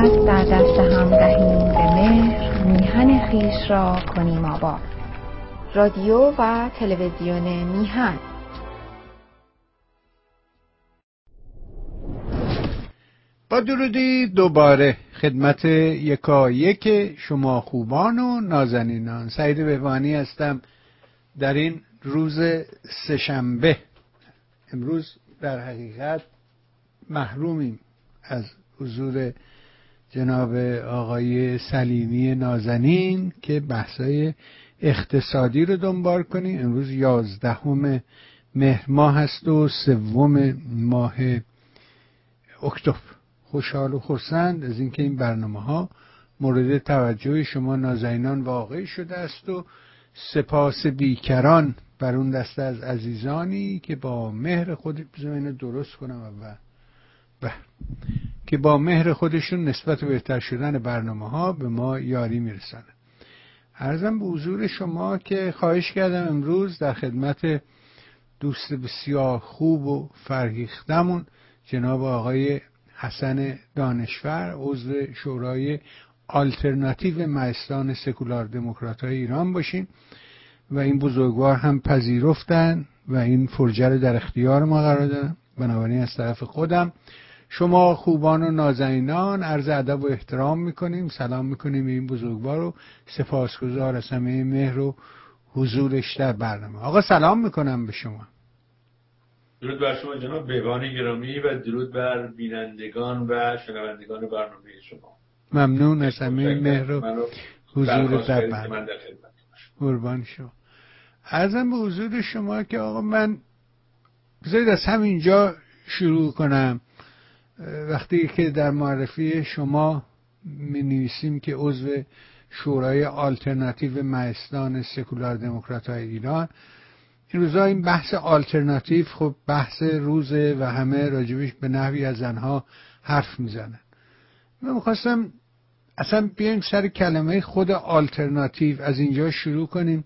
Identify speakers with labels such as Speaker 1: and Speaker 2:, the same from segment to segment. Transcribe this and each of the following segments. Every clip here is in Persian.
Speaker 1: دست در دست هم دهیم به مهر میهن خویش را کنیم آباد. رادیو و تلویزیون میهن.
Speaker 2: با درودی دوباره خدمت یکا یک شما خوبان و نازنینان. سعید بهبانی هستم در این روز سهشنبه. امروز در حقیقت محرومیم از حضور جناب آقای سلیمی نازنین که بحثای اقتصادی رو دنبال کنیم امروز یازدهم مهر ماه هست و سوم ماه اکتبر. خوشحال و خرسند از اینکه این برنامه ها مورد توجه شما نازنینان واقع شده است و سپاس بیکران بر اون دسته از عزیزانی که با مهر خود اینو درست کنم و به. که با مهر خودشون نسبت بهتر شدن برنامه ها به ما یاری می‌رسند ارزم به حضور شما که خواهش کردم امروز در خدمت دوست بسیار خوب و فرهیختمون جناب آقای حسن دانشور عضو شورای آلترناتیو مهستان سکولار دموکرات های ایران باشیم و این بزرگوار هم پذیرفتن و این فرجه رو در اختیار ما قرار دادن. بنابراین از طرف خودم شما خوبان و نازنینان عرض ادب و احترام می‌کنیم سلام می‌کنیم این بزرگوار رو سپاسگزار از همه مهر و حضورش در برنامه. آقا سلام می‌کنم به شما.
Speaker 3: درود بر شما جناب بیوان گرامی و درود بر بینندگان و شنوندگان برنامه شما.
Speaker 2: ممنون از همه مهر و حضور در برنامه. قربان شما. ارزم به حضور شما که آقا من بذارید از همینجا شروع کنم. وقتی که در معرفی شما می نویسیم که عضو شورای آلترناتیو مهستان سکولار دموکرات های ایران این روزا این بحث آلترناتیو خب بحث روزه و همه راجبش به نحوی از زنها حرف می‌زنن. من می‌خواستم اصلا بیایم سر کلمه خود آلترناتیو از اینجا شروع کنیم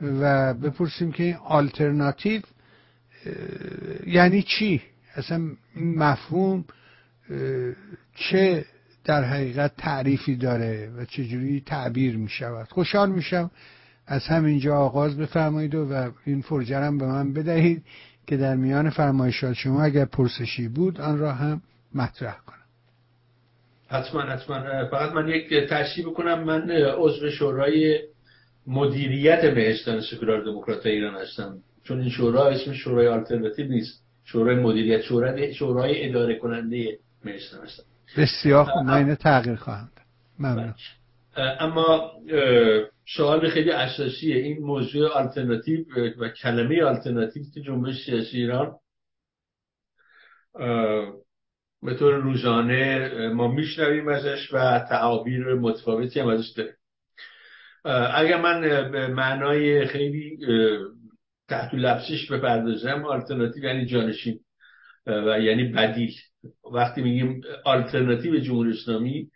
Speaker 2: و بپرسیم که این آلترناتیو یعنی چی؟ اصلا این مفهوم چه در حقیقت تعریفی داره و چجوری تعبیر می شود خوشحال میشم از همینجا آغاز بفرمایید و این فرجرم به من بدهید که در میان فرمایشات شما اگر پرسشی بود آن را هم مطرح کنم.
Speaker 3: حتما حتما. فقط من یک تشریح بکنم. من عضو شورای مدیریت بهشتان سکولار دموکرات ایران هستم. چون این شورا اسم شورای آلترناتیو نیست. شورای مدیریت شورای شورای اداره کننده هستم
Speaker 2: بسیار خوب من اینو تغییر خواهم ممنون.
Speaker 3: اما سوال خیلی اساسیه. این موضوع آلترناتیو و کلمه آلترناتیو که جنبش سیاسی ایران به طور روزانه ما میشنویم ازش و تعابیر متفاوتی هم ازش داریم. اگر من به معنای خیلی تحت لفظش بپردازم آلترناتیو یعنی جانشین و یعنی بدیل. وقتی میگیم آلترناتیو جمهوری اسلامی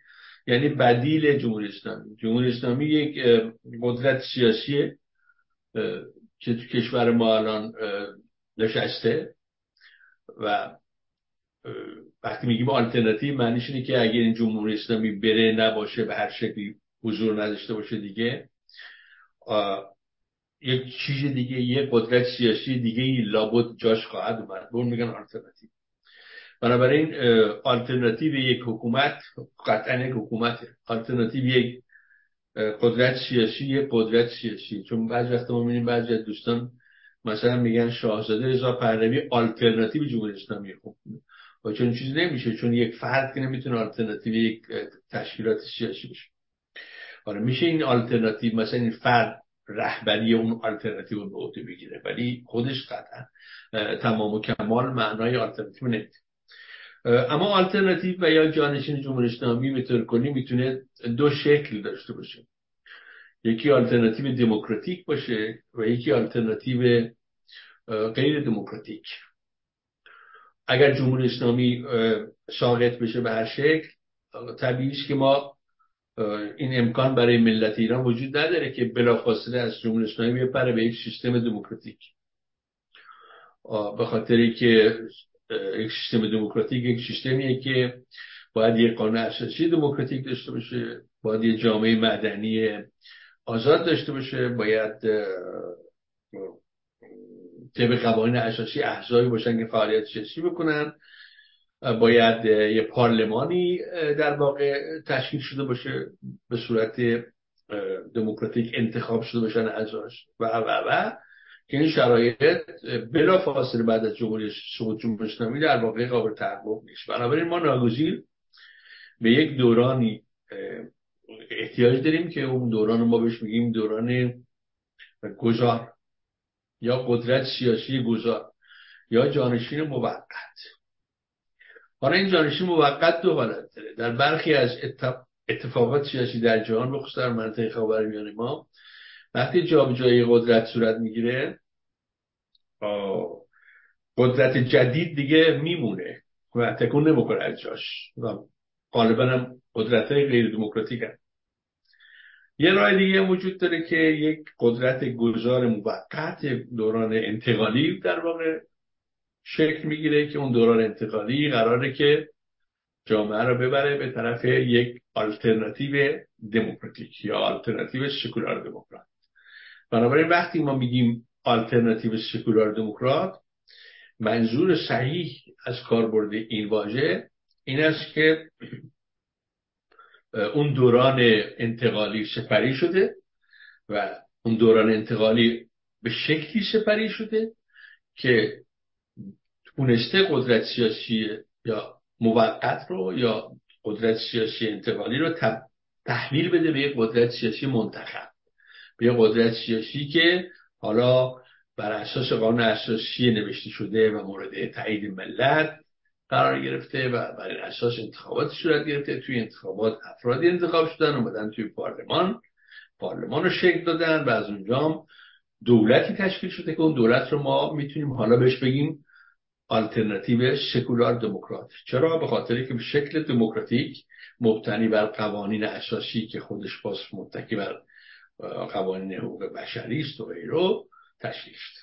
Speaker 3: یعنی بدیل جمهوری اسلامی. جمهوری اسلامی یک قدرت سیاسیه که تو کشور ما الان نشسته و وقتی میگیم آلترناتیو معنیش اینه که اگر این جمهوری اسلامی بره نباشه به هر شکلی حضور نداشته باشه دیگه یک چیز دیگه یک قدرت سیاسی دیگه لابد جاش خواهد اومد. بهش میگن آلترناتیو. بنابراین آلترناتیو یک حکومت قطعا یک حکومت آلترناتیو یک قدرت سیاسی یک قدرت سیاسی. چون بعضی وقتا ما می‌بینیم بعضی از دوستان مثلا میگن شاهزاده رضا پهلوی آلترناتیو جمهوری اسلامی خب و چون چیزی نمیشه چون یک فرد که نمی‌تونه آلترناتیو یک تشکیلات سیاسی بشه آره میشه این آلترناتیو مثلا این فرد رهبری اون آلترناتیو رو به عهده بگیره ولی خودش قطعا تمام و کمال معنای آلترناتیو نمیده اما آلترناتیو و یا جانشین جمهوری اسلامی به طور کلی می‌تونه دو شکل داشته باشه. یکی آلترناتیو دموکراتیک باشه و یکی آلترناتیو غیر دموکراتیک. اگر جمهوری اسلامی ساقط بشه به هر شکل طبیعیش که ما این امکان برای ملت ایران وجود نداره که بلافاصله از جمهوری اسلامی بپره به یک سیستم دموکراتیک. به خاطری که یک سیستم دموکراتیک یک سیستمیه که باید یه قانون اساسی دموکراتیک داشته باشه باید یه جامعه مدنی آزاد داشته باشه باید طبق قوانین اساسی احزابی باشن که فعالیت سیاسی بکنن. باید یه پارلمانی در واقع تشکیل شده باشه به صورت دموکراتیک انتخاب شده باشن اعضاش و و و که این شرایط بلا فاصله بعد از جمهوری سقوط جمهوری اسلامی در واقع قابل تحقق نیست. بنابراین ما ناگزیر به یک دورانی احتیاج داریم که اون دوران ما بهش میگیم دوران گذار یا قدرت سیاسی گذار یا جانشین موقت. حالا این جانشین موقت دو حالت داره. در برخی از اتفاقات سیاسی در جهان بخصوص در منطقه خاورمیانه ما وقتی جابجایی قدرت صورت می‌گیره قدرت جدید دیگه میمونه و تکون نمی‌کنه از جاش و غالبا هم قدرت های غیر دموکراتیک هم. یه راه دیگه وجود داره که یک قدرت گذار موقت دوران انتقالی در واقع شکل می‌گیره که اون دوران انتقالی قراره که جامعه رو ببره به طرف یک آلترناتیو دموکراتیک یا آلترناتیو سکولار دموکرات بنابراین وقتی ما میگیم آلترناتیو سکولار دموکرات منظور صحیح از کاربرد این واژه این است که اون دوران انتقالی سپری شده و اون دوران انتقالی به شکلی سپری شده که تونسته قدرت سیاسی یا موقت رو یا قدرت سیاسی انتقالی رو تحویل بده به یک قدرت سیاسی منتخب. به قدرت سیاسی که حالا بر اساس قانون اساسی نوشته شده و مورد تایید ملت قرار گرفته و بر اساس انتخابات صورت گرفته. توی انتخابات افرادی انتخاب شدن اومدن توی پارلمان. پارلمان رو شکل دادن و از اونجام دولتی تشکیل شده که اون دولت رو ما می‌تونیم حالا بهش بگیم آلترناتیو سکولار دموکرات چرا؟ به خاطر که به شکل دموکراتیک مبتنی بر قوانین اساسی که خودش باز متکی بر قوانین حقوق بشری است و غیره شده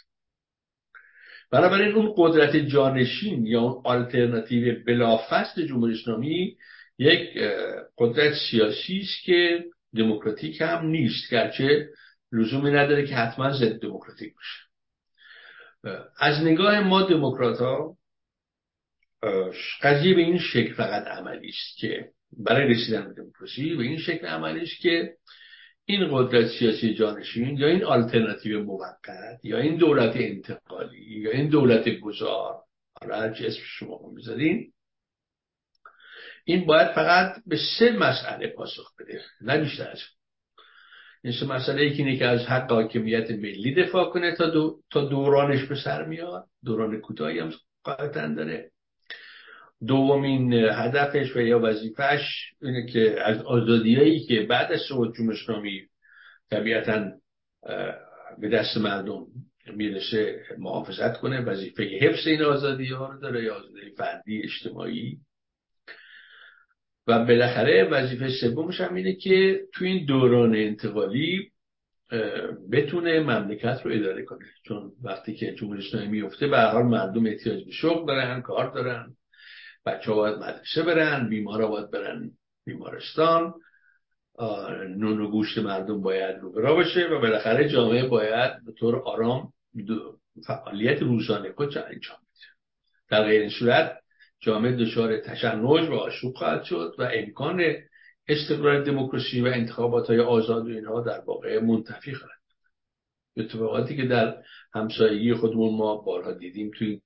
Speaker 3: بنابراین اون قدرت جانشین یا اون آلترناتیو بلافصل جمهوری اسلامی یک قدرت سیاسی است که دموکراتیک هم نیست گرچه لزومی نداره که حتما ضد دموکراتیک باشه. از نگاه ما دموکرات ها قضیه به این شکل فقط عملی است که برای رسیدن به دموکراسی به این شکل عملی است که این قدرت سیاسی جانشین یا این آلترناتیو موقت یا این دولت انتقالی یا این دولت گذار؟ حالا هر اسم شما می‌ذارین. این باید فقط به سه مسئله پاسخ بده نه بیشتر از این سه مسئله یکی که از حق حاکمیت ملی دفاع کنه تا, دو، تا دورانش به سر میاد. دوران کوتاهی هم قاعدتا داره. دومین هدفش و یا وظیفش اینه که از آزادیایی که بعد از سقوط جمهوری اسلامی طبیعتا به دست مردم می‌رسه محافظت کنه وظیفه حفظ این آزادی ها رو داره یا آزادی فردی اجتماعی. و بالاخره وظیفه سومش هم اینه که تو این دوران انتقالی بتونه مملکت رو اداره کنه. چون وقتی که جمهوری اسلامی میفته به حال مردم احتیاج به شغل دارن کار دارن. بچه ها باید مدرسه برن بیمار ها باید برن بیمارستان. نون و گوشت مردم باید رو برا باشه و بالاخره جامعه باید به طور آرام فعالیت روزانه خود انجام بده. در غیر این صورت جامعه دچار تشنج و آشوب خواهد شد و امکان استقرار دموکراسی و انتخابات های آزاد و اینها در واقع منتفی خواهد اتفاقاتی که در همسایگی خودمون ما بارها دیدیم توی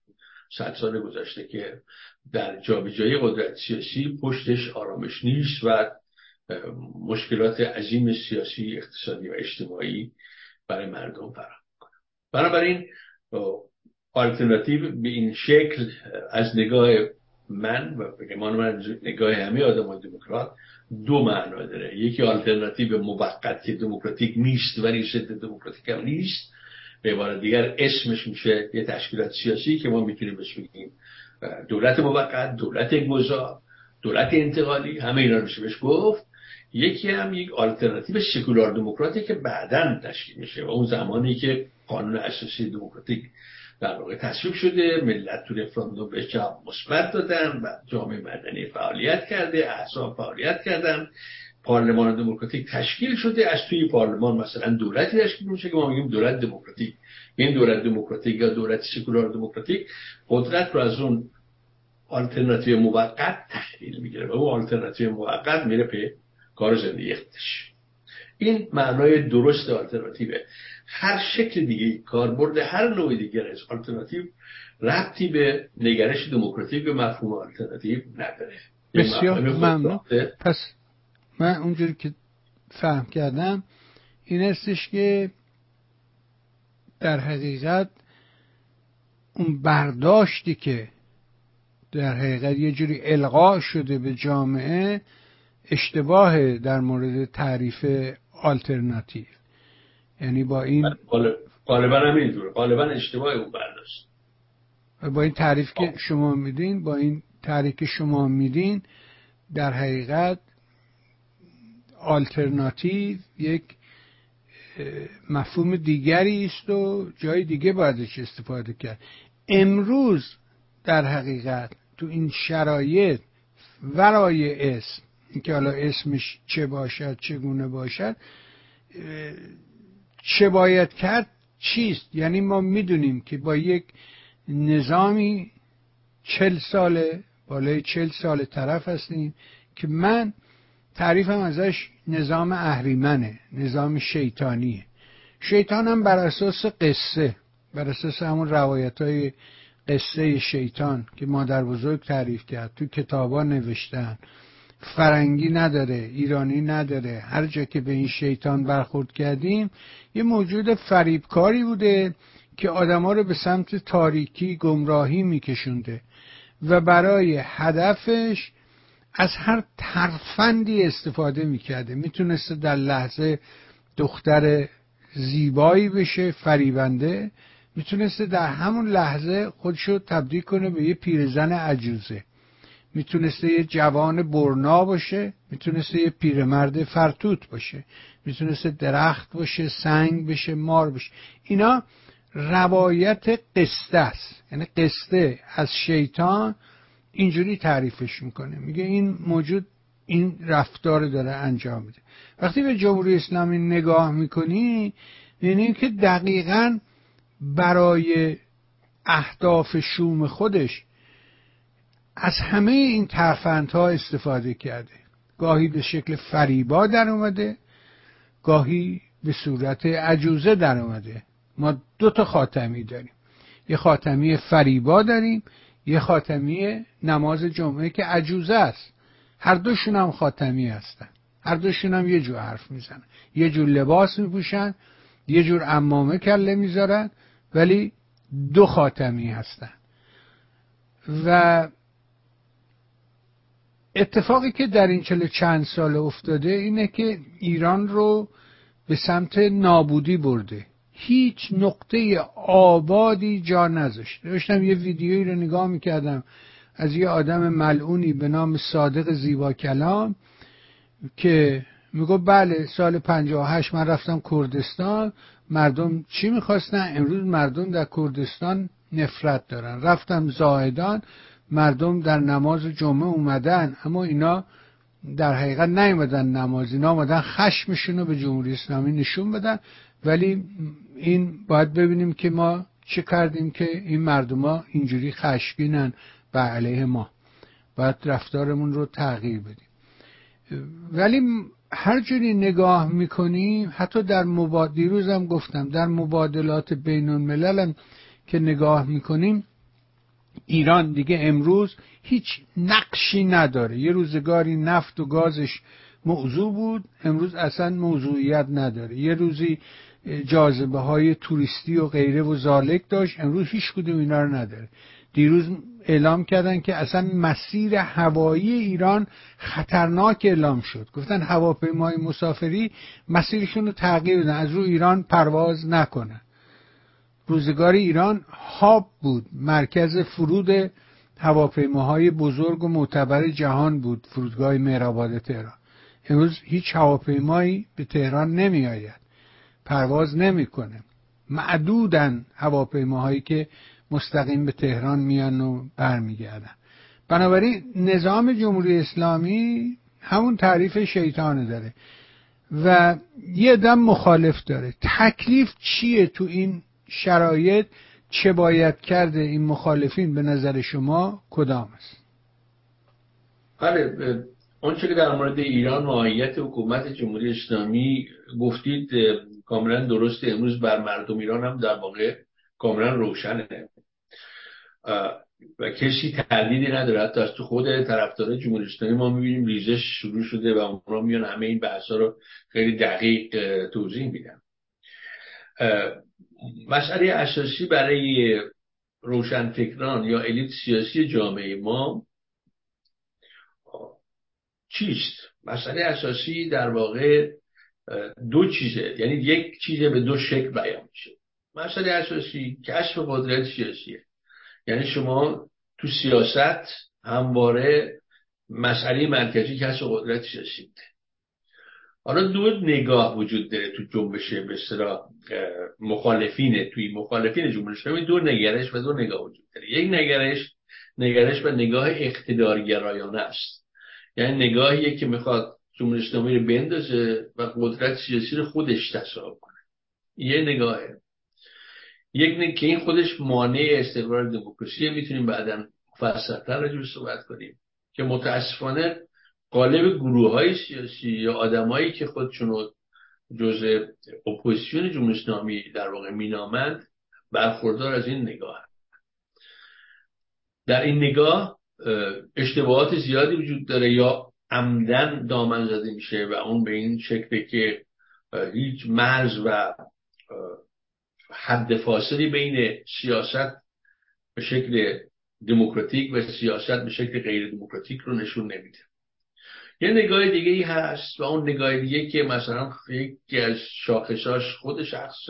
Speaker 3: صد سال گذشته که در جابجایی قدرت سیاسی پشتش آرامش نیست و مشکلات عظیم سیاسی اقتصادی و اجتماعی برای مردم فراهم کنه بنابراین آلترناتیو به این شکل از نگاه من و بگمان من نگاه همه آدم دموکرات دو معنا داره. یکی آلترناتیو موقت که دموکراتیک نیست ولی ضد دموکراتیک هم نیست. به عبارت دیگر اسمش میشه یه تشکیلات سیاسی که ما می‌تونیم بهش بگیم دولت موقت دولت گذار دولت انتقالی همه اینا میشه بهش گفت. یکی هم یک آلترناتیو سکولار دموکراتی که بعدا تشکیل میشه و اون زمانی که قانون اساسی دموکراتیک در واقع تصویب شده ملت تو رفراندوم به جواب مثبت دادن و جامعه مدنی فعالیت کرده احزاب فعالیت کردن. پارلمان دموکراتیک تشکیل شده از توی پارلمان مثلا دولتی تشکیل میشه که ما میگیم دولت دموکراتیک. این دولت دموکراتیک یا دولت سکولار دموکراتیک قدرت رو از اون آلترناتیو موقت تحویل می‌گیره و اون آلترناتیو موقت میره به کار زندگی خودش. این معنای درست آلترناتیوه. هر شکل دیگه کاربرد هر نوع دیگر از آلترناتیو ربطی به نگرش دموکراتیک به مفهوم آلترناتیو نداره.
Speaker 2: بسیار ممنون. پس من اونجوری که فهم کردم این استش که در حقیقت اون برداشتی که در حقیقت یه جوری القا شده به جامعه اشتباه در مورد تعریف آلترناتیو. یعنی با این
Speaker 3: غالبا هم اینجوره. غالبا اشتباه اون برداشت.
Speaker 2: با این تعریف که شما میدین با این تعریف که شما میدین در حقیقت آلترناتیو یک مفهوم دیگری است و جای دیگه بایدش استفاده کرد. امروز در حقیقت تو این شرایط ورای اسم اینکه حالا اسمش چه باشد چگونه باشد چه باید کرد چیست؟ یعنی ما می‌دونیم که با یک نظامی چل ساله بالای چل سال طرف هستیم که من تعریفم ازش نظام اهریمنه نظام شیطانیه. شیطان هم بر اساس قصه بر اساس همون روایت های قصه شیطان که مادر بزرگ تعریف کرد. تو کتابا نوشتن فرنگی نداره ایرانی نداره. هر جا که به این شیطان برخورد کردیم یه موجود فریبکاری بوده که آدما رو به سمت تاریکی گمراهی میکشونده و برای هدفش از هر ترفندی استفاده می‌کرده. می‌تونسته در لحظه دختر زیبایی بشه فریبنده. می‌تونسته در همون لحظه خودشو تبدیل کنه به یه پیرزن عجوزه. می‌تونسته یه جوان برنا باشه. می‌تونسته یه پیرمرد فرتوت باشه. می‌تونسته درخت باشه سنگ بشه مار باشه اینا روایت قصه است. یعنی قصه از شیطان اینجوری تعریفش می‌کنه. میگه این موجود این رفتار داره انجام میده. وقتی به جمهوری اسلامی نگاه می‌کنی می‌بینیم که دقیقا برای اهداف شوم خودش از همه این ترفندها استفاده کرده. گاهی به شکل فریبا در اومده گاهی به صورت عجوزه در اومده. ما دو تا خاتمی داریم. یه خاتمی فریبا داریم یه خاتمی نماز جمعه که عجوزه است. هر دوشون هم خاتمی هستن. هر دوشون هم یه جور حرف می‌زنن. یه جور لباس میپوشن یه جور امامه کله می‌ذارن ولی دو خاتمی هستن. و اتفاقی که در این چله چند سال افتاده اینه که ایران رو به سمت نابودی برده. هیچ نقطه آبادی جا نذاشت داشتم یه ویدیویی رو نگاه می‌کردم از یه آدم ملعونی به نام صادق زیبا کلام که میگو بله سال 58 من رفتم کردستان. مردم چی می‌خواستن؟ امروز مردم در کردستان نفرت دارن. رفتم زاهدان مردم در نماز جمعه اومدن اما اینا در حقیقت نیومدن نماز اینا آمدن خشمشون رو به جمهوری اسلامی نشون بدن ولی این باید ببینیم که ما چه کردیم که این مردم اینجوری خشمگینن به علیه ما. باید رفتارمون رو تغییر بدیم. ولی هر جوری نگاه می‌کنیم حتی در مباد... دیروزم گفتم در مبادلات بین الملل که نگاه می‌کنیم ایران دیگه امروز هیچ نقشی نداره. یه روزگاری نفت و گازش موضوع بود امروز اصلا موضوعیت نداره. یه روزی جاذبه های توریستی و غیره و زالک داشت. امروز هیچ کدوم اینا رو نداره. دیروز اعلام کردن که اصلا مسیر هوایی ایران خطرناک اعلام شد. گفتن هواپیمای مسافری مسیرشون رو تغییر بدن از رو ایران پرواز نکنن روزگار ایران هاب بود. مرکز فرود هواپیماهای بزرگ و معتبر جهان بود فرودگاه مهرآباد تهران. امروز هیچ هواپیمایی به تهران نمی آید پرواز نمی‌کنه. معدودن هواپیماهایی که مستقیم به تهران میان و برمیگردن. بنابراین نظام جمهوری اسلامی همون تعریف شیطانه داره و یه دم مخالف داره. تکلیف چیه تو این شرایط؟ چه باید کرده این مخالفین به نظر شما کدام است؟
Speaker 3: بله آنچه که در مورد ایران ماهیت حکومت جمهوری اسلامی گفتید کاملا درست امروز بر مردم ایران هم در واقع کاملا روشنه. و کسی تردیدی نداره. حتی از تو خود طرفدار جمهوری اسلامی ما می‌بینیم ریزش شروع شده و اونا میان همه این بحث رو خیلی دقیق توضیح میدن. مسئله اساسی برای روشنفکران یا الیت سیاسی جامعه ما چیست؟ مسئله اساسی در واقع دو چیزه. یعنی یک چیزه به دو شکل بیان میشه. مسئله اساسی کشف قدرت سیاسیه. یعنی شما تو سیاست همواره مسئله مرکزی کسب قدرت سیاسی حالا دو نگاه وجود داره تو جنبش به اصطلاح مخالفین توی مخالفین جمهوری اسلامی دو نگرش و دو نگاه وجود داره. یک نگرش نگرش و نگاه اقتدارگرایانه است. یعنی نگاهیه که می‌خواد جمهوری اسلامی رو بندازه و قدرت سیاسی رو خودش تصاحب کنه. یه نگاهه. یک که این خودش مانع استقرار دموکراسی می‌تونیم بعدا مفصلتر راجع صحبت کنیم که متاسفانه قالب گروه های سیاسی یا آدمایی که خودشون جزء اپوزیسیون جمهوری اسلامی در واقع مینامند برخوردار از این نگاه در این نگاه اشتباهات زیادی وجود داره یا عمدن دامن زده میشه و اون به این شکله که هیچ مرز و حد فاصلی بین سیاست به شکل دموکراتیک و سیاست به شکل غیر دموکراتیک رو نشون نمیده. یه نگاه دیگه ای هست و اون نگاه دیگه که مثلا یکی از شاخصاش خود شخص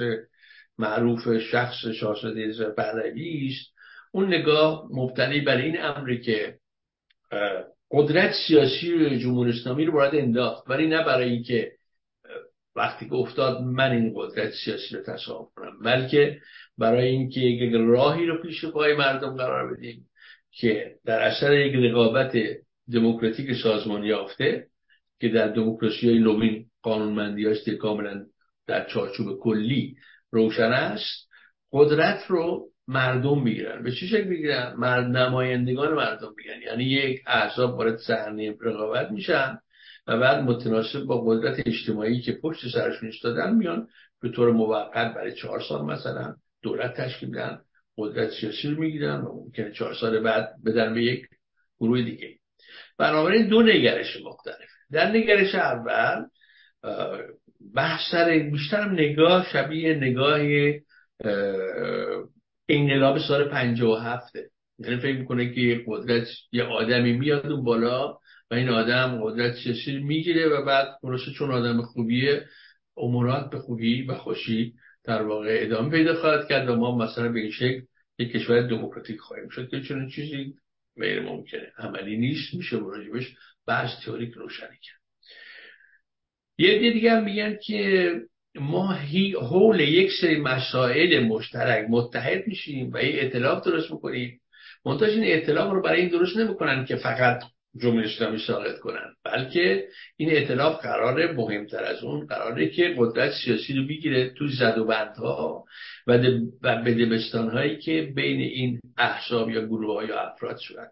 Speaker 3: معروف شخص شاهزاده پهلوی است. اون نگاه مبتنی بر این امری که قدرت سیاسی جمهوری اسلامی رو باید انداخت ولی نه برای اینکه وقتی که افتاد من این قدرت سیاسی رو تصاحب کنم بلکه برای اینکه یک راهی رو پیش پای مردم قرار بدیم که در اثر یک رقابت دموکراتیک سازمان یافته که در دموکراسی های نوین قانونمندی کاملا در چارچوب کلی روشن است قدرت رو مردم بگیرن به چه شکل بگیرن مرد نمایندگان مردم بگیرن یعنی یک احزاب وارد صحنه رقابت میشن و بعد متناسب با قدرت اجتماعی که پشت سرشون ایستادن میان به طور موقت برای چهار سال مثلا دولت تشکیل میدن قدرت سیاسی رو می‌گیرن و ممکنه چهار سال بعد بدن به یک گروه دیگه. بنابراین دو نگرش مختلف. در نگرش اول بحث سر بیشتر نگاه شبیه نگاه انقلاب سال 57 یعنی فکر می‌کنه که قدرت یه آدمی میاد اون بالا و این آدم قدرت سیاسی می‌گیره و بعد خلاصه چون آدم خوبیه امورات به خوبی و خوشی در واقع ادامه پیدا خواهد کرد و ما مثلا به این شکل یک کشور دموکراتیک خواهیم شد که چون چیزی غیر ممکنه. عملی نیست میشه راجبش بحث تئوریک روشنی کرد. یه دیگه هم میگن که ما حول یک سری مسائل مشترک متحد میشیم و یه اطلاف درست می‌کنیم. منتها این اطلاف رو برای این درست نمی‌کنن که فقط جمهوری اسلامی ساقط کنن بلکه این اطلاف قراره مهمتر از اون قراره که قدرت سیاسی رو بگیره تو زد و بندها و, هایی که بین این احزاب یا گروه ها یا افراد صورت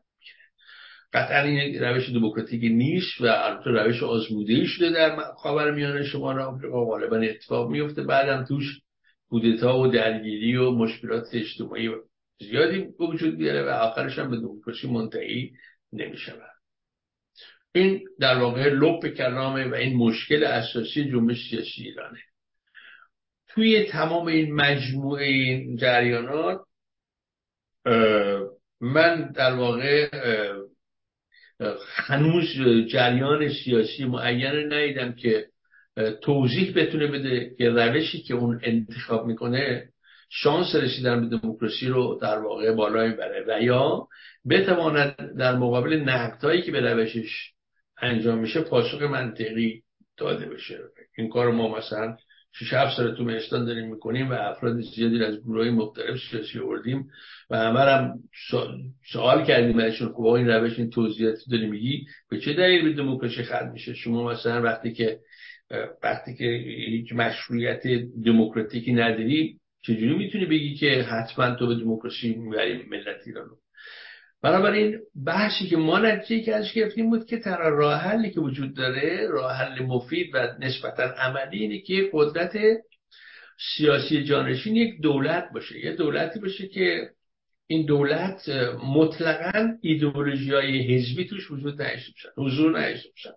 Speaker 3: قطعا این روش دموکراتیکی نیست و البته روش آزموده شده در خاور میانه شمال آمریکا غالبا اتفاق میفته بعدم توش کودتا و درگیری و مشکلات اجتماعی زیادی وجود بیاره و آخرش هم به دموکراسی منتهی نمی‌شود. این در واقع لپ کلامه و این مشکل اساسی جنبش سیاسی ایرانه. توی تمام این مجموعه این جریانات من در واقع هنوز جریان سیاسی معین ندیدم که توضیح بتونه بده که روشی که اون انتخاب می‌کنه شانس رسیدن به دموکراسی رو در واقع بالا می‌بره. و یا بتواند در مقابل نقدهایی که به روشش انجام میشه پاسخ منطقی داده بشه. این کار ما مثلا شش هفت سال تو مهستان داریم می‌کنیم و افراد زیادی از گروه مختلف سیاسی آوردیم و همه هم سوال کردیم ازشون خب این روش این توضیحاتی داری میگی؟ به چه دلیل به دموکراسی ختم میشه؟ شما مثلا وقتی که وقتی که هیچ مشروعیت دموکراتیکی نداری چجوری می‌تونی بگی که حتما تو به دموکراسی می‌بری ملت ایرانو بنابراین بحثی که ما نتیجه که ازش گرفتیم بود که تنها راه حلی که وجود داره راه حل مفید و نسبتا عملی اینه که قدرت سیاسی جانشین یک دولت باشه. یه دولتی باشه که این دولت مطلقا ایدئولوژی های حزبی توش وجود نهشته باشن حضور نهشته باشن.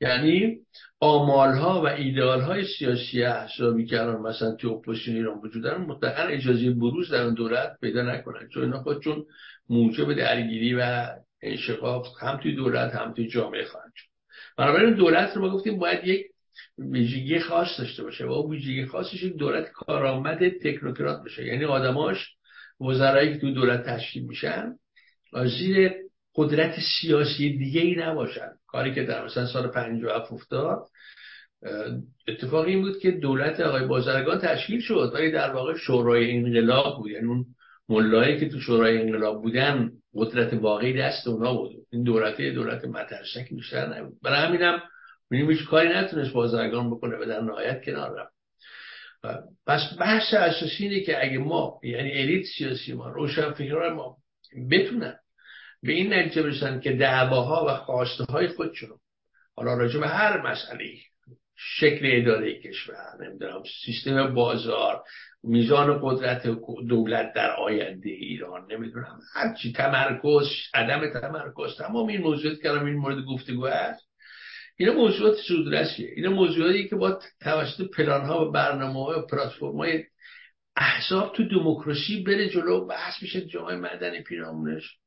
Speaker 3: یعنی آمالها و ایدئال سیاسی احزابی که مثلا تو اپوزیسیون ایران وجود دارن مطلقا اجازه بروز در اون دولت پیدا نکنن چون اینا خودشون موجب درگیری و انشقاق هم توی دولت هم توی جامعه خواهند شد. بنابراین دولت رو ما گفتیم باید یک ویژگی خاص داشته باشه و اون ویژگی خاصش یک دولت کارآمد تکنوکرات باشه. یعنی آدماش وزرایی که توی دولت تشکیل میشن زیر قدرت سیاسی دیگه ای نباشن. کاری که در مثلا سال 57 افتاد اتفاقی این بود که دولت آقای بازرگان تشکیل شد ولی در واقع شورای انقلاب بود. یعنی اون ملایی که تو شورای انقلاب بودن قدرت واقعی دست اونا بود. این دولت دولت مترسک بیشتر نبود. برای همینم می‌بینیم هیچ کاری نتونست بازرگان بکنه و در نهایت کنار رفت. پس بحث اساسی اینه که اگه ما یعنی الیت سیاسی ما روشن فکران ما بتونن به این نتیجه برسن که دعواها و خواسته های خودشون حالا راجع به هر مسئله شکل اداره کشور نمی‌دونم سیستم بازار میزان قدرت دولت در آینده ایران نمی‌دونم هرچی تمرکز عدم تمرکز. تمام این موضوعات که این مورد گفتگو هست اینا موضوعات سودرسیه. اینا موضوعاتی که با توسط پلان ها و برنامه های و پلتفرم احزاب تو دموکراسی بره جلو بحث میشه جامعه مدنی پیرامونش.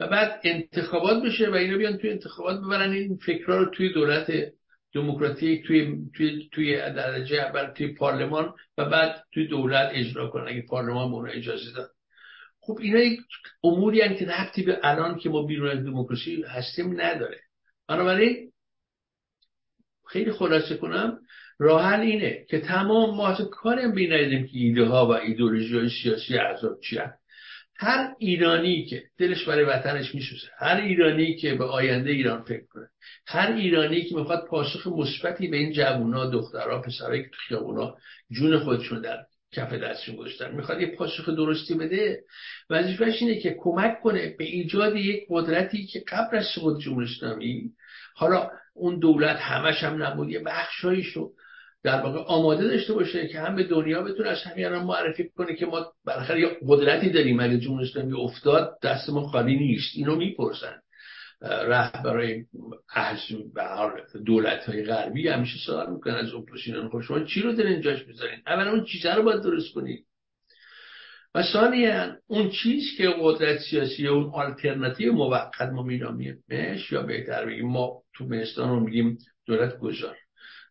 Speaker 3: و بعد انتخابات بشه و اینا بیان توی انتخابات ببرن. این فکرها رو توی دولت دموکراتیک توی توی توی درجه اول توی پارلمان و بعد توی دولت اجرا کنن. اگه پارلمان به اجازه داد. خب اینا یک اموری هستند که ربطی به الان که ما بیرون از دموکراسی هستیم نداره. بنابراین خیلی خلاصه کنم راه اینه که تمام ما کاریم بین که ایده ها و ایدولوژی های سیاسی عذاب چی هر ایرانی که دلش برای وطنش میسوزه هر ایرانی که به آینده ایران فکر کنه هر ایرانی که می‌خواد پاسخ مثبتی به این جوونا دخترها پسرایی که تو خیابونا جون خودشون در کف دستشون گذاشتن می‌خواد یه پاسخ درستی بده. وظیفهش اینه که کمک کنه به ایجاد یک قدرتی که قبل از سقوط جمهوری اسلامی حالا اون دولت همش هم نبود یه بخشایشو در واقع آماده داشته باشه که هم به دنیا بتونه از همین معرفی کنه که ما بالاخره یه قدرتی داریم. اگه جمهوری اسلامی افتاد دستمون خالی نیست. اینو می‌پرسن. رهبرای دولت های غربی همیشه سوال می‌کنن از اپوزیسیون. خب شما چی رو در اینجاش می‌ذارین؟ اولا اون چیزا رو باید درست کنید و ثانیا اون چیز که قدرت سیاسی اون آلترناتیو موقت ما مینامیمش یا بهتر بگیم ما تو مهستان رو میگیم دولت گذار.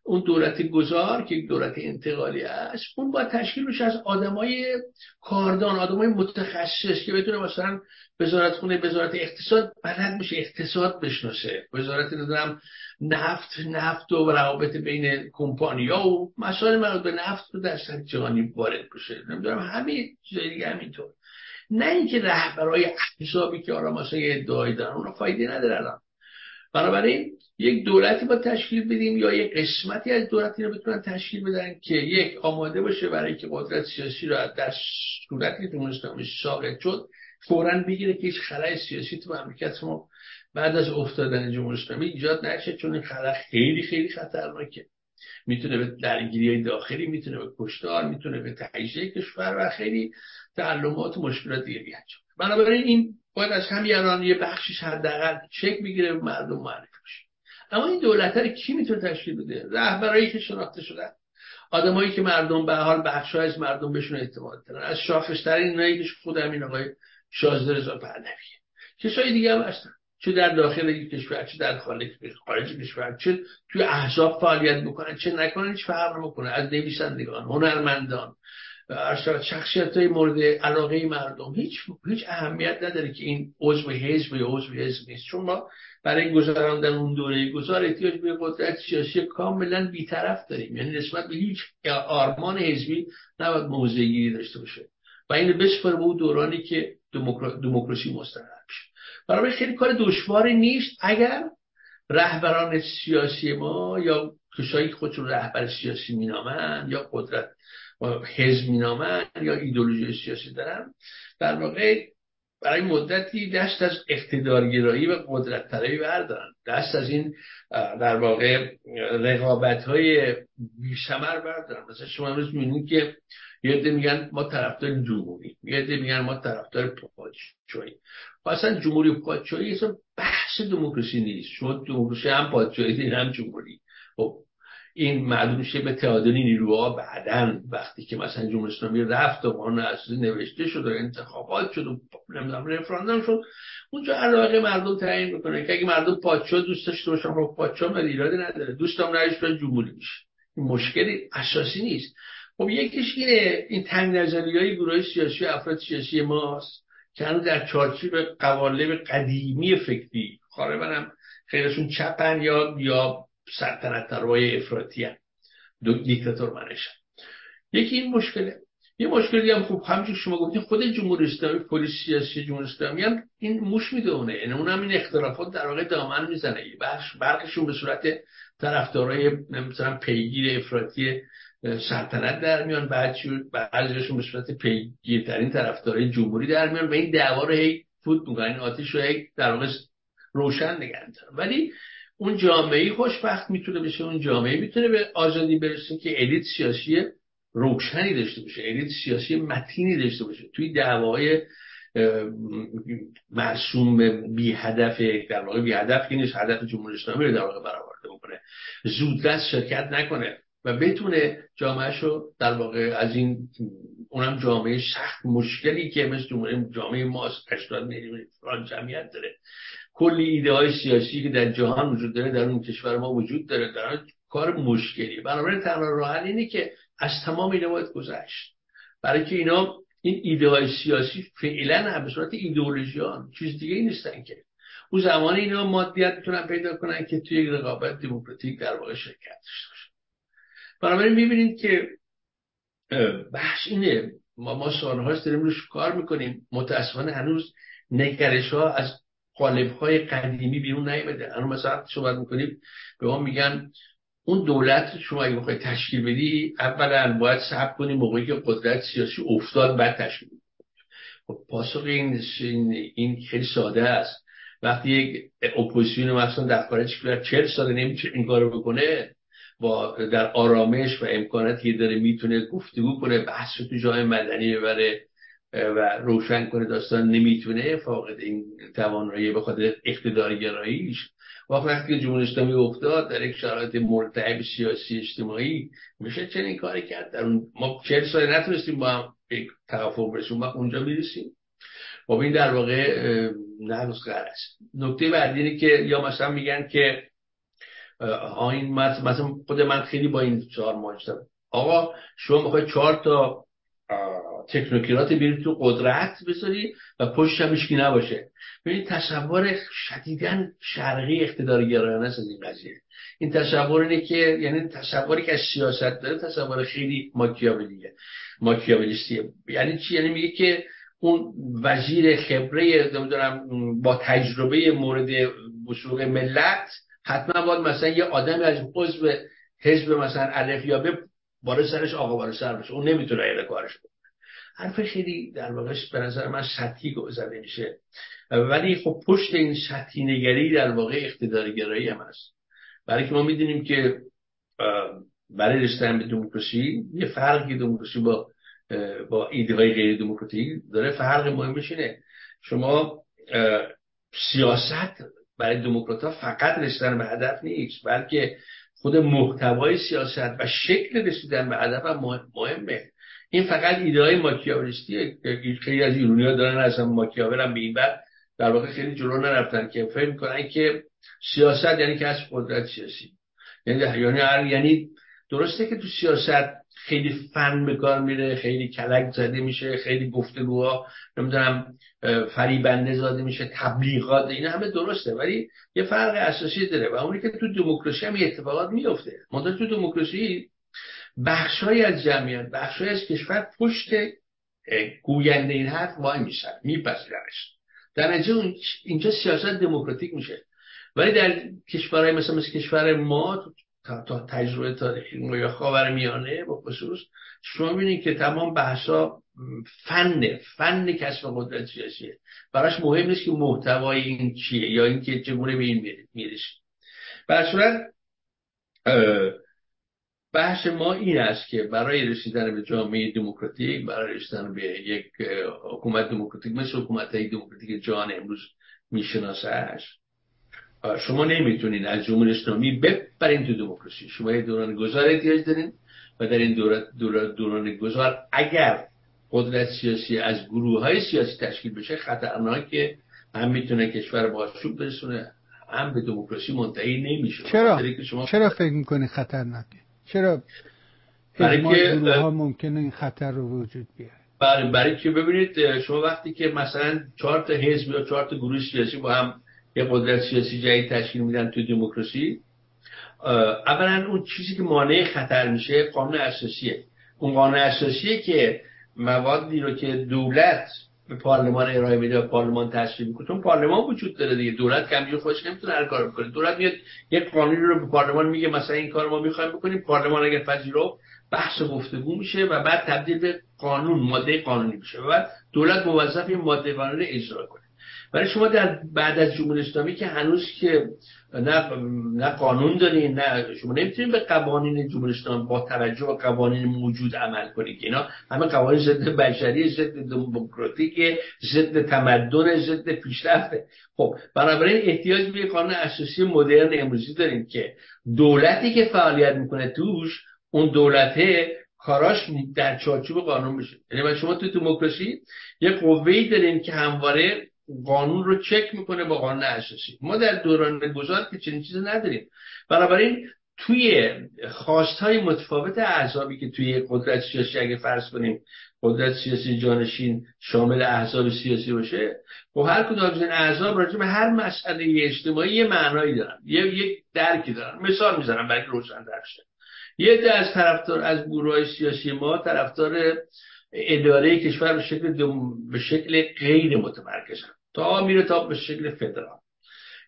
Speaker 3: اون دولت گذار که دولت انتقالی است اون باید تشکیل بشه از آدمای کاردان آدمای متخصص که بتونه مثلا وزارت خونه وزارت اقتصاد بلد میشه اقتصاد بشناسه. وزارت نظرم نفت نفت و روابط بین کمپانیا و مسائل مربوط به نفت رو در سطح جهانی وارد بشه. نمی‌دونم همه چیزای دیگه همینطور. نه اینکه رهبرای احزابی که آرام مثلا ادعایی دارن اون فایده نداره الان. بنابراین یک دولتی با تشکیل بدیم یا یک قسمتی از دولتی رو بتونن تشکیل بدن که یک آماده باشه برای که قدرت سیاسی را در صورتی که اسلامی ساقط شد فورا بگیره که هیچ خلای سیاسی تو مملکت ما بعد از افتادن جمهوری اسلامی ایجاد نشه چون این خلا خیلی خیلی خطرناکه. می‌تونه به درگیری داخلی می‌تونه به کشتار می‌تونه به تجزیه کشور و خیلی تعلمات و مشکلات دیگه بیاد بنابراین این باید از الان یه بخشش حداقل چک بگیره مردم معرفی اما این دولت رو کی می‌تونه تشکیل بده؟ رهبرایی که شناخته شدن. آدمایی که مردم به حال بخش از مردم بهشون اعتماد دارن. از شاخصترین اینایی که خود همین آقای شازده رضا پهلوی. کسای دیگه هم هستن. چه در داخل کشور چه در خارج کشور چه توی احزاب فعالیت بکنن. چه نکنن هیچ فرق نمی‌کنه. از نویسندگان هنرمندان شخصیت های مورد علاقه مردم هیچ هیچ اهمیت نداره که این عضو حزب یا عضو حزب نیست. چون ما برای گذراندن اون دوره گذار احتیاج به قدرت سیاسی کاملا بیطرف داریم. یعنی نسبت به هیچ آرمان حزبی نباید موضعی داشته باشه و این بسپره به اون دورانی که دموکراسی مستقر بشه برای خیلی کار دشواری نیست اگر رهبران سیاسی ما یا کسایی که خودشون رهبر سیاسی مینامن یا قدرت حزب مینامن یا ایدولوژی سیاسی دارن در واقع برای مدتی دست از اقتدارگرایی و قدرت طلبی بردارن. دست از این در واقع رقابت های بیشمر بردارن. مثلا شما امروز می‌بینید که یه عده میگن ما طرفدار جمهوری یه عده میگن ما طرفدار پادشاهی اصلا جمهوری پادشاهی اصلا بحث دموکراسی نیست. شما دموکراسی هم پادشاهی هم جمهوری. خب این معلوم میشه به تعادل نیروها بعدا وقتی که مثلا جمهوری اسلامی رفت و قانون اساسی نوشته شد و انتخابات شد و نمی‌دونم رفراندوم شد اونجا علاقه مردم تعیین می‌کنه که اگه مردم پادشاه دوست داشته باشن خب پادشاه من ایرادی نداره دوستم رئیس جمهوری میشه. این مشکلی اساسی نیست. خب یکیش اینه این تنگ نظری های گروه سیاسی و افراد سیاسی ماست که هنوز در چارچوب قوالب قدیمی فکری خاره هم خیلیشون چپن یا یا سلطنت طلبای افراطی هم. دو دیکتاتور منشن یکی این مشکله. یه مشکلی هم خوب همچون شما گفتین خود جمهوری اسلامی پلیس سیاسی جمهوری اسلامی هم این موش می‌دونه یعنی اون این اختلافات در واقع دامن می‌زنه. بخش برقشون به صورت طرفدارای مثلا پیگیر افراطی سلطنت در میان بعضیشون به صورت پیگیرترین طرفدارای جمهوری در میان و این دعوا رو هی فوت می‌کنن این آتیش رو هی در واقع روشن نگه ولی اون جامعه خوشبخت می‌تونه بشه اون جامعه می‌تونه به آزادی برسه که الیت سیاسی روشنی داشته باشه الیت سیاسی متینی داشته باشه. توی دعوای مرسوم بی هدف در واقع بی هدف که نیست هدف جمهوری اسلامی رو در واقع برآورده بکنه. زودرس شرکت نکنه و بتونه جامعهش رو در واقع از این اونم جامعه سخت مشکلی که مثل جامعه ماست 80 میلیون جمعیت داره. کلی ایده های سیاسی که در جهان وجود داره در اون کشور ما وجود داره در کار مشکلی. بنابراین تنها راه اینه که از تمام اینا باید گذشت. برای که اینا این ایده های سیاسی فعلا هم به صورت ایدئولوژیان چیز دیگه ای نیستن که. اون زمان اینا مادیت می‌تونن پیدا کنن که توی یک رقابت دموکراتیک در واقع شرکت داشته باشن بنابراین می‌بینید که بحث اینه. ما ما سالهاست داریم روش کار می‌کنیم. متاسفانه هنوز نگرش ها از قالب های قدیمی بیرون نیامده. الان مثلا صحبت می‌کنیم به ما میگن اون دولت شما اگه بخوای تشکیل بدی اولا باید صبر کنی موقعی که قدرت سیاسی افتاد بعد تشکیل خب پاسخ این این خیلی ساده است. وقتی یک اپوزیسیون مثلا در خارج کشور 40 سال نمی‌تونه این کارو بکنه با در آرامش و امکاناتی که داره می‌تونه گفتگو کنه بحث تو جای مدنی ببره. و روشن کنه داستان نمی‌تونه فاقد این توانایی به خاطر اقتدارگراییش وقتی جمهوری اسلامی افتاد در یک شرایط مرتعب سیاسی اجتماعی میشه چنین کاری کرد؟ در اون ما چهل سال نتونستیم با هم یک توافق برسیم وقت اونجا می‌رسیم. خب این در واقع نقص است. نکته بعدی اینه که یا مثلا میگن که این مثلا خود من خیلی با این چهار ماجرا آقا شما می‌خوای چهار تا تکنوکرات بیاری تو قدرت بذاری و پشت هم نباشه. ببینید تصور شدیدا شرقی اقتدارگرایانه از این قضیه. این تصور اینه که یعنی تصوری که از سیاست داره تصور خیلی ماکیاولیه. ماکیاولیستیه یعنی چی؟ یعنی میگه که اون وزیر خبره نمی‌دونم با تجربه مورد بزرگ ملت حتما باید مثلا یه آدمی از عضو حزب مثلا الفیابه باره سرش آقا باره سر بشه اون نمی‌تونه ایره کارش کنه حرف خیلی در واقعش به نظر من سطحی زده میشه. ولی خب پشت این سطحی نگری در واقع اقتدارگرایی هم هست. برای که ما می‌دونیم که برای رسیدن به دموکراسی یه فرقی دموکراسی با با ایده های غیر دموکراتیک داره. فرق مهمش اینه. شما سیاست برای دموکرات فقط رسیدن به هدف نیست بلکه خود محتوای سیاست و شکل رسیدن به هدف هم مهمه. این فقط ایده های ماکیاولیستیه خیلی از ایرونی ها دارن اصلا ماکیاول هم به این بعد در واقع خیلی جلو نرفتن که فکر می‌کنن که سیاست یعنی از قدرت سیاسی. یعنی یعنی یعنی درسته که تو سیاست خیلی فن به کار میره خیلی کلک زده میشه خیلی گفتگوها نمی‌دونم فریبنده زاده میشه تبلیغات این همه درسته ولی یه فرق اساسی داره و اونی که تو دموکراسی هم اتفاقات میفته منتها تو دموکراسی بخشای از جمعیت بخشای از کشور پشت گوینده این حرف وای میشن میپذیرنش. در اینجا سیاست دموکراتیک میشه. ولی در کشورهای مثل مثل کشور ما تا تجربه تاریخی یا خاور میانه با خصوص شما بینید که تمام بحثا فن فن کسب قدرت سیاسیه براش مهم نیست که محتوای این چیه یا اینکه چگونه به این می‌رسه به صورت بحث ما این است که برای رسیدن به جامعه دموکراتیک برای رسیدن به یک حکومت دموکراتیک مثل حکومت های دموکراتیک جهان امروز میشناسهش شما نمی‌تونین از جمهوری اسلامی ببرین تو دموکراسی. شما یه دوران گذار احتیاج دارین و در این دوران, دوران گذار اگر قدرت سیاسی از گروه های سیاسی تشکیل بشه خطرناکه هم می‌تونه کشور با آشوب برسونه هم به دموکراسی منتهی نمیشه.
Speaker 2: چرا؟ شما چرا فکر می‌کنی خطرناکه چرا برای که ها ممکنه این خطر رو وجود بیاره؟
Speaker 3: برای برای که ببینید شما وقتی که مثلا چهار تا حزب یا چهار تا گروه سیاسی با هم یه قدرت سیاسی جدید تشکیل میدن تو دموکراسی. اولا اون چیزی که مانع خطر میشه قانون اساسیه. اون قانون اساسیه که موادی رو که دولت به پارلمان ارائه میده و پارلمان تصویب می‌کنه. چون پارلمان وجود داره دیگه. دولت کمجور خودش نمی‌تونه هر کار بکنه. دولت میاد یک قانونی رو به پارلمان میگه مثلا این کار ما می‌خوایم بکنیم. پارلمان اگر پذیرفت بحث گفتگو میشه و بعد تبدیل به قانون ماده قانونی میشه. و بعد دولت موظف این ماده قانونی اجرا کنه. برای شما در بعد از جمهوری اسلامی که هنوز که نه نه قانون دارین نه شما نمی‌تونید به قوانین جمهوری اسلامی با توجه به قوانین موجود عمل کنید اینا همه قوانین ضد بشری ضد دموکراتیک ضد تمدن ضد پیشرفته. خب بنابراین احتیاج به قانون اساسی مدرن امروزی داریم که دولتی که فعالیت می‌کنه توش اون دولته کاراش در چارچوب قانون بشه یعنی شما تو دموکراسی یه قوه‌ای دارین که همواره قانون رو چک می‌کنه با قانون اساسی. ما در دوران گذار که چنین چیزی نداریم. بنابراین توی خواستهای متفاوت احزابی که توی قدرت سیاسی اگه فرض کنیم قدرت سیاسی جانشین شامل احزاب سیاسی باشه و خب هر کدوم از این احزاب راجع به هر مسئله اجتماعی یه معنایی دارن. یه یک درکی دارن. مثال می‌زنم برای روشن در یه ده از طرفدار از گروه سیاسی ما طرفدار اداره کشور به شکل به شکل غیر متمرکزن. تا میره تا به شکل فدرال.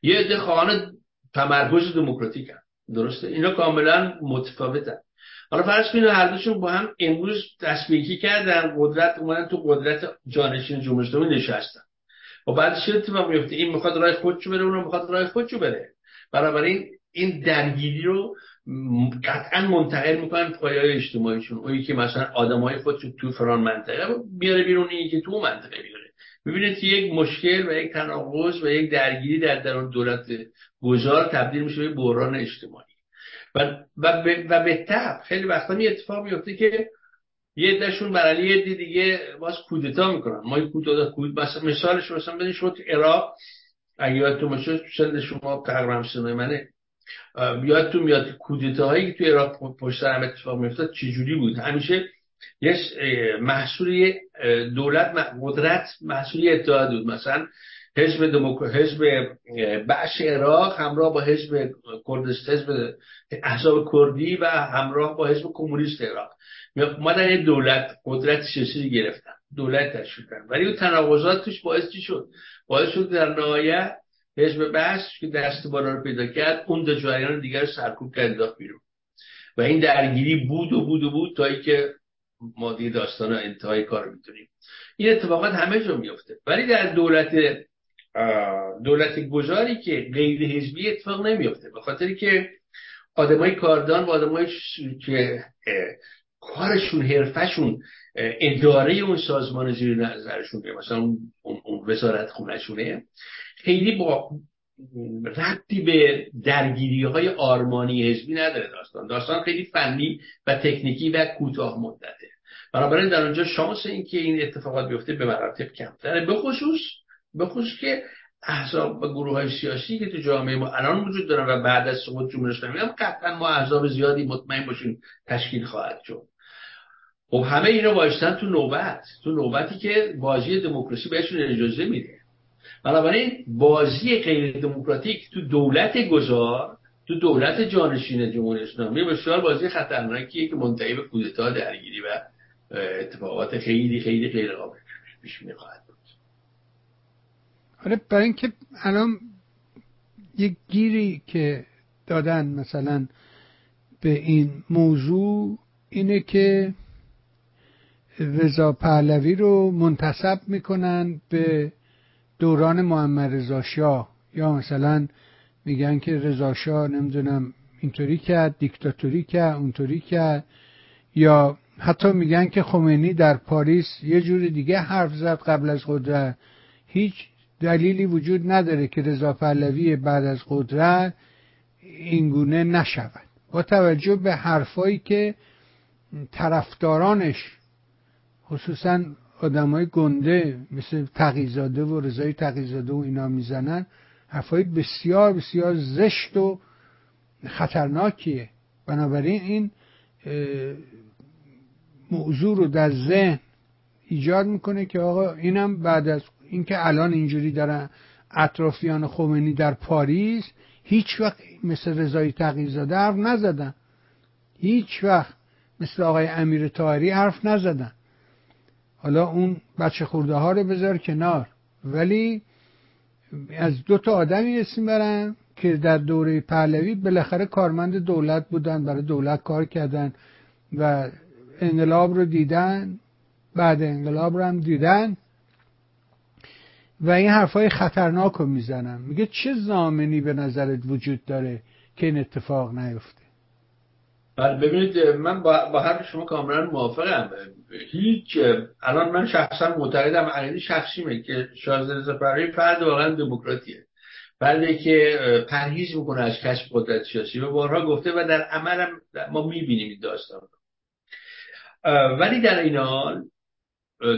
Speaker 3: یه عده خواهان تمرکز دموکراتیک. درسته؟ اینا کاملا متفاوتن. حالا فرض کنید هر دوشون با هم امروز دستبیکی کردن قدرت اومدن تو قدرت جانشین جمهوری اسلامی نشستن و بعد چه اتفاق میفته این می‌خواد راه خودشو بره اونم می‌خواد راه خودشو بره. بنابراین این درگیری رو قطعا منتقل می‌کنن پایای اجتماعیشون. اونی که مثلا آدمای خودشو تو فران منطقه بیاره بیرون اینی که تو منطقه بیاره. ببینید که یک مشکل و یک تناقض و یک درگیری در درون دولت گذار تبدیل میشه به بحران اجتماعی. و و به, و به تب خیلی وقتا می اتفاق میفته که یه دشون بر علی یه دیگه باز کودتا می‌کنن. ما کودتا کود مثلا مثالش مثلا بدین شما تو عراق. اگه یادتون باشه سند شما تقریبا سنه منه. یادتون میاد کودتاهایی که تو عراق پشت هم اتفاق میافتاد چجوری بود؟ همیشه یه محصولی دولت قدرت محصولی اتحاد بود مثلا حزب دموکر... حزب بخش عراق همراه با حزب کردستان حزب احزاب کردی و همراه با حزب کمونیست عراق. یه دولت قدرت سیاسی گرفتن. دولت تشکیل کردن. ولی اون تناقضات توش باعث چی شد؟ باعث شد در نهایت حزب بحث که دست بالا رو پیدا کرد اون دو جریان دیگر سرکوب کرد بیرون. و این درگیری بود و بود و بود تا که ما دیگه داستان انتهای کار می‌تونیم. این اتفاقات همه جا میفته ولی در دولت دولت گذاری که غیر حزبی اتفاق نمیفته به خاطری که آدمای کاردان و آدمای که کارشون حرفشون اداره اون سازمان زیر نظرشون مثلا اون, اون وزارت خونهشونه. خیلی با ربطی به درگیری های آرمانی حزبی نداره داستان. داستان خیلی فنی و تکنیکی و کوتاه مدته. بنابراین در اونجا شانس این که این اتفاقات بیفته به مراتب کمتره. به خصوص به خصوص که احزاب و گروه های سیاسی که تو جامعه ما الان وجود دارن و بعد از سقوط جمهوری اسلامی هم قطعا ما احزاب زیادی مطمئن باشیم تشکیل خواهد شد. خب همه اینا وایستن تو نوبت. تو نوبتی که بازی دموکراسی بهشون اجازه میده. بنابراین بازی غیر دموکراتیک تو دولت گذار تو دولت جانشین جمهوری اسلامی بسیار بازی خطرناکیه که منتهی به کودتا درگیری و اتفاقات خیلی خیلی غیر قابل پیش می‌خواهد بود.
Speaker 2: آره برای اینکه الان یک گیری که دادن مثلا به این موضوع اینه که رضا پهلوی رو منتصب می‌کنن به دوران محمد رضا شاه. یا مثلا میگن که رضا شاه نمی‌دونم اینطوری کرد دیکتاتوری کرد اونطوری کرد. یا حتی میگن که خمینی در پاریس یه جور دیگه حرف زد قبل از قدرت. هیچ دلیلی وجود نداره که رضا پهلوی بعد از قدرت اینگونه نشود. با توجه به حرفایی که طرفدارانش خصوصا آدمای گنده مثل تقیزاده و رضای تقیزاده و اینا می‌زنن حرفای بسیار بسیار زشت و خطرناکیه. بنابراین این موضوع رو در ذهن ایجاد می‌کنه که آقا اینم بعد از اینکه الان اینجوری دارن اطرافیان خمینی در پاریس هیچ وقت مثل رضای تقیزاده حرف نزدن. هیچ وقت مثل آقای امیر تاهری حرف نزدن. حالا اون بچه خورده ها رو بذار کنار. ولی از دو تا آدمی اسم برن که در دوره پهلوی بالاخره کارمند دولت بودن برای دولت کار کردن و انقلاب رو دیدن بعد انقلاب رو هم دیدن و این حرفای خطرناک رو می‌زنن. میگه چه زامنی به نظرت وجود داره که این اتفاق نیفته؟
Speaker 3: بله ببینید من با, حرف شما کاملا موافقم. هیچ الان من شخصا معتقدم عقیده شخصیمه که شاهزاده زفری فرد واقعا دموکراتیه. فردی که پرهیز می‌کنه از کشف قدرت سیاسی و بارها گفته و در عمل ما می‌بینیم این داستان ولی در این حال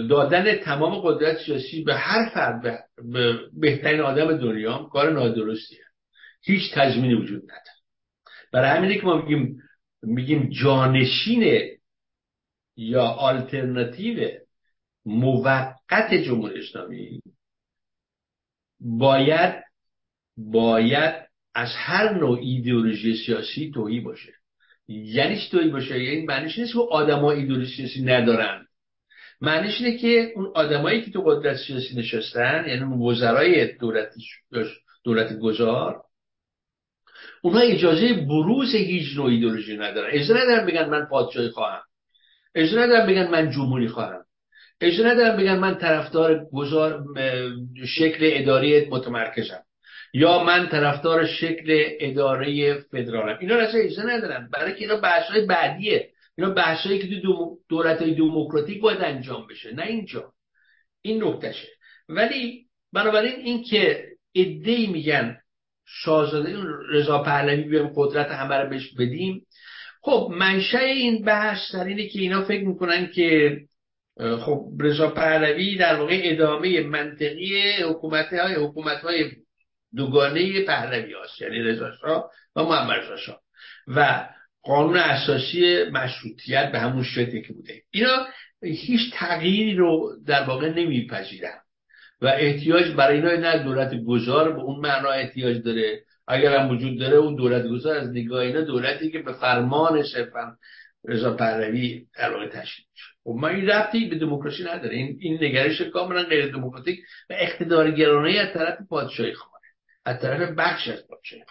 Speaker 3: دادن تمام قدرت سیاسی به هر فرد به بهترین آدم دنیا کار نادرستیه هیچ تضمینی وجود نداره. برای همینه که ما میگیم میگیم جانشین یا آلترناتیو موقت جمهوری اسلامی باید باید از هر نوع ایدئولوژی سیاسی تویی باشه. یعنی چی تویی باشه؟ یعنی معنیش نیست که آدما ایدئولوژی سیاسی ندارن. معنیش اینه که اون آدمایی که تو قدرت سیاسی نشستن یعنی اون وزرای دولت دولت گذار اونها اجازه بروز هیچ نوع ایدولوژی ندارن. اجازه ندارن بگن من پادشاهی خواهم. اجازه ندارن بگن من جمهوری خواهم. اجازه ندارن بگن من طرفدار گذار شکل اداری متمرکزم. یا من طرفدار شکل اداره فدرالم. اینا اصلا اجازه ندارن. برای که اینا بحث‌های بعدیه. اینا بحثایی که تو دولت های دموکراتیک باید انجام بشه. نه اینجا. این نکتهشه. ولی بنابراین این که ادهی میگن شاهزاده رضا پهلوی بیایم قدرت همه رو بهش بدیم. خب منشأ این بحث در اینه که اینا فکر می‌کنن که خب رضا پهلوی در واقع ادامه منطقی حکومت های حکومت های دوگانه پهلوی هاست یعنی رضا شاه و محمد رضا شاه. و قانون اساسی مشروطیت به همون شکلی که بوده. اینا هیچ تغییری رو در واقع نمیپذیرن. و احتیاج برای اینا نه دولت گذار به اون معنا احتیاج داره. اگر هم وجود داره اون دولت گذار از نگاه اینا دولتی که به فرمان صرفا رضا پهلوی در واقع تشکیل میشه خب ما این ربطی به دموکراسی نداره. این نگرش کاملا غیر دموکراتیک و اقتدارگرانه از طرف پادشاهی از طرف بخش از پادشاهی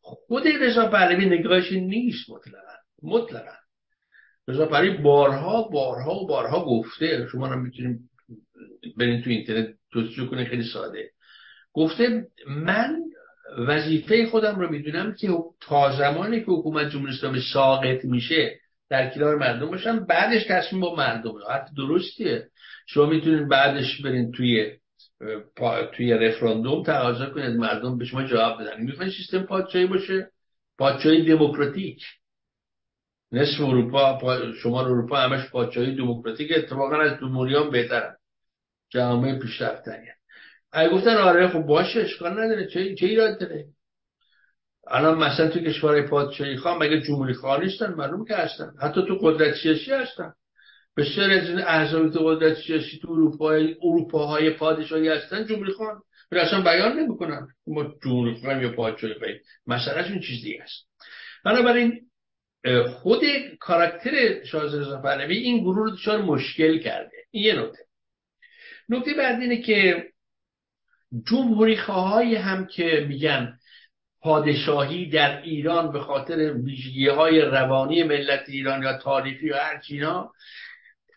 Speaker 3: خود رضا پهلوی نگاهش نیست مطلقا مطلقا. رضا پهلوی بارها بارها و بارها گفته شما هم می‌تونیم برین تو اینترنت جستجو کنه خیلی ساده. گفته من وظیفه خودم رو می‌دونم که تا زمانی که حکومت جمهوری اسلامی ساقط میشه در کنار مردم باشم بعدش تصمیم با مردم حرف درستیه. شما می‌تونید بعدش برین توی توی رفراندوم تقاضا کنید مردم به شما جواب بدن. می‌خواین سیستم پادشاهی باشه؟ پادشاهی دموکراتیک. نصف اروپا شمال اروپا همش پادشاهی دموکراتیک اتفاقا از جمهوری هم بهترن. جامعه پیشرفتنی اگه گفتن آره خب باشه اشکال نداره. چه چه ایراد داره؟ الان مثلا تو کشورهای پادشاهی خواهم مگه جمهوری خواه نیستن؟ معلوم که هستن. حتی تو قدرت سیاسی هستن. بسیار از این احزاب تو قدرت سیاسی تو اروپا اروپاهای پادشاهی هستن جمهوری ولی اصلا بیان نمی‌کنن. ما جمهوری خواهیم یا پادشاهی خواهیم. مسئلهشون چیز دیگه است. بنابراین خود کاراکتر شاهزاده رضا پهلوی این گروه رو دچار مشکل کرده. این یه نکته. نکته بعد اینه که جمهوری خواهایی هم که میگن پادشاهی در ایران به خاطر ویژگی های روانی ملت ایران یا تاریخی یا هر چینا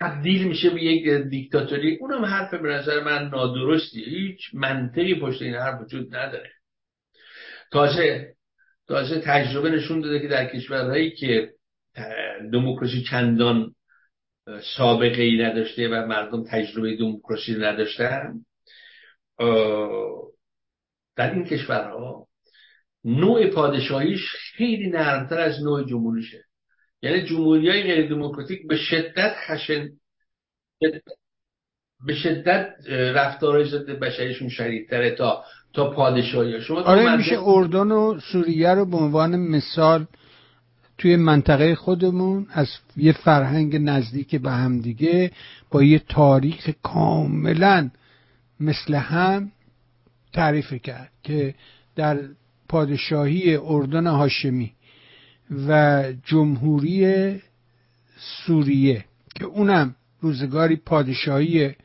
Speaker 3: تبدیل میشه به یک دیکتاتوری. اونم حرف به نظر من نادرستی هیچ منطقی پشت این حرف وجود نداره. تازه تازه تجربه نشون داده که در کشورهایی که دموکراسی چندان سابقه ای نداشته و مردم تجربه دموکراسی نداشتن در این کشورها نوع پادشاهیش خیلی نرمتر از نوع جمهوریشه. یعنی جمهوری های غیر دموکراتیک به شدت خشن به شدت رفتارهای ضد بشریشون شدیدتره تا تا پادشاهی. شما
Speaker 2: آره میشه اردن و سوریه رو به عنوان مثال توی منطقه خودمون از یه فرهنگ نزدیک به هم دیگه با یه تاریخ کاملا مثل هم تعریف کرد که در پادشاهی اردن هاشمی. و جمهوری سوریه که اونم روزگاری پادشاهی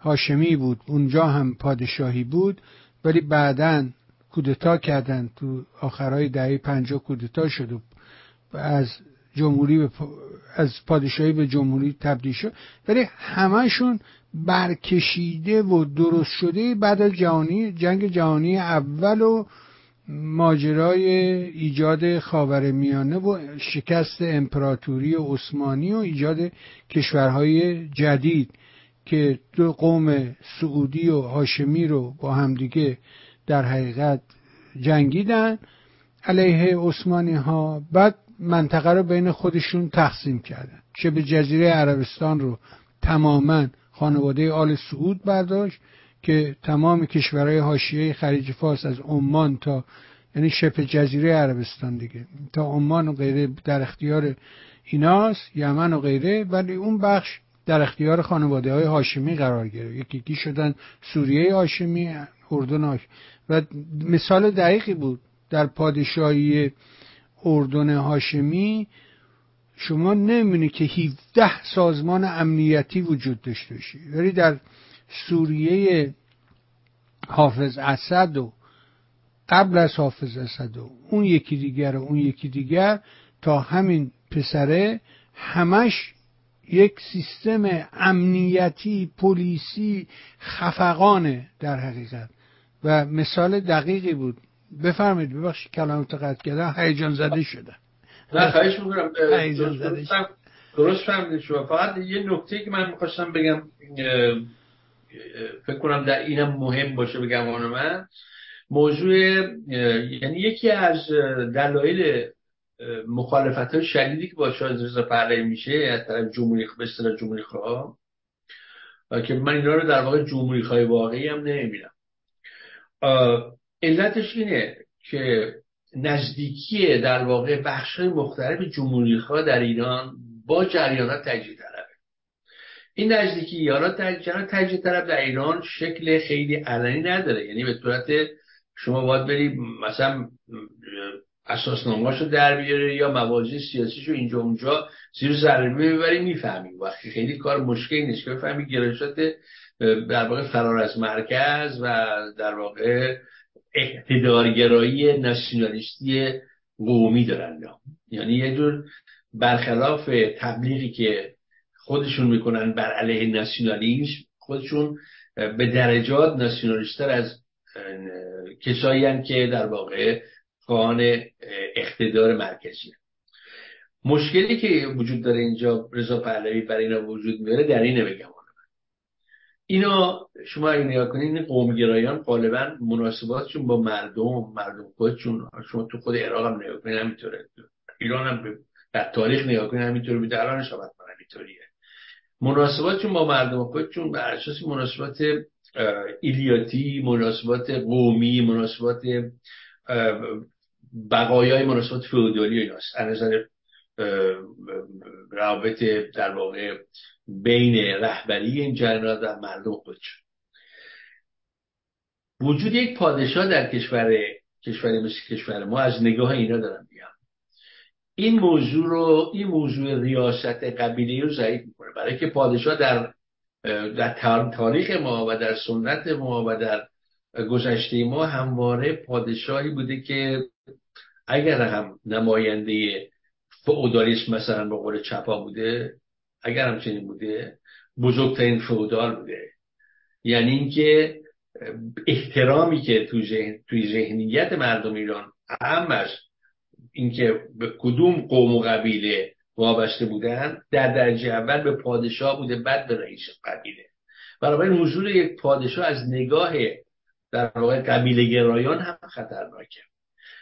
Speaker 2: هاشمی بود. اونجا هم پادشاهی بود ولی بعدا کودتا کردن تو آخرهای دهه پنجاه کودتا شد و از جمهوری از پادشاهی به جمهوری تبدیل شد. ولی همهشون برکشیده و درست شده بعد از جهانی جنگ جهانی اول و ماجرای ایجاد خاور میانه و شکست امپراتوری عثمانی و ایجاد کشورهای جدید که دو قوم سعودی و هاشمی رو با همدیگه در حقیقت جنگیدن علیه عثمانی ها بعد منطقه رو بین خودشون تقسیم کردن. چه به جزیره عربستان رو تماما خانواده آل سعود برداشت که تمام کشورهای حاشیه خلیج فارس از عمان تا یعنی شبه جزیره عربستان دیگه تا عمان و غیره در اختیار ایناست یمن و غیره ولی اون بخش در اختیار خانواده های هاشمی قرار گرفت. یکی یکی شدن سوریه هاشمی اردن هاشمی و مثال دقیقی بود در پادشاهی اردن هاشمی شما نمی‌بینی که 17 سازمان امنیتی وجود داشته باشی ولی در سوریه حافظ اسد و قبل از حافظ اسد و اون یکی دیگر و اون یکی دیگر تا همین پسره همش یک سیستم امنیتی پلیسی خفقانه در حقیقت. و مثال دقیقی بود. بفرمایید ببخشید کلامت قطع کردم هیجان زده شده.
Speaker 3: نه خواهش می‌کنم. درست فهمیدید شما. فقط یه نکته که من می‌خواستم بگم فکر کنم در اینم مهم باشه به گمان من. موضوع یعنی یکی از دلایل مخالفت های شدیدی که با شاید رضا پهلوی میشه از طرف جمهوری به جمهوری خواه که من اینا رو در واقع جمهوری خواه واقعی هم نمی‌بینم. علتش اینه که نزدیکی در واقع بخش مختلف جمهوری خواه در ایران با جریانات طلبه این نزدیکی یارا تجزیه طلب در ایران شکل خیلی علنی نداره؟ یعنی به صورت شما باید برید مثلا اساسنامه‌اشو در بیاره یا موازی سیاسیشو اینجا اونجا زیر ذره ببری می‌فهمی. وقتی خیلی کار مشکلی نیست که بفهمی گرایشات در واقع فرار از مرکز و در واقع اقتدارگرایی ناسیونالیستی قومی دارن. یعنی یه جور برخلاف تبلیغی که خودشون می‌کنن بر علیه ناسیونالیسم خودشون به درجات ناسیونالیستر از کسایی که در واقع خواهان اقتدار مرکزی مشکلی که وجود داره اینجا رضا پهلوی برای اینا وجود میاره در اینه بگم اینا شما اگه نگاه کنید این قومگرایان غالبا مناسباتشون با مردم مردم خودشون شما تو خود عراق هم نگاه کنید همینطوره. ایران هم در تاریخ نگاه کنید همینطوره. بوده الانش هم همینطوریه مناسباتشون با مردم خودشون بر اساس مناسبات ایلیاتی مناسبات قومی مناسبات بقایای مناسبات فئودالی ایناست از نظر روابط در واقع بین رهبری این جریانات و مردم خودشون وجود یک پادشاه در کشور کشور مثل کشور ما از نگاه اینا دارم میگم. این موضوع رو این موضوع ریاست قبیله رو ضعیف برای که پادشاه در در تاریخ ما و در سنت ما و در گذشته ما همواره پادشاهی بوده که اگر هم نماینده فئودالیسم مثلا به قول چپا بوده اگر همچنین بوده بزرگترین فئودال بوده. یعنی اینکه احترامی که توی ذهنیت مردم ایران همش اینکه به کدوم قوم و قبیله وابسته بودن در درجه اول به پادشاه بوده بعد به رئیس قبیله. بنابراین حضور یک پادشاه از نگاه در واقع قبیله گرایان هم خطرناکه.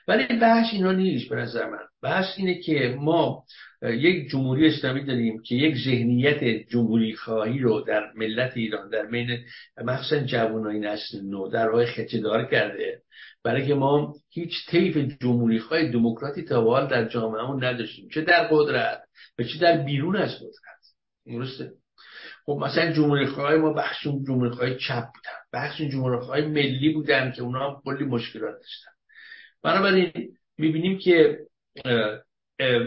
Speaker 3: ولی بحث اینا نیست به نظر من. بحث اینه که ما یک جمهوری اسلامی داریم که یک ذهنیت جمهوری خواهی رو در ملت ایران در بین مخصوصا جوانای نسل نو در واقع خچه کرده. برای که ما هیچ طیف جمهوری خواهی دموکراتی تا در جامعهمون نداشتیم. چه در قدرت؟ و چه در بیرون از قدرت درسته؟ خب مثلا جمهوری خواهی ما بخشون جمهوری خواهی چپ بودن. بخشون جمهوری خواهی ملی بودن که اونا هم کلی مشکلات داشتن. بنابراین می‌بینیم که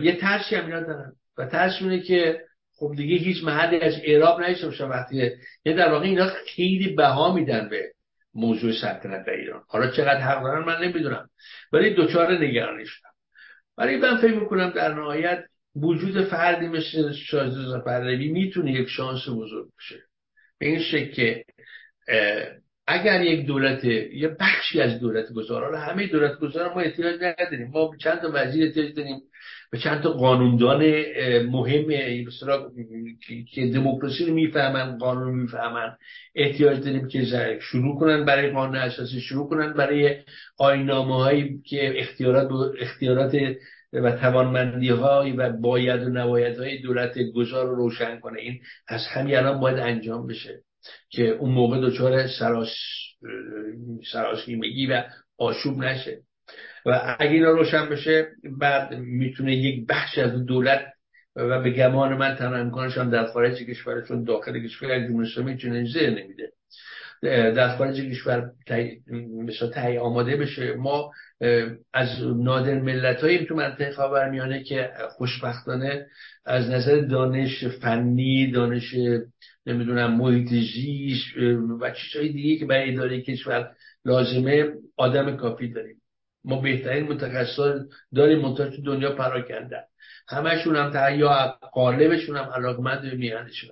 Speaker 3: یه ترسی هم دارن. و ترس اینه که خب دیگه هیچ محلی از اعراب نشته باشه وقتی یه در واقع اینا خیلی بها میدن به موضوع سلطنت در ایران. حالا چقدر حق دارن من نمی‌دونم. ولی دوچار نگرانی شدم. ولی من فکر می‌کنم در نهایت وجود فردی مثل شازده پهلوی می‌تونه یک شانس بزرگ باشه به این شکل که اگر یک دولت یه بخشی از دولت گذارا همه دولت گذارا ما احتیاج نداریم. ما چند تا وزیر احتیاج داریم به چند تا قانوندان مهم که دموکراسی رو می‌فهمن قانون رو می‌فهمن احتیاج داریم که شروع کنن برای قانون اساسی شروع کنن برای آینامه هایی که اختیارات اختیارات و توانمندی های و باید و نباید های دولت گذار رو روشن کنه. این از همین الان باید انجام بشه که اون موقع دچار سراس سراسیمگی و آشوب نشه. و اگه اینا روشن بشه بعد می‌تونه یک بخش از دولت و به گمان من تنها امکانشان در خارج کشورشون داخل کشور جمهوری اسلامی چنین نمیده در خارج کشور مثلا آماده بشه. ما از نادر ملت هاییم تو منطقه خاورمیانه که خوشبختانه از نظر دانش فنی دانش نمی‌دونم محیط و چیزهای دیگه که برای اداره کشور لازمه آدم کافی داریم. ما بهترین متخصص داریم منتها تو دنیا پراکنده. همشون هم یا قالبشون هم علاقمند به میهنشون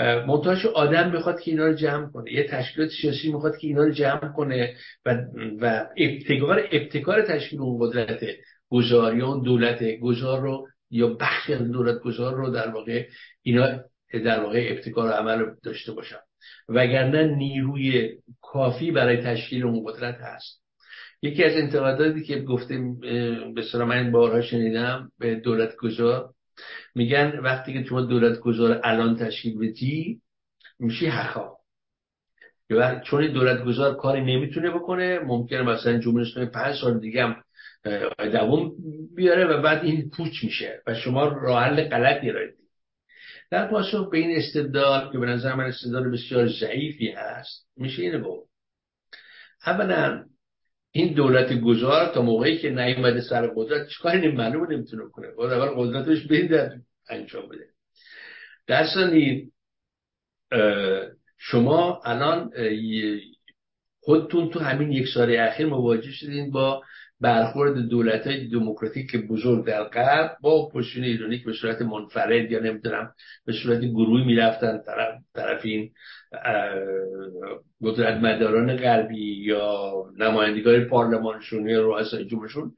Speaker 3: منتهاش آدم می‌خواد که اینا رو جمع کنه. یه تشکیلات سیاسی می‌خواد که اینا رو جمع کنه و, و ابتکار ابتکار تشکیل اون قدرت گذاریان دولت گذار رو یا بخشی از دولت گذار رو در واقع اینا در واقع ابتکار عمل داشته باشن. وگرنه نیروی کافی برای تشکیل اون قدرت هست. یکی از انتقاداتی که گفتیم به من بارها شنیدم به دولت گذار میگن وقتی که شما دولت گذار الان تشکیل بدی میشی حخا چون دولت گذار کاری نمی‌تونه بکنه ممکنه مثلا جمهوری اسلامی پنج سال دیگه هم دوم بیاره و بعد این پوچ میشه و شما راه حل غلطی را در پاسخ به این استدلال که به نظر من استدلال بسیار ضعیفی هست میشه اینه بود اولا این دولت گذار تا موقعی که نیومده سر قدرت چیکاری معلومه نمی‌تونه کنه؟ باید اول قدرتش در انجام بده. در شما الان خودتون تو همین یک سال اخیر مواجه شدین با برخورد دولت های دموکراتیک بزرگ در غرب با اپوزیسیون ایرانی که به صورت منفرد یا نمی‌دونم به صورت گروهی می‌رفتن طرف, طرف این قدرت مداران غربی یا نمایندگان پارلمانشون یا رؤسای جمهورشون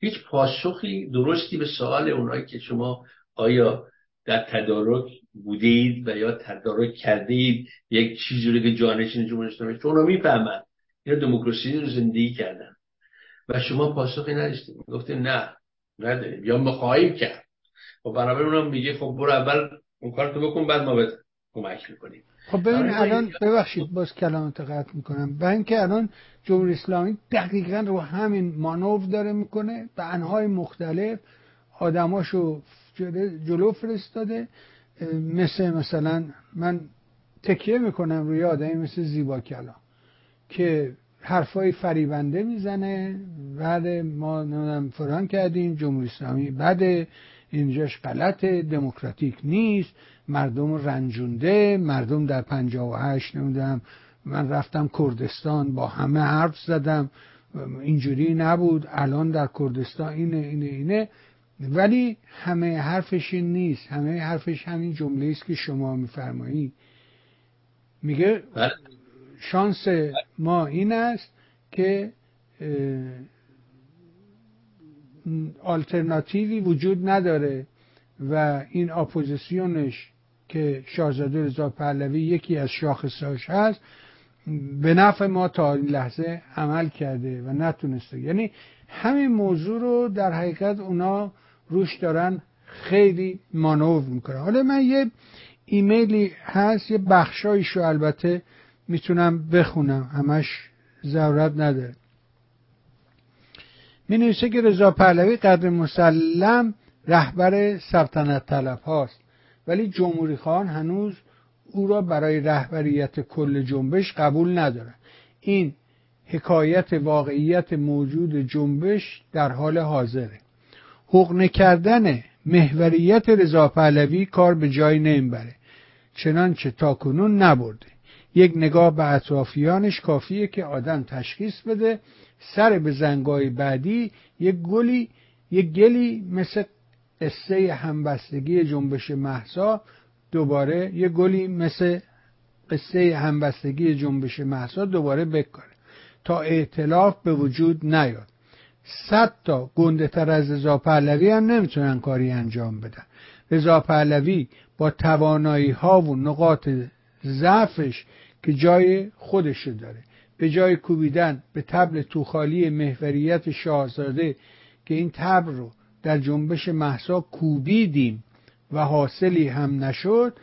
Speaker 3: هیچ پاسخی درستی به سوال اونایی که شما آیا در تدارک بودید و یا تدارک کردید یک چیزی رو که جانشین جمهوری اسلامی چون می‌فهمن اینا دموکراسی رو زندگی کردن. و شما پاسخی نداشتید گفته نه نداریم یا ما خواهیم کرد. و خب بنابراین اونم میگه خب برو اول اون کارتو بکن بعد ما بده کمک می‌کنیم.
Speaker 2: خب ببین الان ببخشید باز کلامت قطع می‌کنم. و اینکه الان جمهوری اسلامی دقیقا رو همین مانور داره می‌کنه به انهای مختلف آدماشو جلو فرستاده. مثل مثلا من تکیه می‌کنم روی آدمی مثل زیبا کلا که حرفای فریبنده می‌زنه. بعد ما نمی‌دونم فران کردیم جمهوری اسلامی بعد اینجاش غلط دموکراتیک نیست مردم رنجونده مردم در پنجاه و هشت نمی‌دونم من رفتم کردستان با همه حرف زدم اینجوری نبود الان در کردستان اینه اینه اینه. ولی همه حرفش این نیست همه حرفش همین جمله است که شما میفرمایید میگه بله. شانس ما این است که آلترناتیوی وجود نداره و این اپوزیسیونش که شاهزاده رضا پهلوی یکی از شاخصاش هست به نفع ما تا این لحظه عمل کرده و نتونسته. یعنی همین موضوع رو در حقیقت اونا روش دارن خیلی مانور می‌کنن. حالا من یه ایمیلی هست یه بخشایش رو البته می‌تونم بخونم. همش ضرورت نداره. می نویسه که رضا پهلوی قدر مسلم رهبر سلطنت طلب هاست. ولی جمهوری خان هنوز او را برای رهبریت کل جنبش قبول ندارد این حکایت واقعیت موجود جنبش در حال حاضره. حق کردن محوریت رضا پهلوی کار به جای نمی‌بره. چنانچه تاکنون نبرده. یک نگاه به اطرافیانش کافیه که آدم تشخیص بده. سر به زنگای بعدی یک گلی یک گلی مثل قصه همبستگی جنبش محسا. دوباره یک گلی مثل قصه همبستگی جنبش محسا دوباره بکاره تا ائتلاف به وجود نیاد. صد تا گنده تر از رضا پهلوی هم نمی‌تونن کاری انجام بدن. رضا پهلوی با توانایی ها و نقاط ضعفش که جای خودش داره. به جای کوبیدن به تبل توخالی محوریت شاهزاده که این تبل رو در جنبش محسا کوبیدیم و حاصلی هم نشد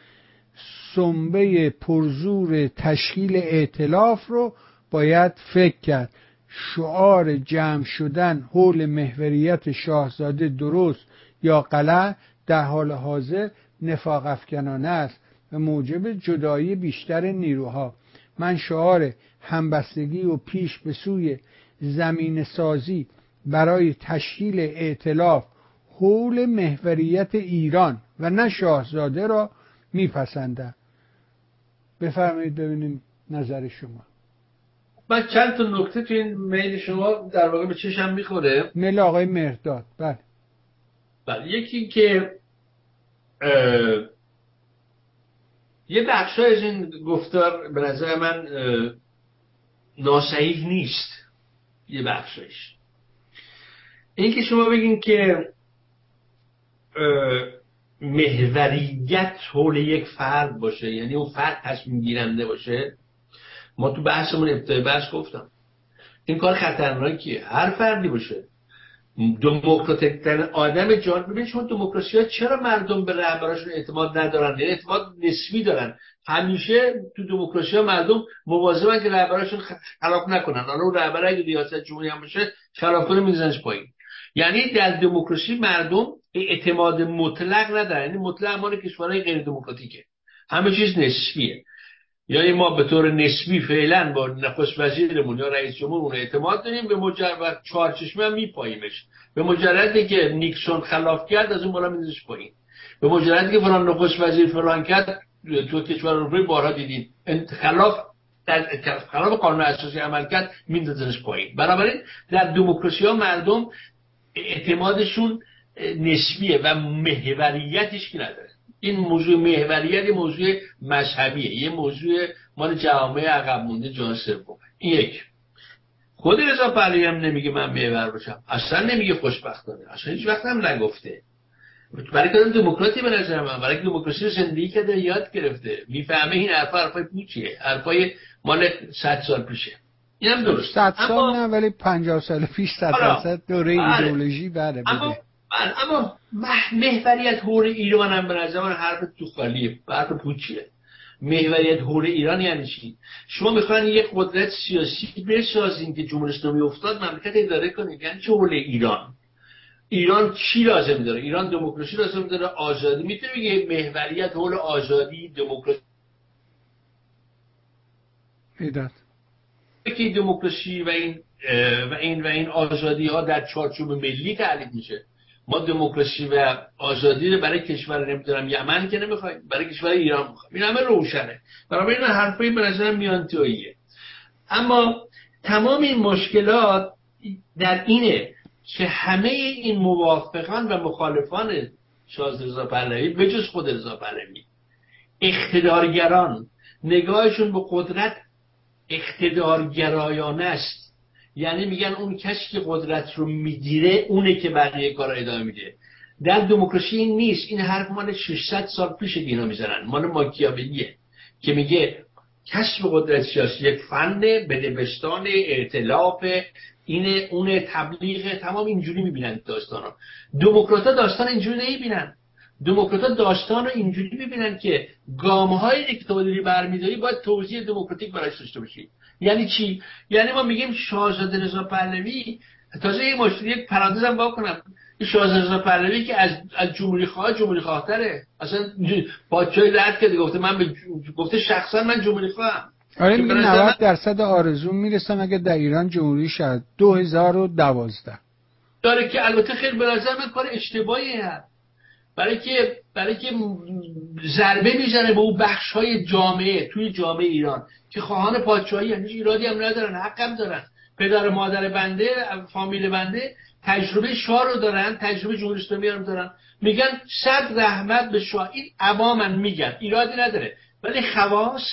Speaker 2: سنبه پرزور تشکیل ائتلاف رو باید فکر کرد. شعار جمع شدن حول محوریت شاهزاده درست یا غلط در حال حاضر نفاق افکنانه است. و موجب جدایی بیشتر نیروها. من شعار همبستگی و پیش به سوی زمین سازی برای تشکیل ائتلاف حول محوریت ایران و نه شاهزاده را میپسندم. بفرمایید ببینیم نظر شما.
Speaker 3: من چند تا نکته تو این میل شما در واقع به چشم می‌خوره؟
Speaker 2: میل آقای مهرداد. بله.
Speaker 3: بله یکی که یه بخش از این گفتار به نظر من ناسعیح نیست. یه بخشش این که شما بگین که محوریت حول یک فرد باشه یعنی اون فرد تصمیم گیرنده باشه ما تو بحثمون ابتدای بحث گفتم. این کار خطرناکیه. هر فردی باشه. دموکراتیک ترین آدم جان ببین شما دموکراسی ها چرا مردم به رهبراشون اعتماد ندارن؟ یعنی اعتماد نسبی دارن. همیشه تو دموکراسی ها مردم مواظبن که رهبراشون خلاف نکنن. حالا اون رهبر اگه ریاست جمهوری هم باشه خلاف کنه میزنش پایین. یعنی در دموکراسی مردم اعتماد مطلق ندارن. یعنی مطلق مال کشورهای غیر دموکراتیکه همه چیز نسبیه. یعنی ما به طور نسبی فعلا با نخست وزیرمون یا رئیس جمهورمون اعتماد داریم به مجرد چهارچشمه هم میپاییمش. به مجردی که نیکسون خلاف کرد از اون بالا میزش پایین. به مجردی که فلان نخست وزیر فلان کرد تو کشور روی بارها دیدین خلاف در خلاف قانون اساسی عمل کرد میندازنش پایین. بنابراین در دموکراسی ها مردم اعتمادشون نسبیه و محوریتش که نداره. این موضوع محوریت موضوع مذهبیه یه موضوع مال جوامع عقب مونده جان سوم. این یک. خود رضا پهلوی هم نمیگه من محور باشم. اصلا نمیگه خوشبختانه. اصلا هیچ وقت هم نگفته. برای که دموکراتی به نظر من برای دموکراسی رو زندگی کرده یاد گرفته. می‌فهمه این حرفا حرفای پوچیه. حرفای مال 100 سال پیشه. اینم درست
Speaker 2: 100 سال نه ولی 50 سال پیش 100 درصد دوره بله. ایدئولوژی بله
Speaker 3: بله، اما محوریت هور ایران هم به نظر من حرف تو خالیه حرف پوچیه. محوریت حول ایران یعنی چی؟ شما می‌خواین یک قدرت سیاسی بسازین که جمهوری اسلامی افتاد مملکت اداره کنید. یعنی چه حول ایران؟ ایران چی لازم داره؟ ایران دموکراسی لازم داره؟ آزادی؟ می‌تونه بگه محوریت حول آزادی دموکراسی؟ که دموکراسی و این و این و این آزادی ها در چارچوب ملی تعریف میشه. ما دموکراسی و آزادی رو برای کشور نمی‌دونم یمن که نمی‌خوایم برای کشور ایران می‌خوایم. این همه روشنه. برای این حرفایی به نظرم میانتوییه. اما تمام این مشکلات در اینه که همه این موافقان و مخالفان شاه رضا پهلوی به جز خود رضا پهلوی اقتدارگران نگاهشون به قدرت اقتدارگرایانه است. یعنی میگن اون کسی که قدرت رو می‌گیره اونه که بقیه کار ادامه میده. در دموکراسی این نیست. این حرف مال 600 سال پیش اینا می‌زنن. مال ماکیاولیه که میگه کسب قدرت سیاسی یک فن بدبستان ائتلاف اینه اون تبلیغ تمام اینجوری می‌بینن داستان ها دموکرات داستان اینجوری نمی‌بینن. دموکرات داستان رو اینجوری می‌بینن که گام هایی که برمیداری باید توضیح دموکراتیک براش داشته باشی. یعنی چی؟ یعنی ما میگیم شاهزاده رضا پهلوی تازه یه مشکلی یک پرانتزم با کنم. شاهزاده رضا پهلوی که از از جمهوری خواه جمهوری خواهتره اصلا پادشاهی رد کرده. گفته من به گفته شخصا من جمهوری خواهم.
Speaker 2: آره میگه 90 درصد آرزو می‌رسم اگه در ایران جمهوری شد 2012
Speaker 3: داره که البته خیلی به نظر من کار اشتباهی هست برای که برای که ضربه می‌زنه به اون بخش های جامعه توی جامعه ایران که خواهان پادشاهی هیچ ایرادی هم ندارن حق هم دارن. پدر مادر بنده فامیل بنده تجربه شاه رو دارن تجربه جمهوری اسلامی هم دارن. میگن صد رحمت به شاه. این عوامن میگن. ایرادی نداره. ولی خواص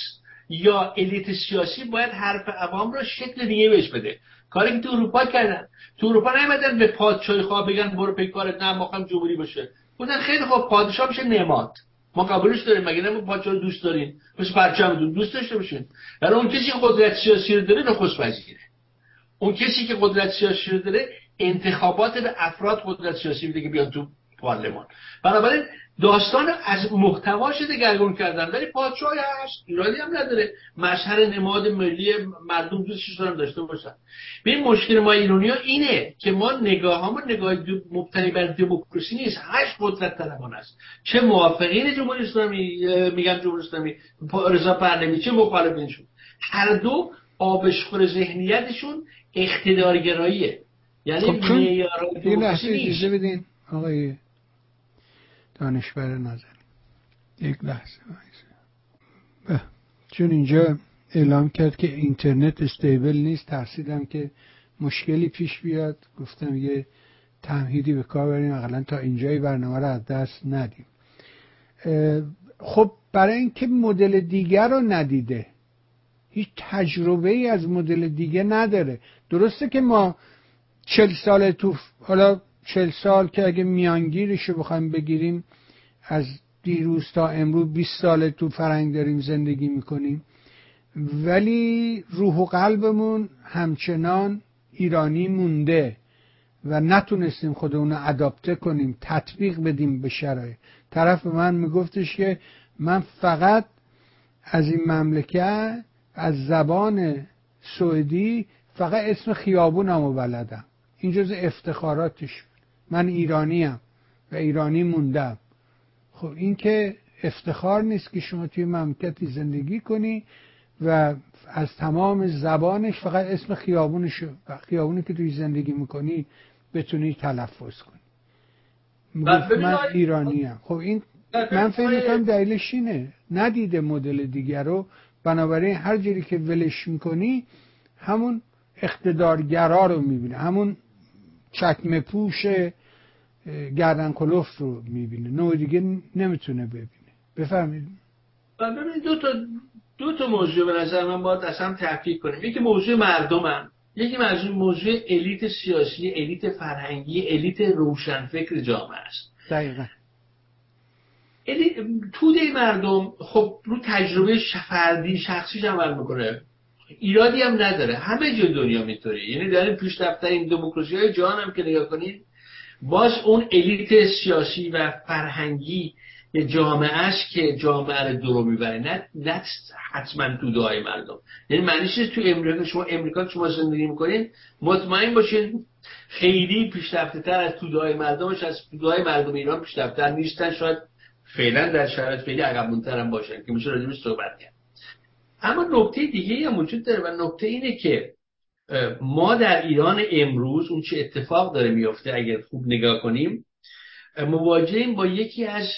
Speaker 3: یا الیت سیاسی باید حرف عوام رو شکل دیگه بهش بده. کاری که تو اروپا کردن. تو اروپا نیومدن به پادشاهی خواه بگن برو پیکارت نه ما جمهوری باشه. بودن خیلی خوب پادشاه میشه نماد. ما قبولش داریم مگه نه پادشاه دوست دارین مثل پرچمتون دوست داشته باشین. در اون کسی که قدرت سیاسی رو داره نخست وزیره. اون کسی که قدرت سیاسی رو داره انتخابات به افراد قدرت سیاسی میده که بیان تو پارلمان. بنابراین داستان از محتواش دگرگون کردن. ولی پادشاه هست ایرادی هم نداره. مشهر نماد ملی مردم دوستش دارن داشته باشن. این مشکل ما ایرانی ها اینه که ما نگاه همون نگاه مبتنی بر دموکراسی نیست. هشت قدرت طلبان است. چه موافقین جمهوری اسلامی میگم جمهوری اسلامی رضا پهلوی چه مخالفینشون هر دو آبشخور ذهنیتشون اقتدارگراییه. یعنی
Speaker 2: خب چون بدین آقای دانشور نازنین. یک لحظه چون اینجا اعلام کرد که اینترنت استیبل نیست ترسیدم که مشکلی پیش بیاد. گفتم یه تمهیدی به کار بریم اقلا تا اینجای برنامه رو از دست ندیم. خب برای اینکه مدل دیگر رو ندیده. هیچ تجربه ای از مدل دیگه نداره. درسته که ما چل سال تو حالا چل سال که اگه میانگیرش رو بخوایم بگیریم از دیروز تا امروز 20 سال تو فرنگ داریم زندگی می‌کنیم. ولی روح و قلبمون همچنان ایرانی مونده و نتونستیم خودمون رو اداپته کنیم تطبیق بدیم به شرایط. طرف من میگفتش که من فقط از این مملکت از زبان سعودی فقط اسم خیابونمو بلدم. این جز افتخاراتش من ایرانیم و ایرانی موندم. خب این که افتخار نیست که شما توی مملکتی زندگی کنی و از تمام زبانش فقط اسم خیابونش خیابونی که توی زندگی می‌کنی بتونی تلفظ کنی. من ایرانی هم. خب این من فکر می‌کنم دلیلش اینه. ندیده مدل دیگر رو. بنابراین هر جوری که ولش می‌کنی همون اقتدارگرا رو می‌بینه همون چکمه پوش گردن کلوف رو می‌بینه. نوع دیگه نمی‌تونه ببینه. بفهمید
Speaker 3: ببینید دو تا دو تا موضوع به نظر من باید اصلا تحقیق کنیم. یکی موضوع مردمم یکی موضوع موضوع الیت سیاسی الیت فرهنگی الیت روشنفکر جامعه است.
Speaker 2: دقیقا.
Speaker 3: توده مردم خب رو تجربه فردی شخصیش عمل می‌کنه. ایرادی هم نداره. همه جای دنیا میطوری یعنی در این پیشرفت‌ترین دموکراسی های جهان هم که نگاه کنید. باز اون الیت سیاسی و فرهنگی یه جامعه است که جامعه رو درو می‌بره. نه نه حتما تودهای مردم. یعنی معنیش تو امریکا شما امریکا شما زندگی می‌کنین مطمئن باشین خیلی پیشرفته تر از تودهای مردمش از تودهای مردم ایران پیشرفته نیستن. شاید فعلا در شرایط فعلی عقب هم باشن که میشه راجبش صحبت کرد. اما نکته دیگه هم وجود داره و نکته اینه که ما در ایران امروز اون چه اتفاق داره میفته اگر خوب نگاه کنیم مواجهیم با یکی از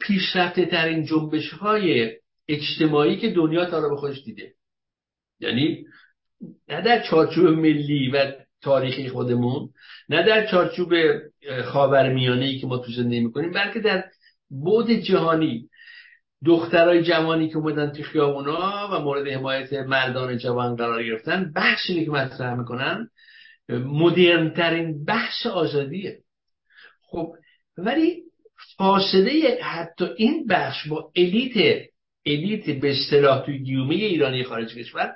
Speaker 3: پیشرفته ترین جنبش های اجتماعی که دنیا تا به خودش دیده. یعنی نه در چارچوب ملی و تاریخی خودمون نه در چارچوب خاورمیانه ای که ما تو زندگی می‌کنیم بلکه در بود جهانی دخترای جوانی که اومدن تو خیابونا و مورد حمایت مردان جوان قرار گرفتن بخشی که مطرح می‌کنن مدرن بحث آزادیه. خب ولی فاصله حتی این بخش با الیت الیت به اصطلاح توی گیومه ایرانی خارج کشور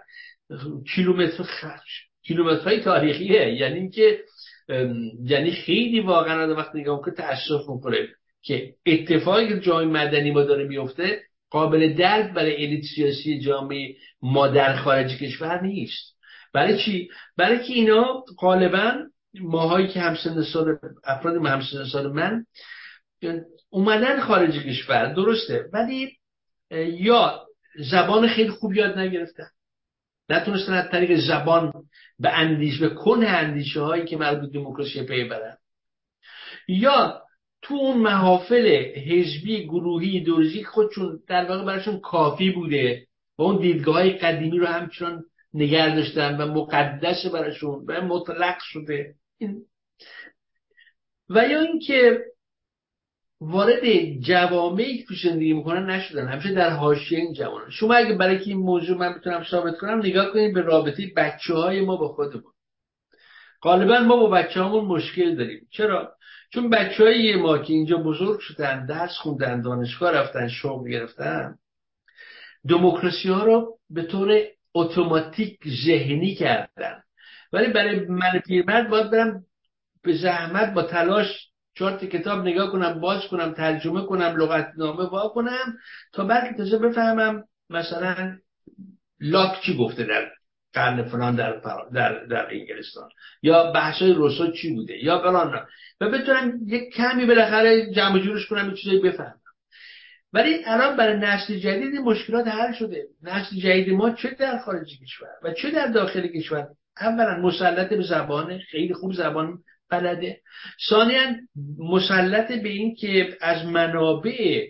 Speaker 3: کیلومتر خرج کیلومترهای تاریخیه. یعنی اینکه یعنی خیلی واقعا وقتی نگاه که تاسف می‌کنه. که اتفاقی که جامعه مدنی ما داره میفته قابل درک برای الیت سیاسی جامعه ما در خارج کشور نیست. برای چی؟ برای که اینا غالبا ماهایی که همسن سال افراد همسن سال من اومدن خارج کشور درسته ولی یا زبان خیلی خوب یاد نگرفتن. نتونستن از طریق زبان به اندیش به کن اندیشه هایی که مربوط دموکراسی پی برن یا تو اون محافل حزبی گروهی ایدئولوژیک خودشون در واقع براشون کافی بوده و اون دیدگاه های قدیمی رو همچنان نگه داشتن و مقدس براشون و مطلق شده. و یا اینکه وارد جوامعی که زندگی می‌کنن نشدن. همیشه در حاشیه این جوانان. شما اگه برای که این موضوع من بتونم ثابت کنم نگاه کنید به رابطه بچه های ما با خودمون. غالبا ما با بچه همون مشکل داریم. چرا؟ چون بچه ما که اینجا بزرگ شدن درس خوندن دانشگاه رفتن شغل گرفتن دموکراسی ها رو به طور اتوماتیک ذهنی کردن. ولی برای من پیرمرد باید برم به زحمت با تلاش چهار کتاب نگاه کنم باز کنم ترجمه کنم لغتنامه وا کنم تا بعد تازه بفهمم مثلا لاک چی گفته در قرن فلان در, در, در انگلستان. یا بحثای روسو چی بوده؟ یا فلان. و بتونم یک کمی بالاخره جمع جورش کنم این چیزایی بفهمم. ولی الان برای نسل جدید مشکلات حل شده. نسل جدید ما چه در خارج کشور و چه در داخل کشور؟ اولا مسلط به زبان خیلی خوب زبان بلده. ثانیا مسلط به این که از منابع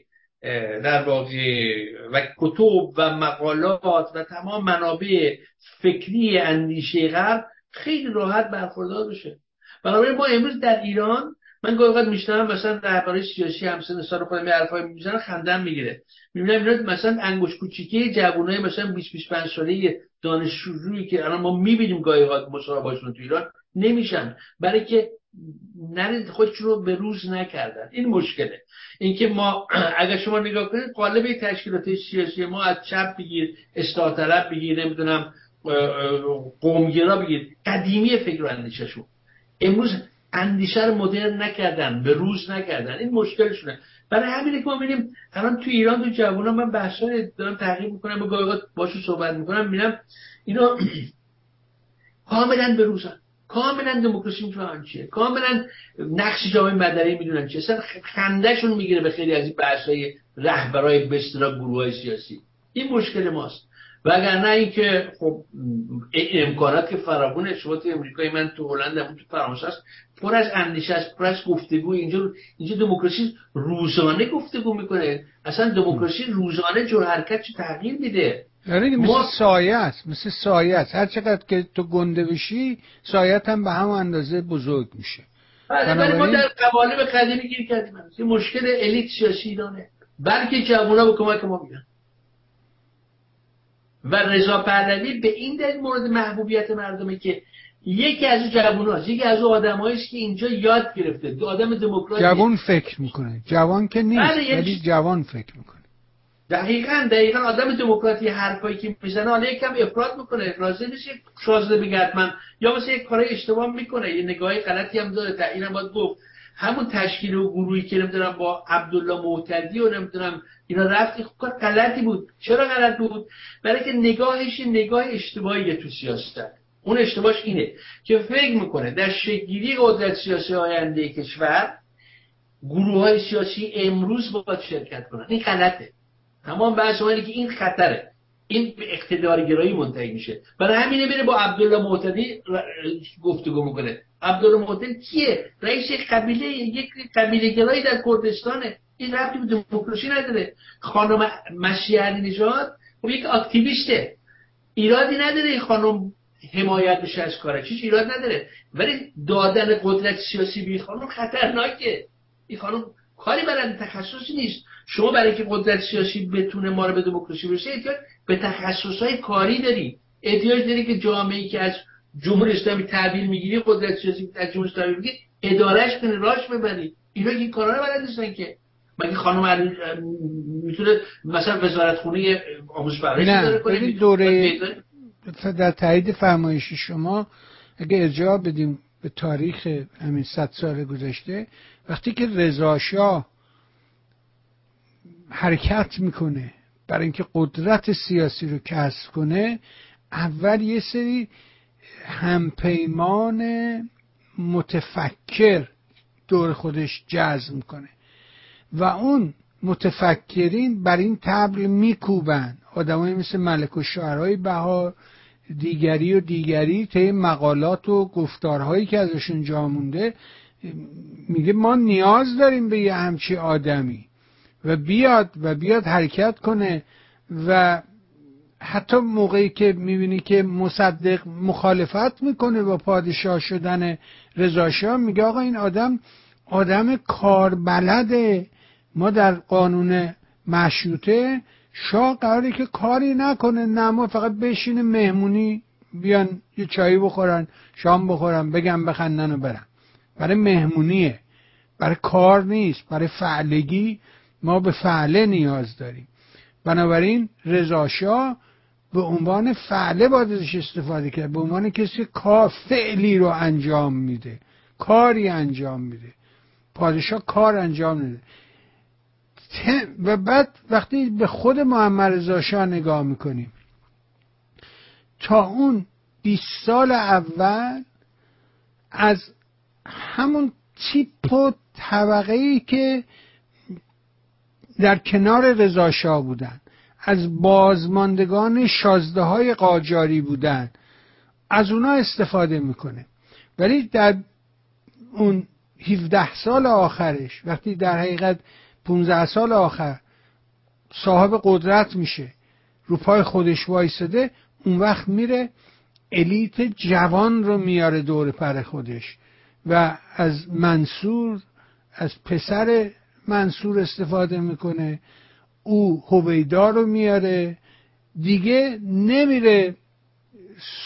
Speaker 3: در واقع و کتب و مقالات و تمام منابع فکری اندیشه غرب خیلی راحت برخوردار بشه بنابراین ما امروز در ایران من گاهی اوقات میشنم مثلا رهبرای سیاسی همسن سال خودم یه حرفای می‌زنن خندم می‌گیره. می‌بینم اینا مثلا انگوش کوچیکی جوونای مثلا 20 25 ساله دانشجویی که الان ما می‌بینیم گاهی اوقات مصاحبهشون تو ایران نمیشن. برای که خودشون رو به روز نکردن. این مشکله. اینکه ما اگر شما نگاه کنید قالب تشکیلات سیاسی ما از چپ بگیر اصلاح طلب بگیر نمی‌دونم قومگرا بگیر قدیمی فکر و اندیشهشون. امروز اندیشه رو مدرن نکردن به روز نکردن. این مشکلشونه. برای همینه که ما ببینیم الان تو ایران تو جوونا من بحثا دارم تحقیق می‌کنم و گاهی باشو صحبت می‌کنم می‌بینم اینا کاملا به روزن. کاملا دموکراسی می‌فهمن چیه؟ کاملا نقش جامعه مدنی می‌دونن چیه؟ اصلا خندهشون می‌گیره به خیلی از این بحثای رهبرای به گروه سیاسی. این مشکل ماست. و اگر نه اینکه خب امکانات که فراوونه شما تو امریکای من تو هلند تو فرانسه است پر از اندیشه است پر از گفتگو. اینجا اینجا دموکراسی روزانه گفتگو می‌کنه. اصلا دموکراسی روزانه جو حرکت چه تغییر میده.
Speaker 2: یعنی مثل ما... سایه است مثل سایه است. هر چقدر که تو گنده بشی سایت هم به هم اندازه بزرگ میشه.
Speaker 3: بله بنابراین... ما در قوالب قدیمی گیر کردیم. این مشکل الیت سیاسی ایرانه بلکه جوونا به کمک ما بیان و رضا پهلوی به این دلیل مورد محبوبیت مردمه که یکی از اون جواناست یکی از اون آدمایی که اینجا یاد گرفته. آدم دموکرات
Speaker 2: جوان فکر می‌کنه. جوان که نیست بله ولی جوان فکر می‌کنه.
Speaker 3: دقیقا دقیقا آدم دموکراتی حرفایی که می‌زنه حالا یکم افراد می‌کنه. راضی یک شازده بگه من. یا مثلا یک کار اشتباه می‌کنه یه نگاه غلطی هم داره. تا اینم باید گفت. همون تشکیل و گروهی که نمی‌دونم با عبدالله معتدی و نمی‌دونم اینا رفت کار غلطی بود. چرا غلط بود؟ برای که نگاهش نگاه اشتباهیه تو سیاست اون اشتباهش اینه که فکر می‌کنه در شگیری قدرت سیاسی آینده کشور گروه های سیاسی امروز باید شرکت کنن. این غلطه. تمام بحث که این خطره. این به اقتدارگرایی منتهی میشه. برای همینه میره با عبدالله معتدی گفتگو می‌کنه. عبدالله معتدی کیه؟ رئیس قبیله یک قبیله گرایی در کردستانه. این ربطی به دموکراسی نداره. خانم مشی علی نژاد خب یک اکتیویسته. ایرادی نداره این خانم حمایت بشه از کاره چیش ایراد نداره. ولی دادن قدرت سیاسی به خانم خطرناکه. این خانم کاری برای تخصصی نیست. شما برای که قدرت سیاسی بتونه ما رو به دموکراسی برسه احتیاج به تخصص های کاری داری. احتیاج داری که جامعه که از جمهوری اسلامی تحویل می‌گیری قدرت سیاسی از جمهوری اسلامی می‌گیری ادارهش کنی راش ببری. اینا این کارا رو بلد نیستن که. مگه خانم می‌تونه مثلا وزارت خونه آموزش پرورش
Speaker 2: نه کنه؟ دوره در تایید فرمایش شما اگه ارجاع بدیم به تاریخ همین صد سال گذشته وقتی که رضا حرکت می‌کنه. برای اینکه قدرت سیاسی رو کسب کنه اول یه سری همپیمان متفکر دور خودش جذب می‌کنه. و اون متفکرین بر این تبل میکوبن. آدمایی مثل ملک و شعرهای بهار دیگری و دیگری طی مقالات و گفتارهایی که ازشون جا مونده میگه ما نیاز داریم به یه همچی آدمی. و بیاد و بیاد حرکت کنه و حتی موقعی که می‌بینی که مصدق مخالفت می‌کنه با پادشاه شدن رضاشاه میگه آقا این آدم آدم کاربلده ما در قانون مشروطه شاه قراره که کاری نکنه نه ما فقط بشینه مهمونی بیان یه چایی بخورن شام بخورن بگم بخندن و برن. برای مهمونیه برای کار نیست برای فعلگی. ما به فعله نیاز داریم. بنابراین رضاشاه به عنوان فعله باید ازش استفاده کرد به عنوان کسی کار فعلی رو انجام میده کاری انجام میده. پادشاه کار انجام میده و بعد وقتی به خود محمد رضا نگاه می‌کنیم تا اون 20 سال اول از همون تیپ و طبقه ای که در کنار رضاشاه بودن. از بازماندگان شازده های قاجاری بودن. از اونا استفاده می‌کنه. ولی در اون 17 سال آخرش وقتی در حقیقت 15 سال آخر صاحب قدرت میشه رو پای خودش وایساده اون وقت میره الیت جوان رو میاره دور پر خودش. و از منصور از پسر منصور استفاده می‌کنه او هویدا رو میاره دیگه نمیره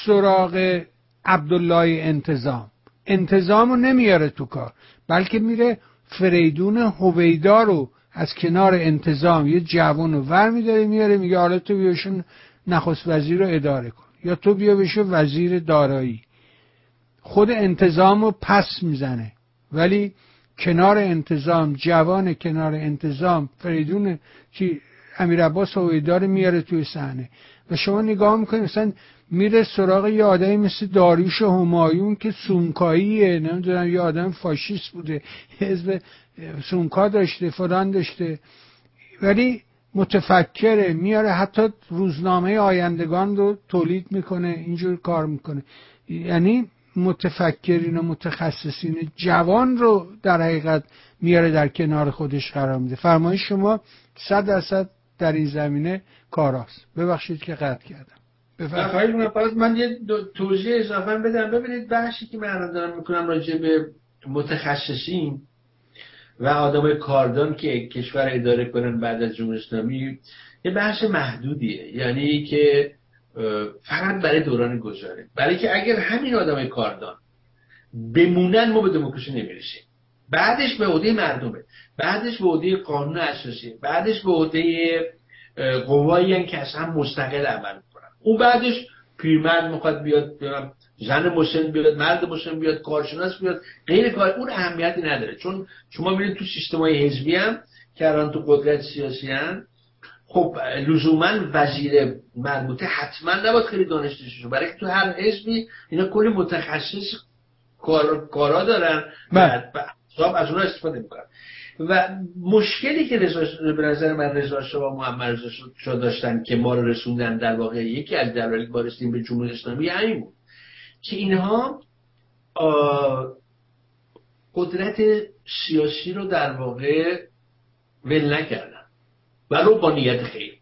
Speaker 2: سراغ عبدالله انتظام. انتظام رو نمیاره تو کار بلکه میره فریدون هویدا رو از کنار انتظام یه جوان رو ور میداره میاره میگه حالا تو بیاشون نخست وزیر رو اداره کن. یا تو بیا بشو وزیر دارایی. خود انتظام رو پس می‌زنه. ولی کنار انتظام جوان کنار انتظام فریدون چی امیر عباس میاره توی صحنه. و شما نگاه می‌کنید مثلا میره سراغ یه آدمی مثل داریوش همایون که سونکاییه نمی‌دونم یه آدم فاشیست بوده حزب سونکا داشته فلان داشته. ولی متفکره میاره حتی روزنامه آیندگان رو تولید می‌کنه اینجور کار می‌کنه. یعنی متفکرین و متخصصین جوان رو در حقیقت میاره در کنار خودش قرار میده. فرمایش شما صد درصد در این زمینه کاراست ببخشید که قطع کردم.
Speaker 3: بفرمایید. من یه توضیح اضافه بدم. ببینید بحثی که من دارم می‌کنم راجع به متخصصین و آدم کاردان که کشور اداره کنن بعد از جمهوری اسلامی یه بحث محدودیه. یعنی که فقط برای دوران گذاره برای که اگر همین آدم کاردان بمونن ما به دموکراسی نمی‌رسیم. بعدش به عهده مردمه. بعدش به عهده قانون اساسی. بعدش به عهده قوایی که اصلا مستقل عمل کنن اون بعدش پیرمرد می‌خواد بیاد زن مسن بیاد مرد مسن بیاد کارشناس بیاد غیر کار. اون اهمیتی نداره. چون شما می‌بینید تو سیستم های حزبی هم که الان تو قدرت سیاسی هم خب لزوما وزیر مربوطه حتما نباید خیلی دانشته شده برای که تو هر حزبی اینا کلی متخصص کار... کارا دارن
Speaker 2: بله.
Speaker 3: و از اونها استفاده می‌کنن. و مشکلی که رضا به نظر من رضا شاه و محمد رضا داشتن که ما رو رسوندن در واقع یکی از دلایل ما رسیدیم به جمهوری اسلامی همین بود که اینها قدرت سیاسی رو در واقع ول نکردن ولو با نیت خیر.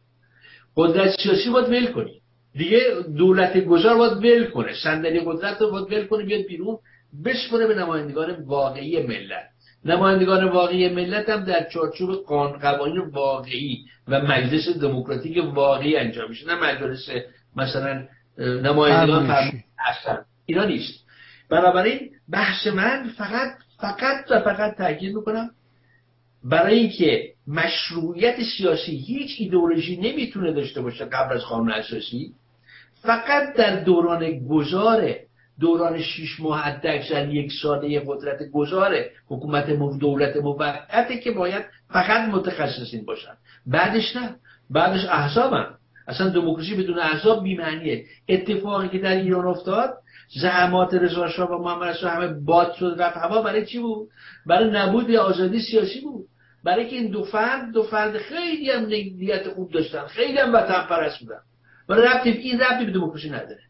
Speaker 3: قدرت سیاسی باید ول کنی. دیگه دولت گذار باید ول کنه. صندلی قدرت رو باید ول کنه بیاد بیرون بسپره به نمایندگان واقعی ملت. نمایندگان واقعی ملت هم در چارچوب قوانین واقعی و مجلس دموکراتیک واقعی انجام میشه. نه مجلس مثلا نمایندگان هستن اینا نیست. بنابراین بحث من فقط فقط و فقط تاکید می‌کنم برای اینکه مشروعیت سیاسی هیچ ایدئولوژی نمی‌تونه داشته باشه قبل از قانون اساسی فقط در دوران گذار دوران شیش ماه حداکثر یک ساله قدرت گذاره حکومت مو دولت موقته که باید فقط متخصصین باشن. بعدش نه بعدش احزابن اصلا دموکراسی بدون احزاب بی‌معنیه. اتفاقی که در ایران افتاد زحمات رضا شاه و محمد همه باد شد رفت هوا برای چی بود؟ برای نبود آزادی سیاسی بود. برای که این دو فرد دو فرد خیلی هم نیت خوب داشتن خیلی هم وطن پرست بودن. برای ربطی این ربطی به دموکراسی نداره.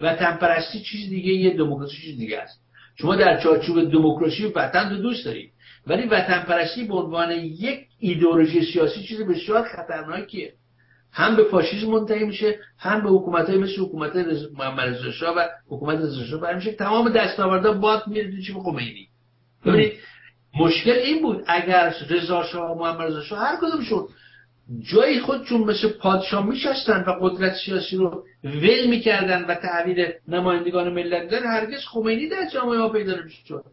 Speaker 3: وطن پرستی چیز دیگه یه دموکراسی چیز دیگه است. شما در چارچوب دموکراسی و وطن رو دوست دارید. ولی وطن پرستی به عنوان یک ایدئولوژی سیاسی چیز بسیار خطرناکیه. هم به فاشیسم منتهی میشه هم به حکومت های مثل حکومت محمد رضا و حکومت رضا شاه میشه تمام دستاوردها باد میره چی خمینی ببینید مشکل این بود اگر رضا شاه و محمد رضا شاه هر کدومشون جایی خودشون مثل پادشاه میشستن و قدرت سیاسی رو ول می‌کردن و تحویل نمایندگان ملت دادن هرگز خمینی در جامعه ما پیدا نمی‌شد.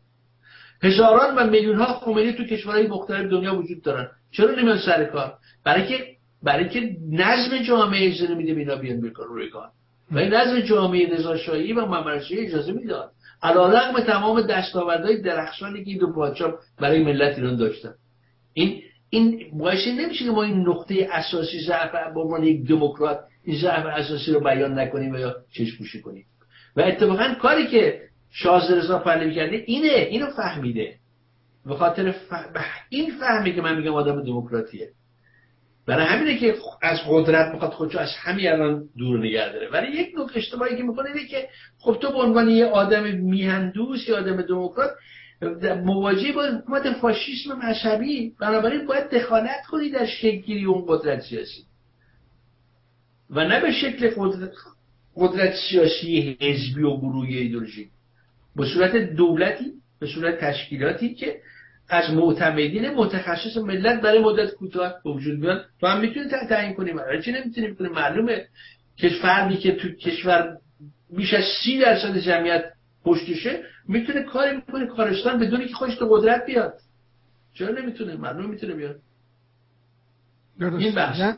Speaker 3: هزاران و میلیون ها خمینی تو کشورهای مختلف دنیا وجود دارن. چرا نمیان سر کار؟ برای که برای که نظم جامعه اجازه نمیده بینا بیان روی کار. و این نظم جامعه رضاشاهی و محمد اجازه می‌داد. علیرغم تمام دستاوردهای درخشانی که این دو پادشاه برای ملت ایران داشتن. این این باعث نمیشه که ما این نقطه اساسی ضعف به عنوان یک دموکرات این ضعف اساسی رو بیان نکنیم و یا چشم پوشی کنیم. و اتفاقا کاری که شاه رضا پهلوی کرده اینه اینو فهمیده. به خاطر این فهمی که من میگم آدم دموکراتیه. برای همینه که از قدرت می‌خواد خودشو از همین الان دور نگه داره. ولی یک نکته اشتباهی که می‌کنه اینه که خب تو به عنوان یه آدم میهندوس یا آدم دموکرات مواجه با حکومت فاشیسم مذهبی بنابراین باید دخالت کنی در شکلی اون قدرت سیاسی. و نه به شکل قدرت, قدرت سیاسی حزبی و گروهی ایدولوژی به صورت دولتی به صورت تشکیلاتی که از معتمدین متخصص ملت برای مدت کوتاه به وجود بیان. تو هم می‌تونی تعیین کنی. برای چی نمی‌تونی کنی معلومه. که فردی که تو کشور بیش از سی درصد جمعیت پشتشه می‌تونه کاری می‌کنه کارستان بدونی که خودش تو قدرت بیاد. چرا نمی‌تونه؟ معلوم می‌تونه بیاد.
Speaker 2: این بحث.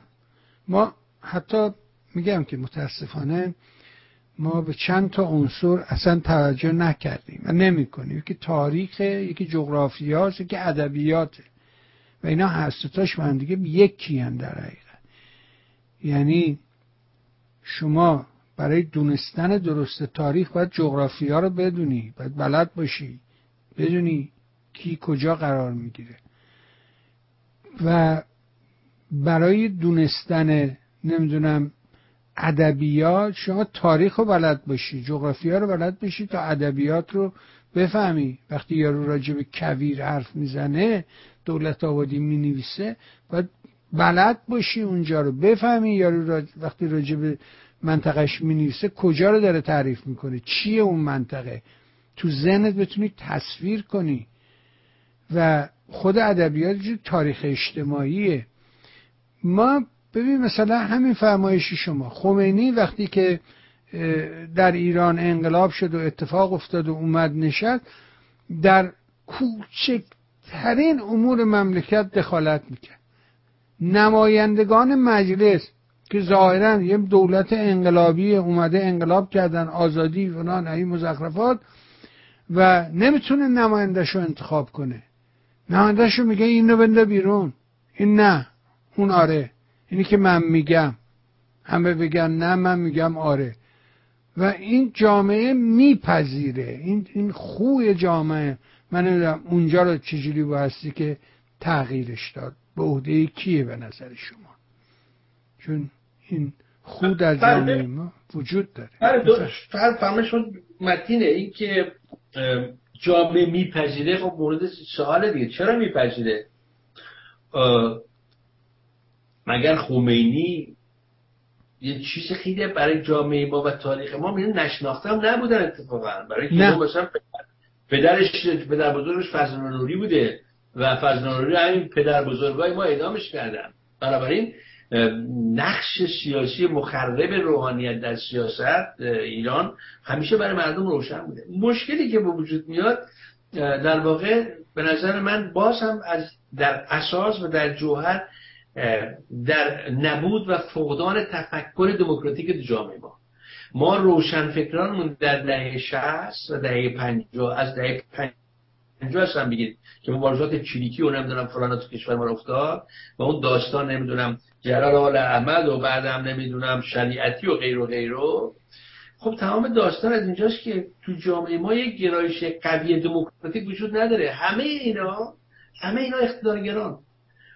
Speaker 2: ما حتی میگم که متاسفانه ما به چند تا عنصر اصلا توجه نکردیم و نمی کنیم یکی تاریخ یکی جغرافیاست یکی ادبیات و اینا هستتاش من دیگه یکی هم در حقیقت. یعنی شما برای دونستن درست تاریخ باید جغرافیا رو بدونی باید بلد باشی بدونی کی کجا قرار می‌گیره. و برای دونستن نمی‌دونم ادبیات شما تاریخ رو بلد باشی جغرافیا رو بلد باشی تا ادبیات رو بفهمی. وقتی یارو راجع به کویر حرف می‌زنه دولت آبادی می‌نویسه باید بلد باشی اونجا رو. بفهمی یارو وقتی راجع به منطقهش می‌نویسه کجا رو داره تعریف می‌کنه؟ چیه اون منطقه؟ تو ذهنت بتونی تصویر کنی. و خود ادبیات تاریخ اجتماعیه. ما ببین مثلا همین فرمایشی شما خمینی وقتی که در ایران انقلاب شد و اتفاق افتاد و اومد نشد در کوچکترین امور مملکت دخالت می‌کرد. نمایندگان مجلس که ظاهرا یه دولت انقلابی اومده انقلاب کردن آزادی فلان این مزخرفات و نمی‌تونه نمایندش رو انتخاب کنه. نمایندش رو میگه اینو بنده بیرون. این نه. اون آره. اینی که من میگم. همه بگن نه من میگم آره. و این جامعه میپذیره. این این خوی جامعه. من نمی‌دونم اونجا رو چجوری بایستی که تغییرش داد. به عهده کیه به نظر شما؟ چون این خود در بله. جامعه ما وجود داره.
Speaker 3: فقط فهمشون متینه این که جامعه میپذیره. خب مورد سوال دیگه چرا میپذیره؟ مگر خمینی یه چیز خیلی برای جامعه ما و تاریخ ما؟ میگن نشناخته هم نبودن اتفاقا. برای که مثلا پدرش پدر بزرگش فضل نوری بوده و فضل نوری همین پدر بزرگای ما اعدامش کردن. بنابراین نقش سیاسی مخرب روحانیت در سیاست ایران همیشه برای مردم روشن بوده. مشکلی که به وجود میاد در واقع به نظر من باز هم از در اساس و در جوهر در نبود و فقدان تفکر دموکراتیک جامعه ما. ما روشن فکرانمون در دهه 60 و دهه 50 از دهه 50 هستم بگید که مبارزات چریکی و نمی‌دونم فلان تو کشور ما افتاد و اون داستان نمی‌دونم جلال آل احمد و بعدم نمی‌دونم شریعتی و غیر و غیر خب تمام داستان از اینجاست که تو جامعه ما یک گرایش قوی دموکراتیک وجود نداره. همه اینا همه اینا اقتدارگران.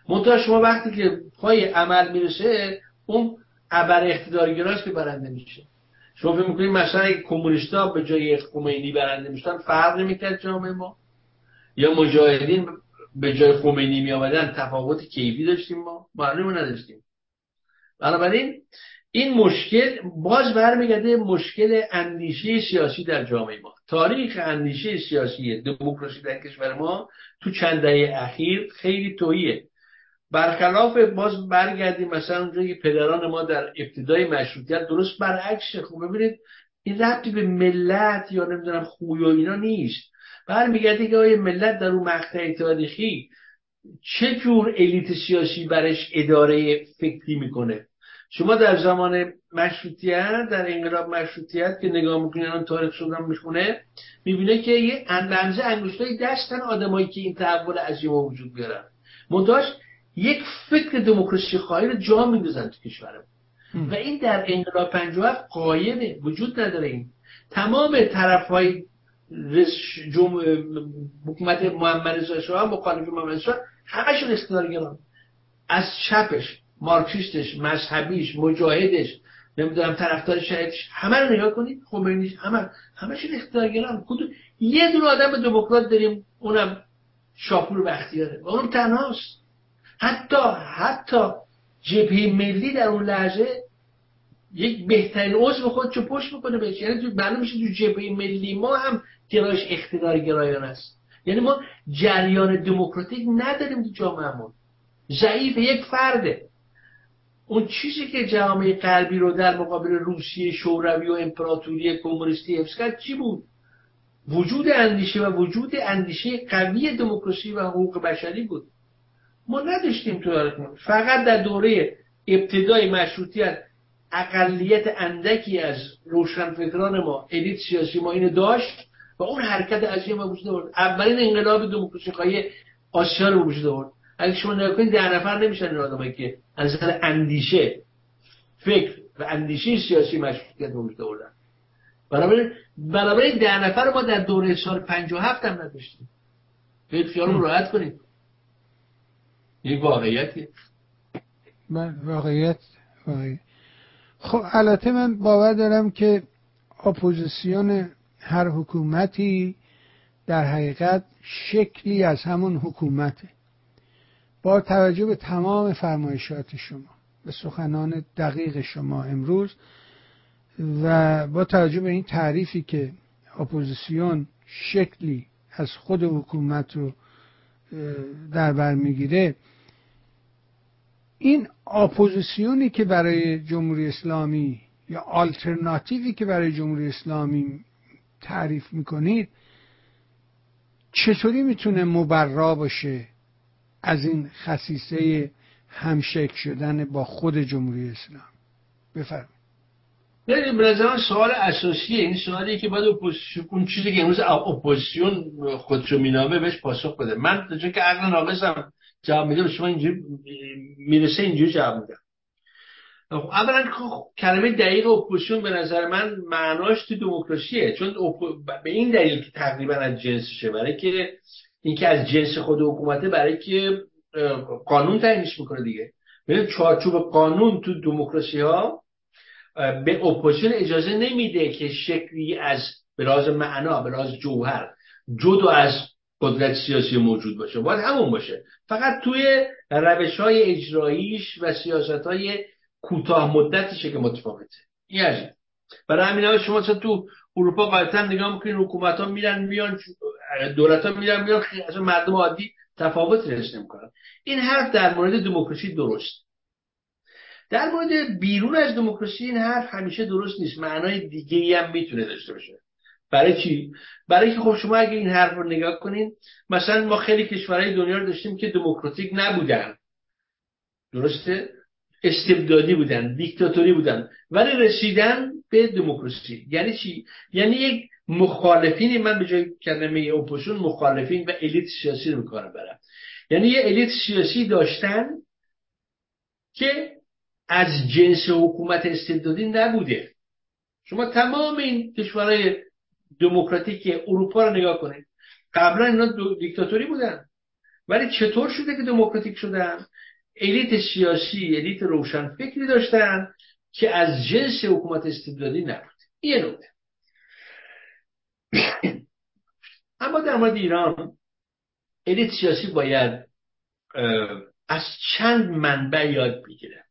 Speaker 3: منتها شما وقتی که پای عمل می‌رسه اون ابر اقتدارگراست که برنده میشه. شما فکر می‌کنید مثلا کمونیستا به جای خمینی برنده میشتن فرق نمی‌کرد جامعه ما؟ یا مجاهدین به جای خمینی می آمدن تفاوت کیفی داشتیم ما؟ معلومه نداشتیم. بنابراین این مشکل باز برمیگرده مشکل اندیشه سیاسی در جامعه ما. تاریخ اندیشه سیاسی دموکراسی در کشور ما تو چند دهه اخیر خیلی توییه برخلاف باز برگردیم مثلا اونجا که پدران ما در ابتدای مشروطیت درست برعکسه. خب ببینید این ربطی به ملت یا نمی‌دونم خوی و اینا نیست. برمیگرده که آیا ملت در اون مقطع تاریخی چه جور الیت سیاسی برش اداره فکری می‌کنه؟ شما در زمان مشروطیت در انقلاب مشروطیت که نگاه می‌کنین الان تاریخ شدن می‌خونه می‌بینه که یه اندازه انگشتای دستن آدمایی که این تحول عظیم وجود بیارن منتهاش یک فکر دموکراسی خواهی رو جا میندازن تو کشورم و این در انقلاب 57 قایمه وجود نداره این. تمام طرف های. حکومت محمد رضا شاه مخالف محمد شاه همشون اقتدارگران از چپش مارکسیستش مذهبیش مجاهدش نمی‌دونم طرفدار شهیدش همه رو نگاه کنید خمینیش همه همشون اقتدارگران یه دونه آدم دموکرات داریم اونم شاپور بختیاره. و اونم تنهاست. حتی حتی جبهه ملی در اون لحظه یک بهترین عضو خودشو پشت می‌کنه بهش. یعنی تو معلوم میشه تو جبهه ملی ما هم گرایش اقتدار گرایان است. یعنی ما جریان دموکراتیک نداریم تو جامعهمون. ضعیف یک فرده. اون چیزی که جامعه غربی رو در مقابل روسیه شوروی و امپراتوری کمونیستی حفظ کرد چی بود؟ وجود اندیشه و وجود اندیشه قوی دموکراسی و حقوق بشری بود. ما نداشتیم تو فقط در دوره ابتدای مشروطیت اقلیت اندکی از روشنفکران ما الیت سیاسی ما اینو داشت و اون حرکت عظیم ما وجود آورد. اولین انقلاب دموکراسی خواهی آسیا رو وجود آورد. اگه شما نگاه کنید در نفر نمیشن این آدمایی که از نظر اندیشه فکر و اندیشه سیاسی مشروطیت وجود آوردن. بنابراین بنابراین در نفر ما در دوره سال 57 هم نداشتیم. خیلی خیال راحت کنید این واقعیتی.
Speaker 2: من واقعیت واقعیت خب البته من باور دارم که اپوزیسیون هر حکومتی در حقیقت شکلی از همون حکومته. با توجه به تمام فرمایشات شما به سخنان دقیق شما امروز و با توجه به این تعریفی که اپوزیسیون شکلی از خود حکومت رو در بر می‌گیره این اپوزیسیونی که برای جمهوری اسلامی یا آلترناتیوی که برای جمهوری اسلامی تعریف می‌کنید چطوری می‌تونه مبرا باشه از این خصیصه همشک شدن با خود جمهوری اسلام؟ بفرم
Speaker 3: به نظر سوال اساسیه. این سوالی که باید اون چیزی که امروز اپوزیسیون خودشو مینامه بهش پاسخ بده. من چون که عقل ناقصم جواب میدم شما اینجوری می‌رسه اینجوری جواب میدم خب، اولا خب، کلمه دقیق اپوزیسیون به نظر من معناش تو دموکراسیه چون به این دلیل که تقریبا از جنسشه برای که اینکه از جنس خود حکومته برای که قانون تعیینش می‌کنه دیگه. ببین چارچوب قانون تو دموکراسی ها به اپوزیسیون اجازه نمیده که شکلی از به معنا به جوهر جدا از قدرت سیاسی موجود باشه. باید همون باشه. فقط توی روش های اجراییش و سیاست های کوتاه مدتشه که متفاوته. این عجیب برای همین شما تو اروپا قاعدتا نگاه می‌کنین حکومت ها میرن میان دولت ها میرن میان از مردم عادی تفاوت رسن نمی‌کنن. این حرف در مورد دموکراسی درست. در مورد بیرون از دموکراسی این حرف همیشه درست نیست. معنای دیگه هم می‌تونه داشته باشه. برای چی؟ برای که خب شما اگه این حرف رو نگاه کنین مثلا ما خیلی کشورهای دنیا رو داشتیم که دموکراتیک نبودن. درسته؟ استبدادی بودن دیکتاتوری بودن ولی رسیدن به دموکراسی. یعنی چی؟ یعنی یک مخالفین من به جای کلمه اپوزیسیون مخالفین و الیت سیاسی رو کار برم یعنی یه الیت سیاسی داشتن که از جنس حکومت استبدادی نبوده. شما تمام این کشورهای دموکراتیک اروپا رو نگاه کنید قبلا اینا دیکتاتوری بودن. ولی چطور شده که دموکراتیک شدن؟ الیت سیاسی الیت روشن فکری داشتن که از جنس حکومت استبدادی نبود. یه نکته. اما در مورد ایران الیت سیاسی باید از چند منبع یاد بگیره.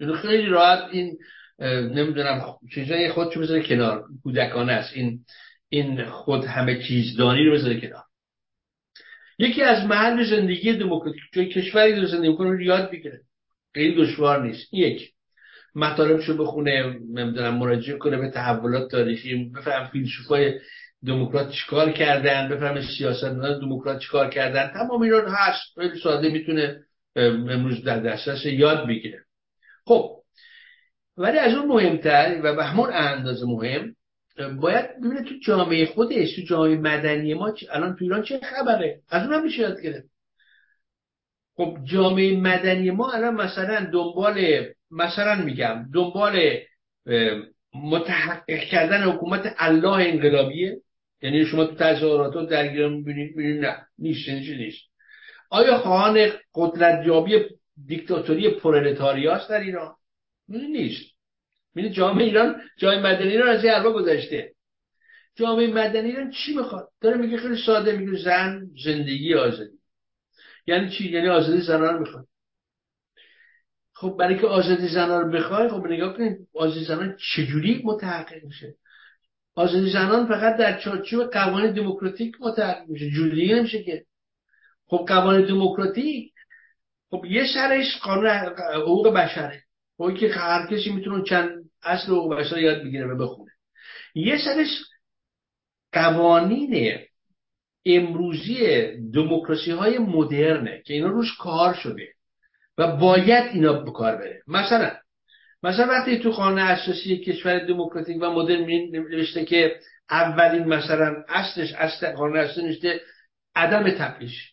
Speaker 3: یعنی خیلی راحت این نمی‌دونم چیزای خودشو بذاره کنار. کودکانه است. این این خود همه چیزدانی رو بذاره کنار. یکی از محل زندگی دموکراتیک جای کشوری داره زندگی کنه رو یاد بگیره خیلی دشوار نیست. یک. مطالبشو بخونه نمی‌دونم مراجعه کنه به تحولات تاریخی بفهم فیلسوفای دموکرات چیکار کردن بفهم سیاستمداران دموکرات چیکار کردن. تمام اینا هست. خیلی ساده می‌تونه امروز در دسترس یاد بگیره. خب ولی از اون مهمتر و به همون اندازه مهم باید ببینه تو جامعه خودش تو جامعه مدنی ما الان تو ایران چه خبره؟ از اون هم میشه یاد گرفت. خب جامعه مدنی ما الان مثلا دنبال مثلا میگم دنبال متحقق کردن حکومت الله انقلابیه. یعنی شما تو تظاهرات درگیر می‌بینید نه نیست نیست؟ آیا خواهان قدرت یابی دیکتاتوری پرولتاریاست در ایران؟ نیست. میره جامعه ایران جای مدنی ایران از یه گذاشته جامعه مدنی ایران چی می‌خواد؟ داره میگه خیلی ساده میگه زن زندگی آزادی. یعنی چی؟ یعنی آزادی زنان می‌خواد. خب برای که آزادی زنان رو بخوای خب نگاه کنید آزادی زنان چجوری متحقق میشه؟ آزادی زنان فقط در چارچوب قوانین دموکراتیک متحقق میشه. جوری نمیشه که. خب قوانین دموکراتیک خب یه سرش قانون حقوق بشره. خب که هر کسی می‌تونه چند اصل حقوق بشر یاد بگیره و بخونه. یه سرش قوانین امروزی دموکراسی های مدرنه که اینا روش کار شده و باید اینا به کار بره. مثلا مثلا وقتی تو قانون اساسی کشور دموکراتیک و مدرن نوشته که اولین مثلا اصلش اصل قانون اساسی نوشته عدم تپیش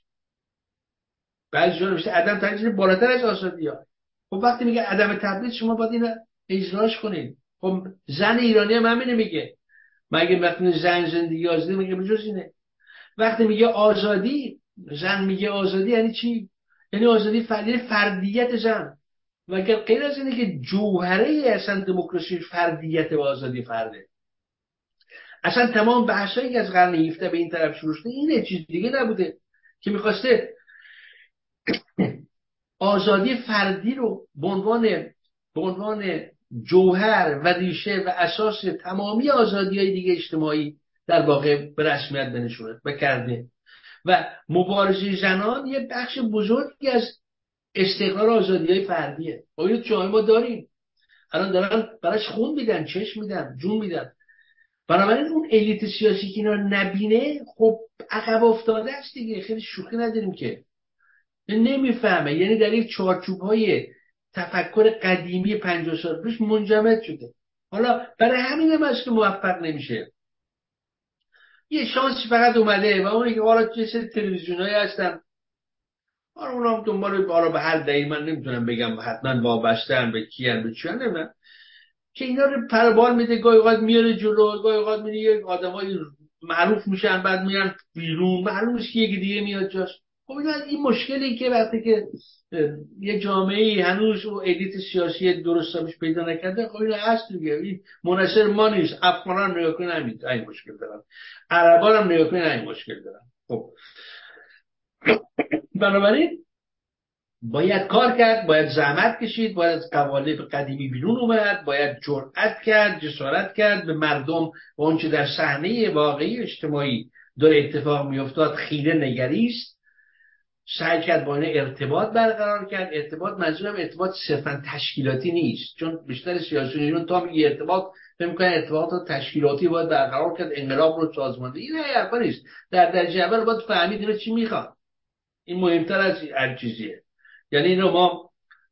Speaker 3: بعضی جا نوشته عدم تپیش بالاتر از آزادی ها. خب وقتی میگه عدم تبعیض شما باید این اجراش کنید خب زن ایرانی هم همینه میگه. مگه وقتی زن زندگی آزادی میگه بجز اینه؟ وقتی میگه آزادی زن میگه آزادی یعنی چی؟ یعنی آزادی فردی فردیت زن. و غیر از اینه که جوهره اصلا دموکراسی فردیت و آزادی فرده. اصلا تمام بحثایی که از قرن 17 به این طرف شروع شده اینه چیز دیگه نبوده که می‌خواسته آزادی فردی رو به عنوان به عنوان جوهر و ریشه و اساس تمامی آزادی های دیگه اجتماعی در واقع به رسمیت بنشونه و کرده. و مبارزه زنان یه بخش بزرگی از استقرار آزادی های فردیه. آیا جای ما داریم؟ الان دارن براش خون میدن چشم میدن جون میدن. بنابراین اون الیت سیاسی که اینا نبینه خب عقب افتاده است دیگه. خیلی شوخی نداریم که نمی‌فهمه. یعنی در یک چارچوب های تفکر قدیمی پنجاه سال پیش منجمد شده. حالا برای همین هم که موفق نمیشه. یه شانسی فقط اومده و اونی که حالا چه سری تلویزیون هستن. حالا اونا دنبال بالا به هر دلیل من نمی‌تونم بگم حتما وابسته به کیان به چیان نمیم که اینا رو پربال میده گاهی اوقات میاره جلو گاهی اوقات میره آدمای معروف میشن بعد میرن بیرون. معلومه که یکی دیگه میاد جاش. خب این مشکلی که وقتی که یه جامعه هنوز و الیت سیاسی درست پیدا نکرده خب این هست دیگه. این منصر ما نیست. افغانان نگاه کنن همین این مشکل دارن. عربان هم نگاه کنن این مشکل دارن. خب. بنابراین باید کار کرد باید زحمت کشید باید از قوالب قدیمی بیرون اومد باید جرأت کرد جسارت کرد به مردم و آنچه در صحنه واقعی اجتماعی داره اتفاق میافتاد خیره نگریست. سعی کرد با ارتباط برقرار کرد. ارتباط منظورم ارتباط صرفا تشکیلاتی نیست. چون بیشتر سیاسیون تا میگه ارتباط فکر کنن ارتباط تشکیلاتی باید برقرار کرد. انقلاب رو سازمانده این حرفا نیست. در درجه اول باید فهمید اینو چی می‌خواد این مهمتر از هر چیزیه. یعنی اینو ما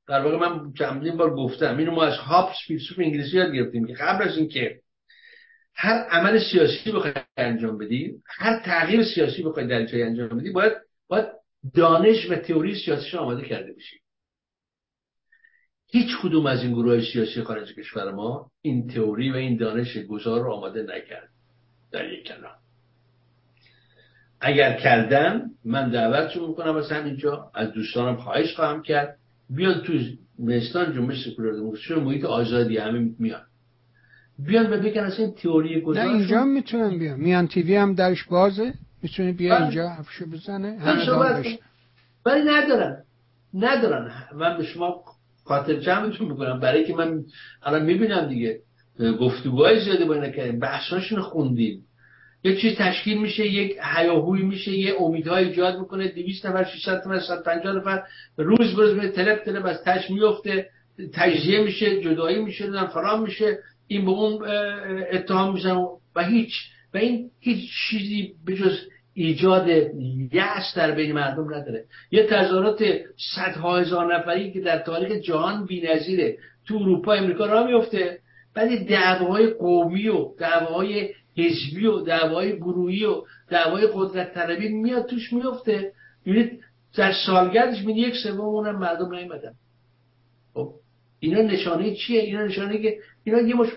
Speaker 3: در واقع من چندین بار گفتم. اینو ما از هابس فیلسوف انگلیسی یاد گرفتیم. که قبل از اینکه هر عمل سیاسی بخوای انجام بدی هر تغییر سیاسی بخوای در جای انجام بدی باید باید دانش و تئوری سیاسیش آماده کرده بشی هیچ کدوم از این گروه سیاسی خارج کشور ما این تئوری و این دانش گذار رو آماده نکرد. در یک کلام. اگر کردن من دعوتشون می‌کنم از همینجا از دوستانم خواهش خواهم کرد. بیان تو مستان جنبش سکولار دموکراسی محیط آزادی همه میان. بیان و بگن از این تئوری گذار
Speaker 2: نه اینجا می‌تونن بیان. میان تیوی هم درش بازه. می‌تونه بیا بله. اینجا افشو بزنه همه
Speaker 3: ولی ندارن ندارن من به شما خاطر جمعتون می‌کنم. برای که من الان می‌بینم دیگه گفتگوهای زیاده با اینا کردیم. بحثاشون خوندیم. یک چیز تشکیل میشه یک هیاهوی میشه یه امیدهای ایجاد می‌کنه. 200 نفر 600 نفر 150 نفر. روز بروز به تلپ تلپ از تش میفته تجزیه میشه جدایی میشه فرام میشه. این به اون اتهام میزن و هیچ. و این هیچ چیزی بجز ایجاد یأس در بین مردم نداره. یه تظاهرات صدها هزار نفری که در تاریخ جهان بی‌نظیره. تو اروپا امریکا راه میفته بعد دعواهای قومی و دعواهای حزبی و دعوای گروهی و دعوای قدرت طلبی میاد توش میفته می‌بینید در سالگردش می‌بینید یک سوم اونم مردم نیومدن. خب اینا نشانه چیه؟ اینا نشانه که اینا یه مش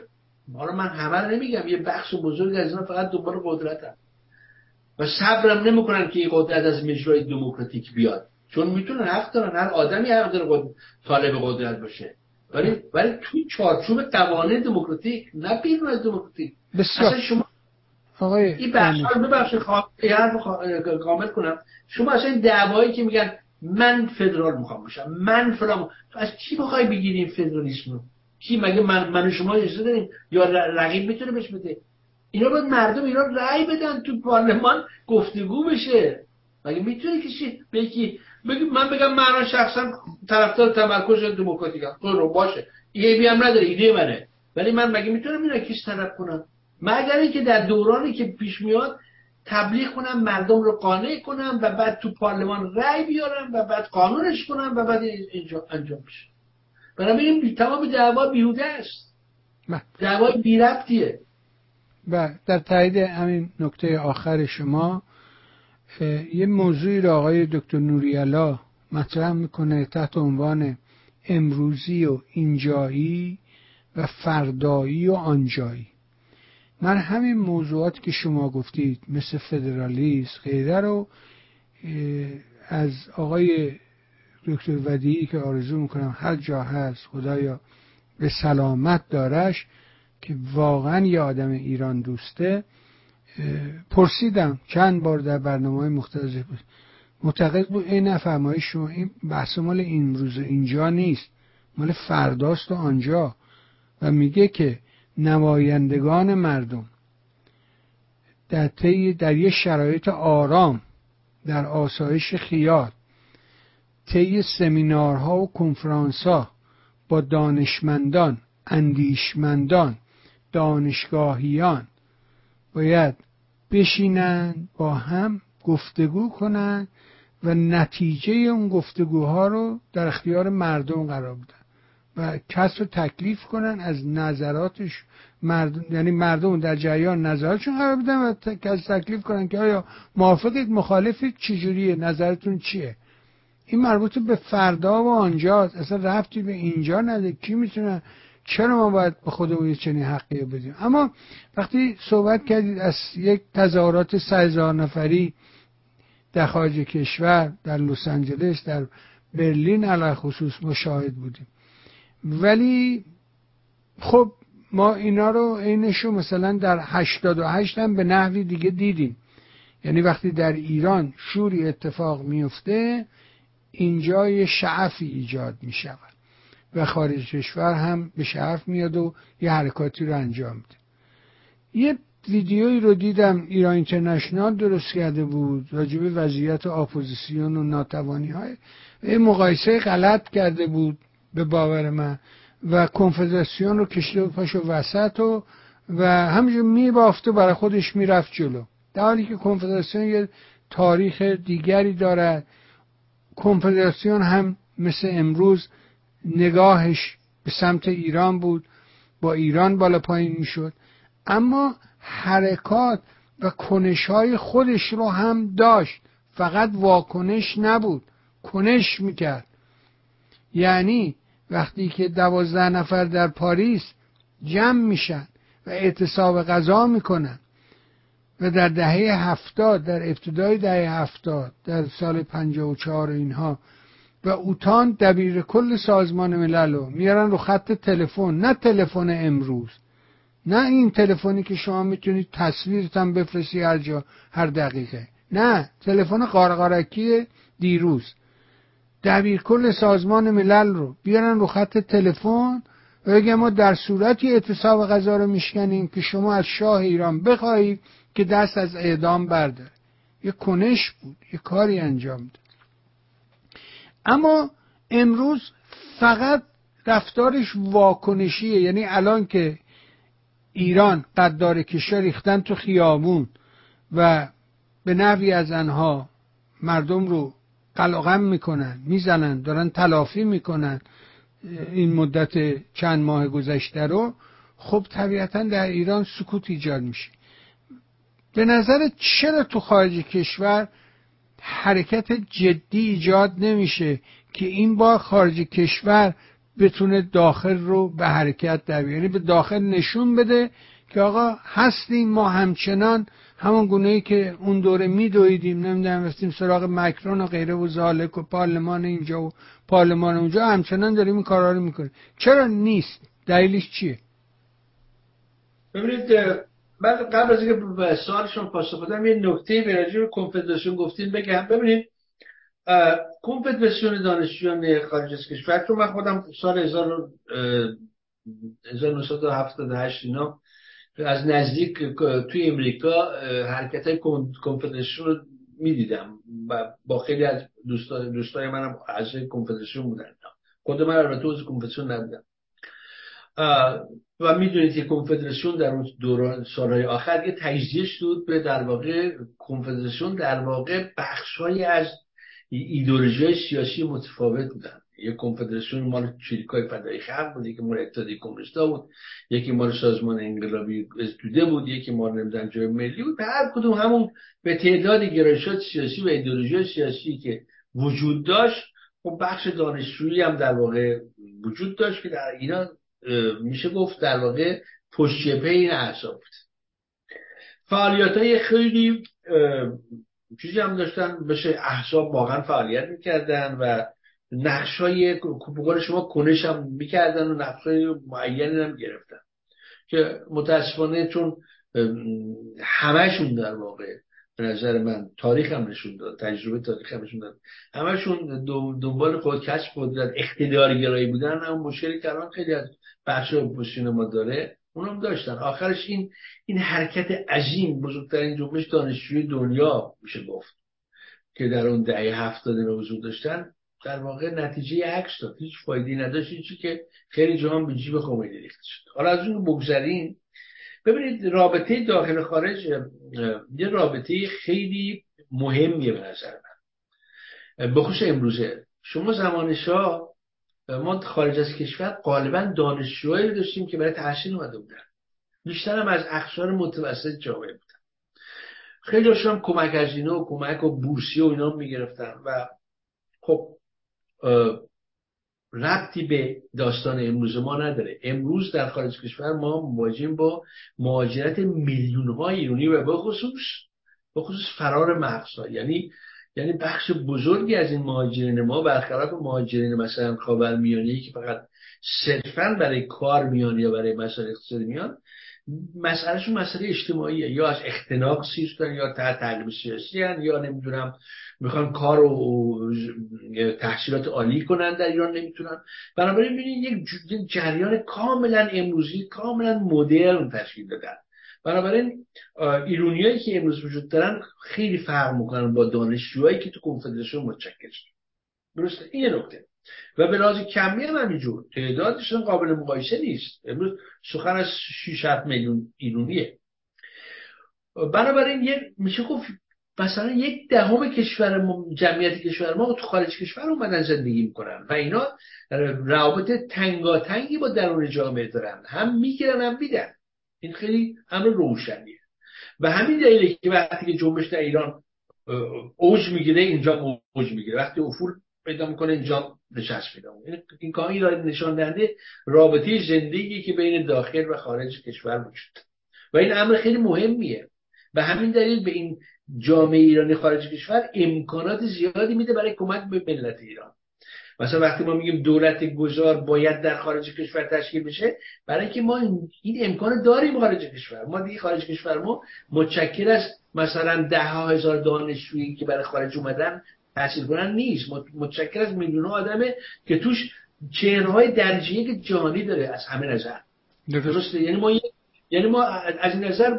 Speaker 3: حالا من همه رو نمیگم یه بخش بزرگ از اینا فقط دنبال قدرتن. و صبرم نمی‌کنن که این قدرت از مجرای دموکراتیک بیاد. چون می‌تونن حق دارن هر آدمی حق داره قدرت طالب قدرت باشه. ولی ولی توی چارچوب قوانین دموکراتیک نه بیرون از دموکراتیک.
Speaker 2: بسیار. شما
Speaker 3: آقای این بخش رو ببخشید کامل کنم. شما اصلا این دعوایی که میگن من فدرال می‌خوام باشم من فلان از کی بخوای بگیریم فدرالیسم رو؟ کی مگه من من شما اجازه داریم؟ یا رقیب می‌تونه بهش بده؟ اینا باید مردم ایران رأی بدن تو پارلمان گفتگو بشه. مگه می‌تونه کسی بگی بگی من بگم من شخصا طرفدار تمرکز دموکراتیک رو باشه. یه هم نداره ایده منه. ولی من مگه می‌تونم اینا کیش طرف کنم؟ مگر اینکه در دورانی که پیش میاد تبلیغ کنم مردم رو قانع کنم و بعد تو پارلمان رأی بیارم و بعد قانونش کنم و بعد اینجا انجام بشه. بنابراین تمام دعوا بیهوده است. بله. دعوا بی ربطیه.
Speaker 2: و در تایید همین نکته آخر شما یه موضوعی رو آقای دکتر نوریالا مطرح می‌کنه تحت عنوان امروزی و اینجایی و فردایی و آنجایی. من همین موضوعات که شما گفتید مثل فدرالیست غیره رو از آقای دکتر ودیعی که آرزو می‌کنم هر جا هست خدایا به سلامت دارش که واقعا یه آدم ایران دوسته. پرسیدم چند بار در برنامه مختلف بود. معتقد بود این نفرمایش شما این بحث مال این روز اینجا نیست. مال فرداست و آنجا. و میگه که نمایندگان مردم در در یه شرایط آرام در آسایش خیال طی سمینارها و کنفرانسها با دانشمندان اندیشمندان دانشگاهیان باید بشینن با هم گفتگو کنن و نتیجه اون گفتگوها رو در اختیار مردم قرار بدن و کس رو تکلیف کنن از نظراتش. مردم یعنی مردم در جریان نظراتشون قرار بدن و کس تکلیف کنن که آیا موافقید؟ مخالفید؟ چجوریه؟ نظرتون چیه؟ این مربوط به فردا و آنجاست. اصلا رفتی به اینجا نده کی می‌تونه چرا ما باید به خودمون چنین حقی بدیم؟ اما وقتی صحبت کردید از یک تظاهرات سه نفری در خارج کشور در لس آنجلس در برلین علی خصوص مشاهد بودیم. ولی خب ما اینا رو عینشو مثلا در 88 هم به نحوی دیگه دیدیم. یعنی وقتی در ایران شوری اتفاق میفته اینجا یه شعفی ایجاد می شود و خارج کشور هم به شعف میاد و یه حرکاتی رو انجام میده. یه ویدیویی رو دیدم ایران اینترنشنال درست کرده بود راجب وضعیت اپوزیسیون و ناتوانی های مقایسه غلط کرده بود به باور من و کنفدراسیون رو کشیده بود پاشو وسط و و همینجور میبافته برای خودش می‌رفت جلو. در حالی که کنفدراسیون یه تاریخ دیگری دارد. کنفدراسیون هم مثل امروز نگاهش به سمت ایران بود با ایران بالا پایین می‌شد. اما حرکات و کنش های خودش رو هم داشت. فقط واکنش نبود کنش می‌کرد. یعنی وقتی که دوازده نفر در پاریس جمع میشن و اعتصاب غذا می‌کنن و در دهه هفتاد در ابتدای دهه هفتاد در سال پنجاه و چهار اینها. و اوتان دبیر کل سازمان ملل رو میارن رو خط تلفن نه تلفن امروز. نه این تلفنی که شما می‌تونید تصویرتم بفرستی هر جا هر دقیقه. نه تلفن قارقارکی دیروز. دبیر کل سازمان ملل رو بیارن رو خط تلفن و ما در صورتی اعتصاب غذا رو میشکنیم که شما از شاه ایران بخواهید که دست از اعدام برداره. یه کنش بود یه کاری انجام ده اما امروز فقط رفتارش واکنشیه. یعنی الان که ایران قدار کشور ریختن تو خیابون و به نوی از انها مردم رو قلقم می‌کنن می‌زنن دارن تلافی می‌کنن این مدت چند ماه گذشته رو خب طبیعتا در ایران سکوت ایجاد میشه. به نظر چرا تو خارج کشور حرکت جدی ایجاد نمیشه که این با خارج کشور بتونه داخل رو به حرکت در یعنی به داخل نشون بده که آقا هستیم ما همچنان همون گونه که اون دوره میدویدیم نمی‌دونم رفتیم سراغ مکرون و غیره و زالک و پارلمان اینجا و پارلمان اونجا همچنان داریم این کارا رو می‌کنیم. چرا نیست؟ دلیلش چیه؟
Speaker 3: ببینید من قبل از اینکه به سوالشون پاسخ بدم یه نکته به راجع کنفدراسیون گفتین بگم ببینید کنفدراسیون دانشجویان خارج از کشور چون من خودم سال 1978 اینا از نزدیک توی امریکا حرکت های کنفدراسیون رو می‌دیدم. و با خیلی از دوستای, دوستای منم از کنفدراسیون بودن. خود من البته عضو کنفدراسیون نبودم. و می‌دونید که کنفدراسیون در اون دوران سالهای آخر یه تجزیه شد به در واقع کنفدراسیون در واقع بخشهایی از ایدولوژی سیاسی متفاوت بودن. یک کنفدراسیون مال چریکای فدایی خلق بود یکی مال اتحادیه کمونیستا بود یکی مال سازمان انقلابی ازدوده بود یکی مال نمی‌دونم جای ملی بود. هر کدوم همون به تعداد گرایشات سیاسی و ایدولوژی سیاسی که وجود داشت و خب بخش دانشجویی هم در واقع وجود داشت که در اینا میشه گفت در واقع پشت این احساب بود. فعالیت های خیلی چیزی هم داشتن بشه احساب واقعا فعالیت می‌کردن و نقش های شما کنش هم می‌کردن و نقش های معینی هم گرفتن. که متاسفانه چون همهشون در واقع به نظر من تاریخ هم نشون داد تجربه تاریخ هم نشون داد. همشون دنبال خود کشف قدرت اقتدار گرایی بودن هم مشکلی الان خیلی از بخش اپوزیسیون ما داره اونم داشتن. آخرش این این حرکت عظیم بزرگترین جنبش دانشجوی دنیا میشه گفت که در اون دهه هفتاد به وجود داشتن. در واقع نتیجه عکس داد. هیچ فایده نداشت. چی که خیلی جهان به جیب خمینی ریخته شد. حالا از اون بگذریم. ببینید رابطه داخل خارج یه رابطه خیلی مهمیه به نظر من. بخصوص امروزه. شما زمان شاه ما خارج از کشور غالبا دانشجوهایی داشتیم که برای تحصیل اومده بودن. بیشتر هم از اخشار متوسط جامعه بودن. خیلی هم کمک از و کمک و بورسی و اینا می‌گرفتن و خب ربطی به داستان امروز ما نداره. امروز در خارج کشور ما مواجهیم با مهاجرت میلیون های ایرانی و به خصوص به خصوص فرار مغزها. یعنی یعنی بخش بزرگی از این مهاجرین ما برخلاف مهاجرین مثلا خاورمیانه که فقط صرفا برای کار میان یا برای مسائل اقتصادی میان مسئلهشون مسئله اجتماعیه. یا از اختناق سیر یا تحت تعلیم سیاسی یا نمی‌دونم می‌خوان کار و تحصیلات عالی کنن در ایران نمی‌تونن. بنابراین ببینید یک جریان کاملا امروزی کاملا مدرن تشکیل دادن. بنابراین ایرونیایی که امروز وجود دارن خیلی فرق می‌کنن با دانشجوهایی که تو کنفدراسیون متشکل شد درسته؟ این نکته. و به لحاظ کمی هم همینجور. تعدادشون قابل مقایسه نیست. امروز سخن از 6 میلیون ایرونیه. بنابراین یه میشه گفت مثلا یک دهم کشور ما جمعیت کشور ما تو خارج کشور اومدن زندگی می‌کنن. و اینا روابط تنگاتنگی با درون جامعه دارن. هم می‌گیرن هم میدن. این خیلی امر روشنیه. و همین دلیله که وقتی که جنبش در ایران اوج می‌گیره اینجا اوج می‌گیره. وقتی افول پیدا می‌کنه اینجا نشست پیدا می‌کنه. این کاری داره نشان دهنده رابطه زندگی که بین داخل و خارج کشور وجود و این امر خیلی مهمیه. و همین دلیل به این جامعه ایرانی خارج کشور امکانات زیادی میده برای کمک به ملت ایران. مثلا وقتی ما میگیم دولت گذار باید در خارج کشور تشکیل بشه برای اینکه ما این امکان داریم خارج کشور. ما دیگه خارج کشور ما متشکل از مثلا ده ها هزار دانشجویی که برای خارج اومدن تحصیل کنن نیست. متشکل از میلیون آدمه که توش چهرهای درجه جهانی داره از همه نظر. درسته. یعنی ما یعنی ما از این نظر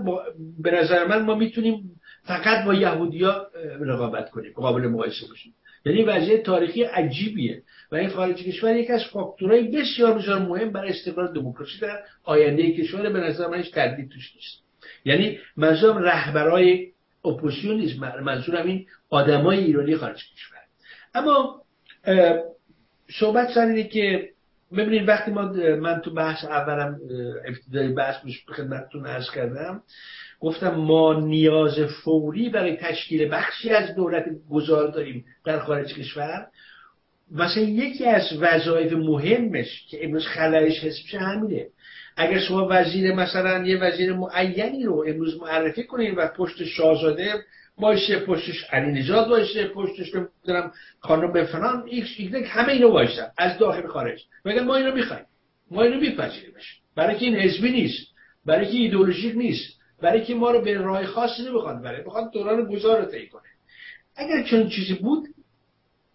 Speaker 3: به نظر من ما می‌تونیم فقط با یهودیا رقابت کنیم قابل مقایسه باشیم. یعنی وضعیت تاریخی عجیبیه. و این خارج کشور یکی از فاکتورهای بسیار بسیار مهم برای استقرار دموکراسی در آینده کشور به نظر من هیچ تردید توش نیست. یعنی منظورم رهبرای اپوزیسیون نیست منظورم این آدمای ایرانی خارج کشور. اما صحبت سر اینه که ببینید وقتی ما من تو بحث اولم ابتدای بحث خدمتتون عرض کردم گفتم ما نیاز فوری برای تشکیل بخشی از دولت گذار داریم در خارج کشور. مثلا یکی از وظایف مهمش که امروز خلایش حس میشه همینه. اگر شما وزیر مثلا یه وزیر معینی رو امروز معرفی کنید و پشت شاهزاده باشه پشتش علی نجات باشه پشتش نمی‌دونم خانم به فلان ایکس همه اینو باشن از داخل خارج. مگر ما اینو می‌خوایم. ما اینو میپذیریمش. برای که این حزبی نیست. برای که ایدئولوژیک نیست. برای که ما رو به راه خاصی نمی‌خواد برای بخواد دوران گذار رو طی کنه اگر چنین چیزی بود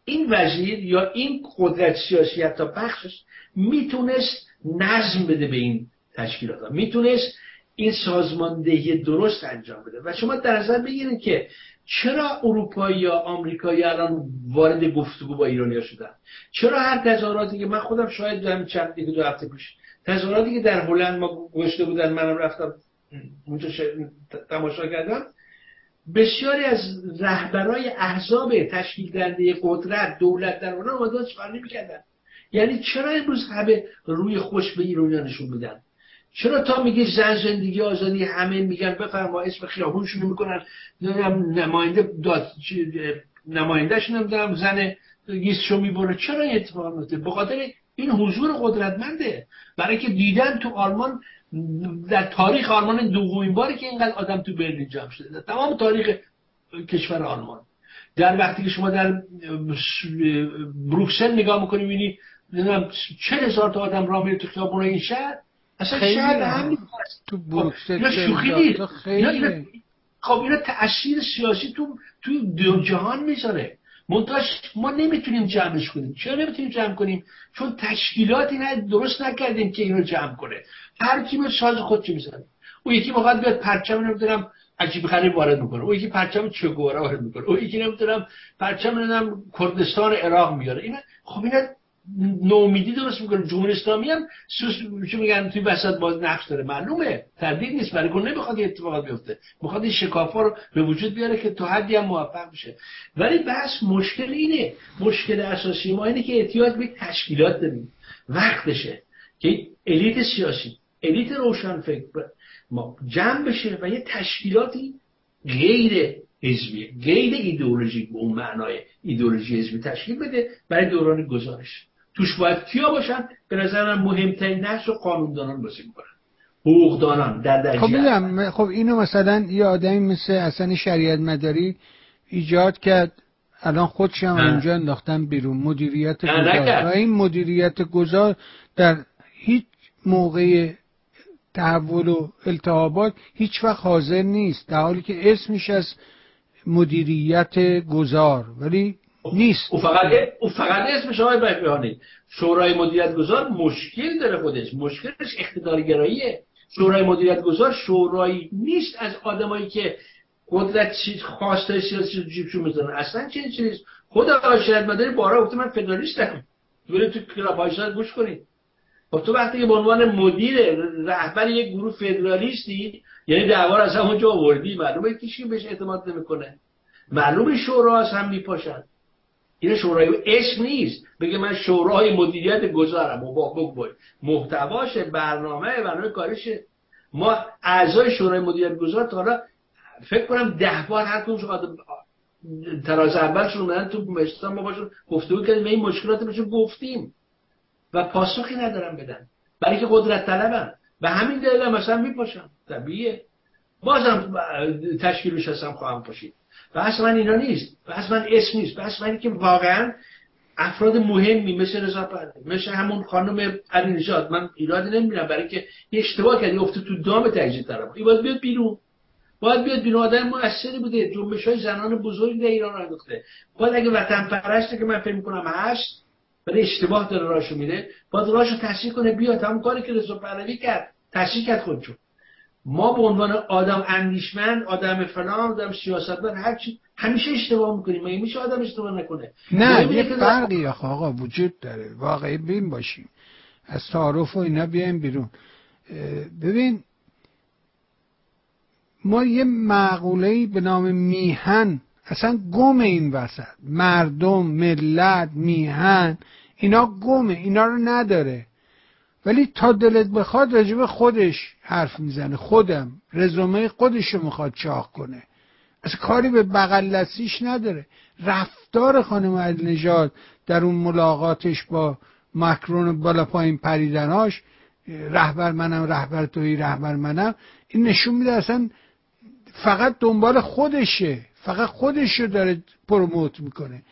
Speaker 3: این وزیر یا این قدرت سیاسی حتی بخشش می‌تونست نظم بده به این تشکیلات می‌تونست این سازماندهی درست انجام بده. و شما در نظر بگیرید که چرا اروپایی یا آمریکایی الان وارد گفتگو با ایرانیا شدن؟ چرا هر تظاهراتی که من خودم شاید دارم چند دو هفته پیش تظاهراتی که در هلند ما گشته بودن منم رفتم اونجا تماشا کردم بسیاری از رهبرای احزاب تشکیل دهنده قدرت دولت در اونها آمدن سخن نمی‌کردن. یعنی چرا امروز همه روی خوش به ایرانیا نشون میدن؟ چرا تا میگه زن زندگی آزادی همه میگن بفرما اسم خیابونشون می‌کنن؟ نماینده داد نمایندهش نمی‌دونم زن گیسشو می‌بره. چرا این اتفاق میفته به خاطر این حضور قدرتمنده. برای که دیدن تو آلمان در تاریخ آلمان دومین باری که اینقدر آدم تو برلین جمع شده. در تمام تاریخ کشور آلمان. در وقتی که شما در بروکسل نگاه می‌کنی می‌بینی نمی‌دونم چه هزار تا آدم راه میره تو خیابون این شهر. اصلا شهر هم.
Speaker 2: تو بروکسل
Speaker 3: خب، شوخی نیست. خب اینا تأثیر سیاسی تو توی جهان می‌ذاره. منتاش ما نمی‌تونیم جمعش کنیم. چرا نمی‌تونیم جمع کنیم؟ چون تشکیلاتی نه درست نکردیم که اینو جمع کنه. هر کی به ساز خودش می‌زنه؟ او یکی می‌خواد بیاد پرچم نمی‌دونم عجیب غریب وارد می‌کنه. او یکی پرچم چگوارا وارد می‌کنه. او یکی نمی‌دونم پرچم نمی‌دونم کردستان عراق میاره. اینا خب اینا نومیدی درست می‌کنه. جمهوری اسلامی هم سوس میگن؟ توی وسط باز نقش داره. معلومه. تردید نیست. برای که نمی‌خواد این اتفاقات بیفته. می‌خواد این شکافا رو به وجود بیاره که تا حدی هم موفق بشه. ولی بس مشکل اینه. مشکل اساسی ما اینه که احتیاج به تشکیلات داریم. وقتشه. که الیت سیاسی الیت روشن فکر ما جمع بشه و یه تشکیلاتی غیر حزبی غیر ایدئولوژیک به اون معنای ایدئولوژی حزبی تشکیل بده برای دوران گزارش. توش باید کیا باشن؟ به نظر من مهمترین نقش و قانوندانان بازی می‌کنن. حقوقدانان در درجه
Speaker 2: خب خب اینو مثلا یه آدمی مثل اصلا شریعت مداری ایجاد کرد. الان خودش هم اونجا انداختن بیرون. مدیریت گذار. و این مدیریت گذار در هیچ موقع تحول و التهابات هیچ وقت حاضر نیست. در حالی که اسمش از مدیریت گذار. ولی نیست.
Speaker 3: او فقط او فقط اسمش آقای بهبهانی. شورای مدیریت گذار مشکل داره خودش. مشکلش اقتدارگراییه. شورای مدیریت گذار شورایی نیست از آدمایی که قدرت چیز خواسته سیاسی جیبشون می‌زنن اصلا چه چیز خود آقای شهید مداری بارا گفته من فدرالیستم برید تو کلاب گوش کنید. خب تو وقتی که به عنوان مدیر رهبر یک گروه فدرالیستی یعنی دعوا از همونجا آوردی معلومه کسی بهش اعتماد نمی‌کنه. معلومه شورا هم میپاشن. این شورای اسم نیست. بگه من شورای مدیریت گذارم. و با محتواش برنامه برنامه کارشه ما اعضای شورای مدیریت گذار تا حالا فکر کنم ده بار هر کدوم تراز اول شون تو مجلس ما باشون گفتگو کردیم این مشکلات بهشون گفتیم. و پاسخی ندارم بدن. برای که قدرت طلبن. و همین دلیل مثلا میپاشم طبیعیه. بازم تشکیلش هستم خواهم پاشید. بحث من اینا نیست. بحث من اسم نیست. بحث من که واقعا افراد مهمی مثل رضا مثل همون خانم علی نژاد. من ایرادی نمی‌بینم برای که یه اشتباه کردی افته تو دام تجدید طلب. این باید بیاد بیرون. باید بیاد بیرون. آدم مؤثری بوده. جنبش های زنان بزرگ در ایران انداخته. باید اگه وطن پرسته که من فکر می‌کنم هست ولی اشتباه داره راشو میده باید راشو تصحیح کنه بیاد. همون کاری که رضا پهلوی کرد. تصحیح کرد خودشون ما به عنوان آدم اندیشمند آدم فلان آدم سیاستمدار هر چی همیشه اشتباه می‌کنیم. مگه میشه آدم اشتباه نکنه؟
Speaker 2: نه یه فرقی آقا وجود داره. واقعی بین باشیم. از تعارف و اینا بیایم بیرون. ببین ما یه معقوله به نام میهن اصلا گم این وسط. مردم ملت میهن اینا گمه اینا رو نداره. ولی تا دلت بخواد راجب خودش حرف می‌زنه خودم. رزومه خودش رو می‌خواد چاق کنه. از کاری به بغل نداره. رفتار خانم علی در اون ملاقاتش با مکرون بالا پایین پریدناش رهبر منم رهبر توی رهبر منم این نشون میده اصلا فقط دنبال خودشه. فقط خودش رو داره پروموت می‌کنه.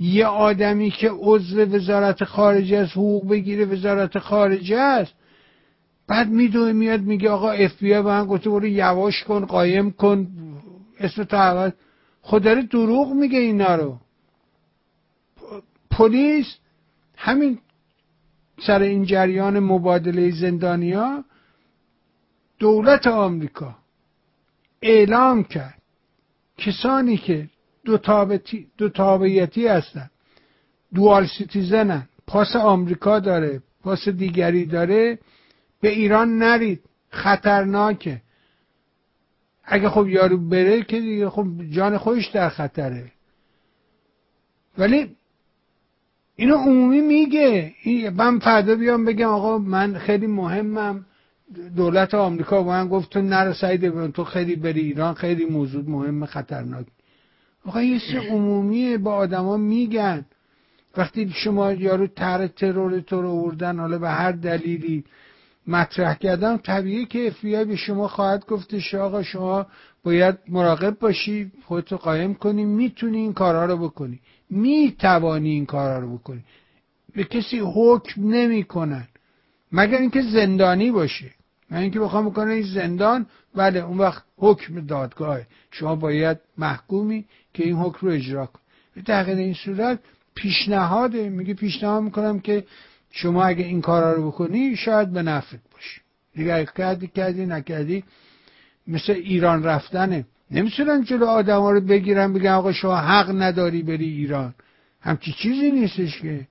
Speaker 2: یه آدمی که عضو وزارت خارجه است حقوق بگیره وزارت خارجه است. بعد میدوه میاد میگه آقا اف بی به من گفته برو یواش کن قایم کن اسم تو عوض. خود داره دروغ میگه اینا رو. پلیس همین سر این جریان مبادله زندانیا دولت آمریکا اعلام کرد. کسانی که دو, تابعیتی هستن. دوال سیتیزنن. پاس آمریکا داره پاس دیگری داره. به ایران نرید. خطرناکه. اگه خب یارو بره که دیگه خب جان خودش در خطره. ولی اینو عمومی میگه. من فردا بیام بگم آقا من خیلی مهمم. دولت آمریکا با من گفت تو نرو سعید تو خیلی بری ایران خیلی موضوع مهم خطرناک. آقا یه سه عمومیه با آدما میگن. وقتی شما یارو تر ترور تو رو آوردن حالا به هر دلیلی مطرح کردن طبیعی که افبی به شما خواهد گفتش آقا شما باید مراقب باشی خودتو قایم کنی می‌تونی این کارها رو بکنی. می‌توانی این کارها رو بکنی. به کسی حکم نمی‌کنن. مگر اینکه زندانی باشه. من اینکه بخوام بکنه این زندان؟ بله اون وقت حکم دادگاه شما باید محکومی. که این حکم رو اجرا کن. تغییر این صورت پیشنهاده میگه پیشنهاد می‌کنم که شما اگه این کارا رو بکنی شاید به نفعت باشه دیگه کردی کردی نکردی مثل ایران رفتنه. نمی‌تونن جلو آدم ها رو بگیرن بگن آقا شما حق نداری بری ایران. همچی چیزی نیستش که.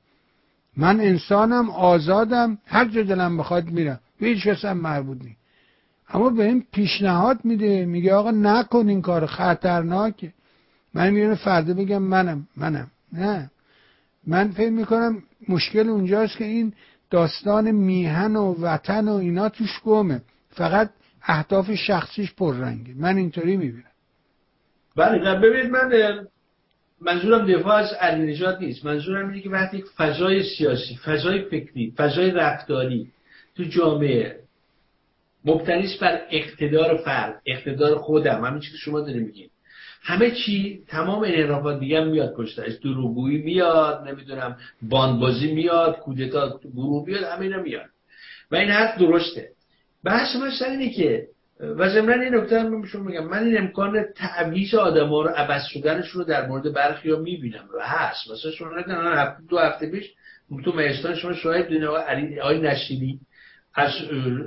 Speaker 2: من انسانم آزادم هر جا دلم بخواد میرم. به هیچ هم مربوط نیست. اما به این پیشنهاد میده. میگه آقا نکن این کار خطرناکه. من میگم فردا بگم منم منم. نه. من فکر می‌کنم مشکل اونجاست که این داستان میهن و وطن و اینا توش گمه. فقط اهداف شخصیش پررنگه. من اینطوری می‌بینم.
Speaker 3: بله ببینید من منظورم دفاع از علی نیست. منظورم اینه که وقتی فضای سیاسی فضای فکری فضای رفتاری تو جامعه مبتنیست بر اقتدار فرد اقتدار خودم. همین چیزی که شما داریم میگید همه چی تمام انحرافات دیگه میاد پشتش دروغگویی میاد نمی‌دونم باندبازی میاد کودتا گروه میاد همه اینا میاد. و این حرف درسته. بحث من سر اینه که و ضمن این نکته هم میگم من این امکان تعویض آدما رو عوض شدنشون رو در مورد برخی ها می‌بینم. و هست. مثلا شما نکنن دو هفته پیش تو مهستان شما شاید دونه آقای نشیدی از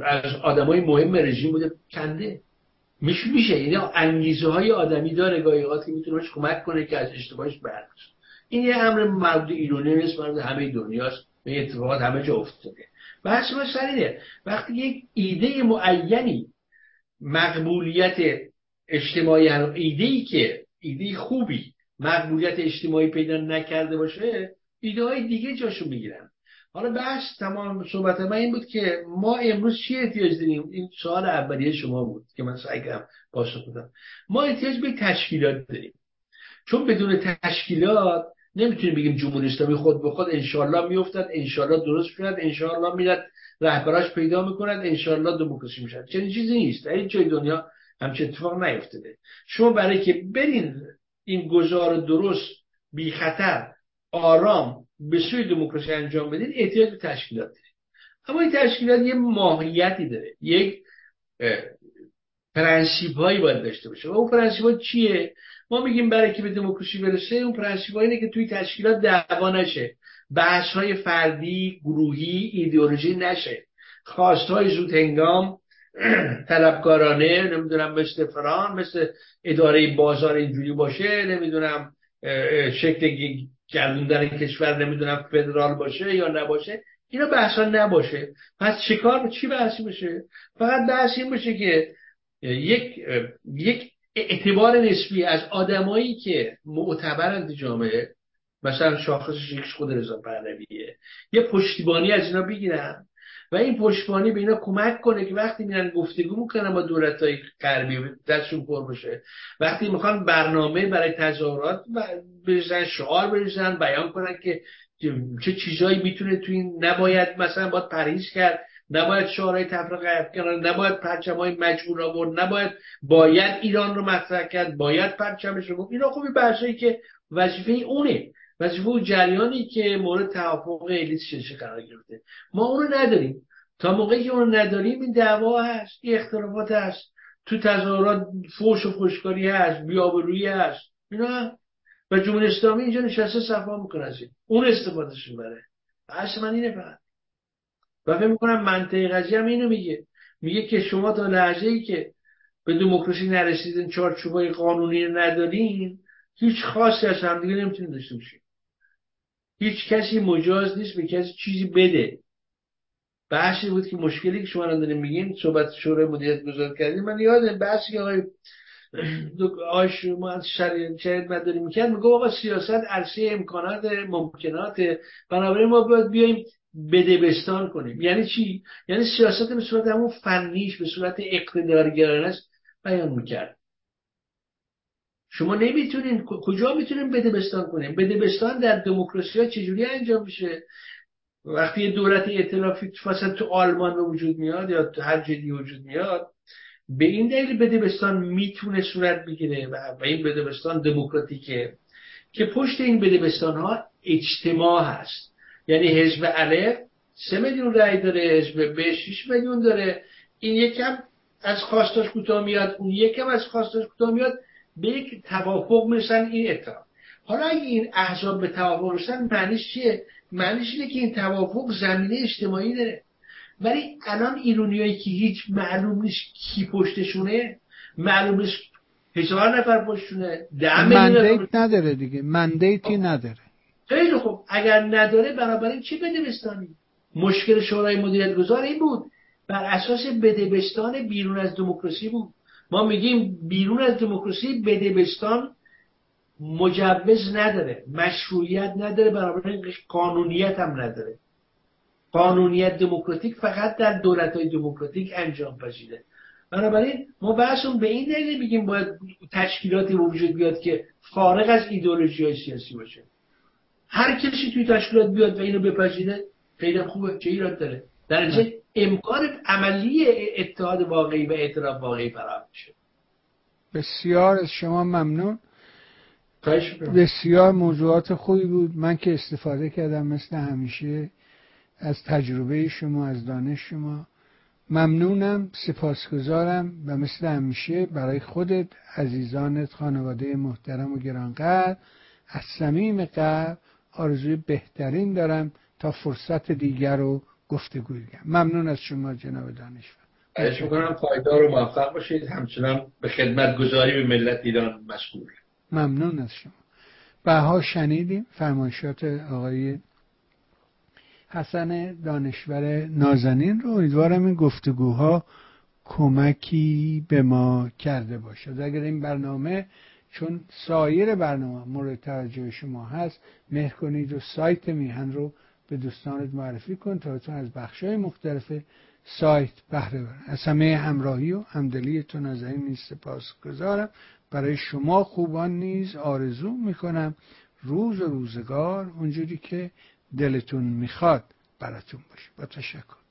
Speaker 3: از آدمای مهم رژیم بوده. کنده میشه میشه. اینا انگیزه های آدمی داره گاهی که می‌تونه کمک کنه که از اشتباهش برگرده این یه امر مربوط ایرانی نیست مربوط همه دنیاست. به اتفاقات همه جا افتاده. بحث ما سر وقتی یک ایده معینی مقبولیت اجتماعی ایده ای که ایده خوبی مقبولیت اجتماعی پیدا نکرده باشه ایده های دیگه جاشو می‌گیرن. حالا بحث تمام صحبت من این بود که ما امروز چی احتیاج داریم؟ این سوال اولیه شما بود که من سعی کردم پاسخ بدم. ما احتیاج به تشکیلات داریم. چون بدون تشکیلات نمی‌تونیم بگیم جمهوری اسلامی خود به خود انشالله میافتد انشالله درست شد انشالله میرد رهبراش پیدا می‌کنند انشالله دموکراسی میشن چنین چیزی نیست. در این جای دنیا همچه اتفاق نیفتاده. شما برای که برین این گذار درست بی خطر آرام به سوی دموکراسی انجام بدین احتیاج به تشکیلات دارید اما این تشکیلات یه ماهیتی داره. یک پرنسیپ هایی باید داشته باشه. و اون پرنسیپ ها چیه؟ ما میگیم برای که به دموکراسی برسه اون پرنسیپ اینه که توی تشکیلات دعوا نشه. بحث های فردی گروهی ایدئولوژی نشه. خواست های زود هنگام طلبکارانه نمی‌دونم مثل فران مثل اداره بازار اینجوری باشه نمی‌دونم شکل گردوندن کشور نمی‌دونم فدرال باشه یا نباشه اینا بحثا نباشه. پس چیکار چی بحثی بشه فقط بحث این باشه که یک یک اعتبار نسبی از آدمایی که معتبرند جامعه مثلا شاخص یکش خود رضا پهلویه یه پشتیبانی از اینا بگیرن. و این پشتیبانی به اینا کمک کنه که وقتی میرن گفتگو می‌کنن با دولت های غربی دستشون پر بشه. وقتی می‌خوان برنامه برای تظاهرات بریزن شعار بریزن بیان کنن که چه چیزایی می‌تونه تو این نباید مثلا باید پریز کرد نباید شعارهای تفرقه کنن نباید پرچم های مجبور آورد نباید باید ایران رو مطرح کرد باید پرچمش رو اینا خوبی بحثایی که وظیفه اونه. اون جریانی که مورد توافق الیت ششه قرار گرفته. ما اونو نداریم. تا موقعی که اونو نداریم این دعوا هست این اختلافات هست. تو تظاهرات فوش و فوشکاری هست بیابرویی هست. اینا و جمهوری اسلامی اینجا نشسته صفا می‌کنه از اون استفادهش بره بحث من اینه فقط. و فکر می‌کنم منطقه قضیه هم اینو میگه. میگه که شما تا لحظه ای که به دموکراسی نرسیدین چارچوبای قانونی ندارین هیچ خاصی از همدیگه نمی‌تونید داشته باشین. هیچ کسی مجاز نیست به کسی چیزی بده. بحثی بود که مشکلی که شما دارین میگین صحبت شورای مدیریت گذار کردیم من یادم بحثی که آقای آقای شما از شریعت مداری می‌کرد میگه آقا سیاست عرصه امکانات ممکنات بنابراین ما باید بیایم بدبستان کنیم. یعنی چی؟ یعنی سیاست به صورت همون فنیش به صورت اقتدارگرانه است بیان می‌کرد. شما نمی‌تونین کجا می‌تونین بدبستان کنیم بدبستان در دموکراسی ها چجوری انجام میشه؟ وقتی یه دولت ائتلافی مثلا تو آلمان به وجود میاد یا تو هر جدی وجود میاد به این دلیل بدبستان می‌تونه صورت بگیره و این بدبستان دموکراتیکه که پشت این بدبستان ها اجتماع هست. یعنی حزب الف سه میلیون رأی داره حزب ب 6 میلیون داره. این یکم از خواستاش کوتاه میاد اون یکم از خواستاش کوتاه میاد. به یک توافق می‌رسن این اتفاق حالا اگه این احزاب به توافق رسن معنیش چیه؟ معنیش اینه که این توافق زمینه اجتماعی داره. ولی الان ایرونیایی که هیچ معلوم نیست کی پشتشونه معلوم نیست هزار نفر پشتشونه
Speaker 2: مندیت نداره دیگه مندیتی نداره.
Speaker 3: خیلی خوب. اگر نداره بنابراین چه بدبستانی مشکل شورای مدیریت گذار این بود. بر اساس بدبستان بیرون از دموکراسی بود. ما میگیم بیرون از دموکراسی بدبستان مجوز نداره مشروعیت نداره بنابراین قانونیت هم نداره. قانونیت دموکراتیک فقط در دولت های دموکراتیک انجام پذیره. بنابراین ما بحثمون به این دلیل میگیم باید تشکیلاتی وجود بیاد که فارغ از ایدولوژی های سیاسی باشه. هر کسی توی تشکیلات بیاد و اینو بپذیره خیلی خوبه چه ایراد داره؟ در امکان عملی اتحاد واقعی و اعتراف واقعی فراهم میشه.
Speaker 2: بسیار از شما ممنون. بسیار موضوعات خوبی بود. من که استفاده کردم مثل همیشه از تجربه شما از دانش شما. ممنونم سپاسگزارم و مثل همیشه برای خودت عزیزانت خانواده محترم و گرانقدر از صمیم قلب آرزوی بهترین دارم تا فرصت دیگر رو گفتگوی کنم ممنون از شما جناب دانشور.
Speaker 3: خواهش می‌کنم پایدار و موفق باشید. همچنان به خدمت گذاری به ملت ایران مشغول
Speaker 2: ممنون از شما. بها شنیدیم فرمایشات آقای حسن دانشور نازنین رو. امیدوارم این گفتگوها کمکی به ما کرده باشد. اگر این برنامه چون سایر برنامه مورد توجه شما هست مهر کنید و سایت میهن رو به دوستانت معرفی کن تا تو از بخش های مختلف سایت بهره برن از همه همراهی و همدلیتون از این نیز سپاس گذارم. برای شما خوبان نیز آرزو می‌کنم روز و روزگار اونجوری که دلتون می‌خواد براتون باشه. با تشکر.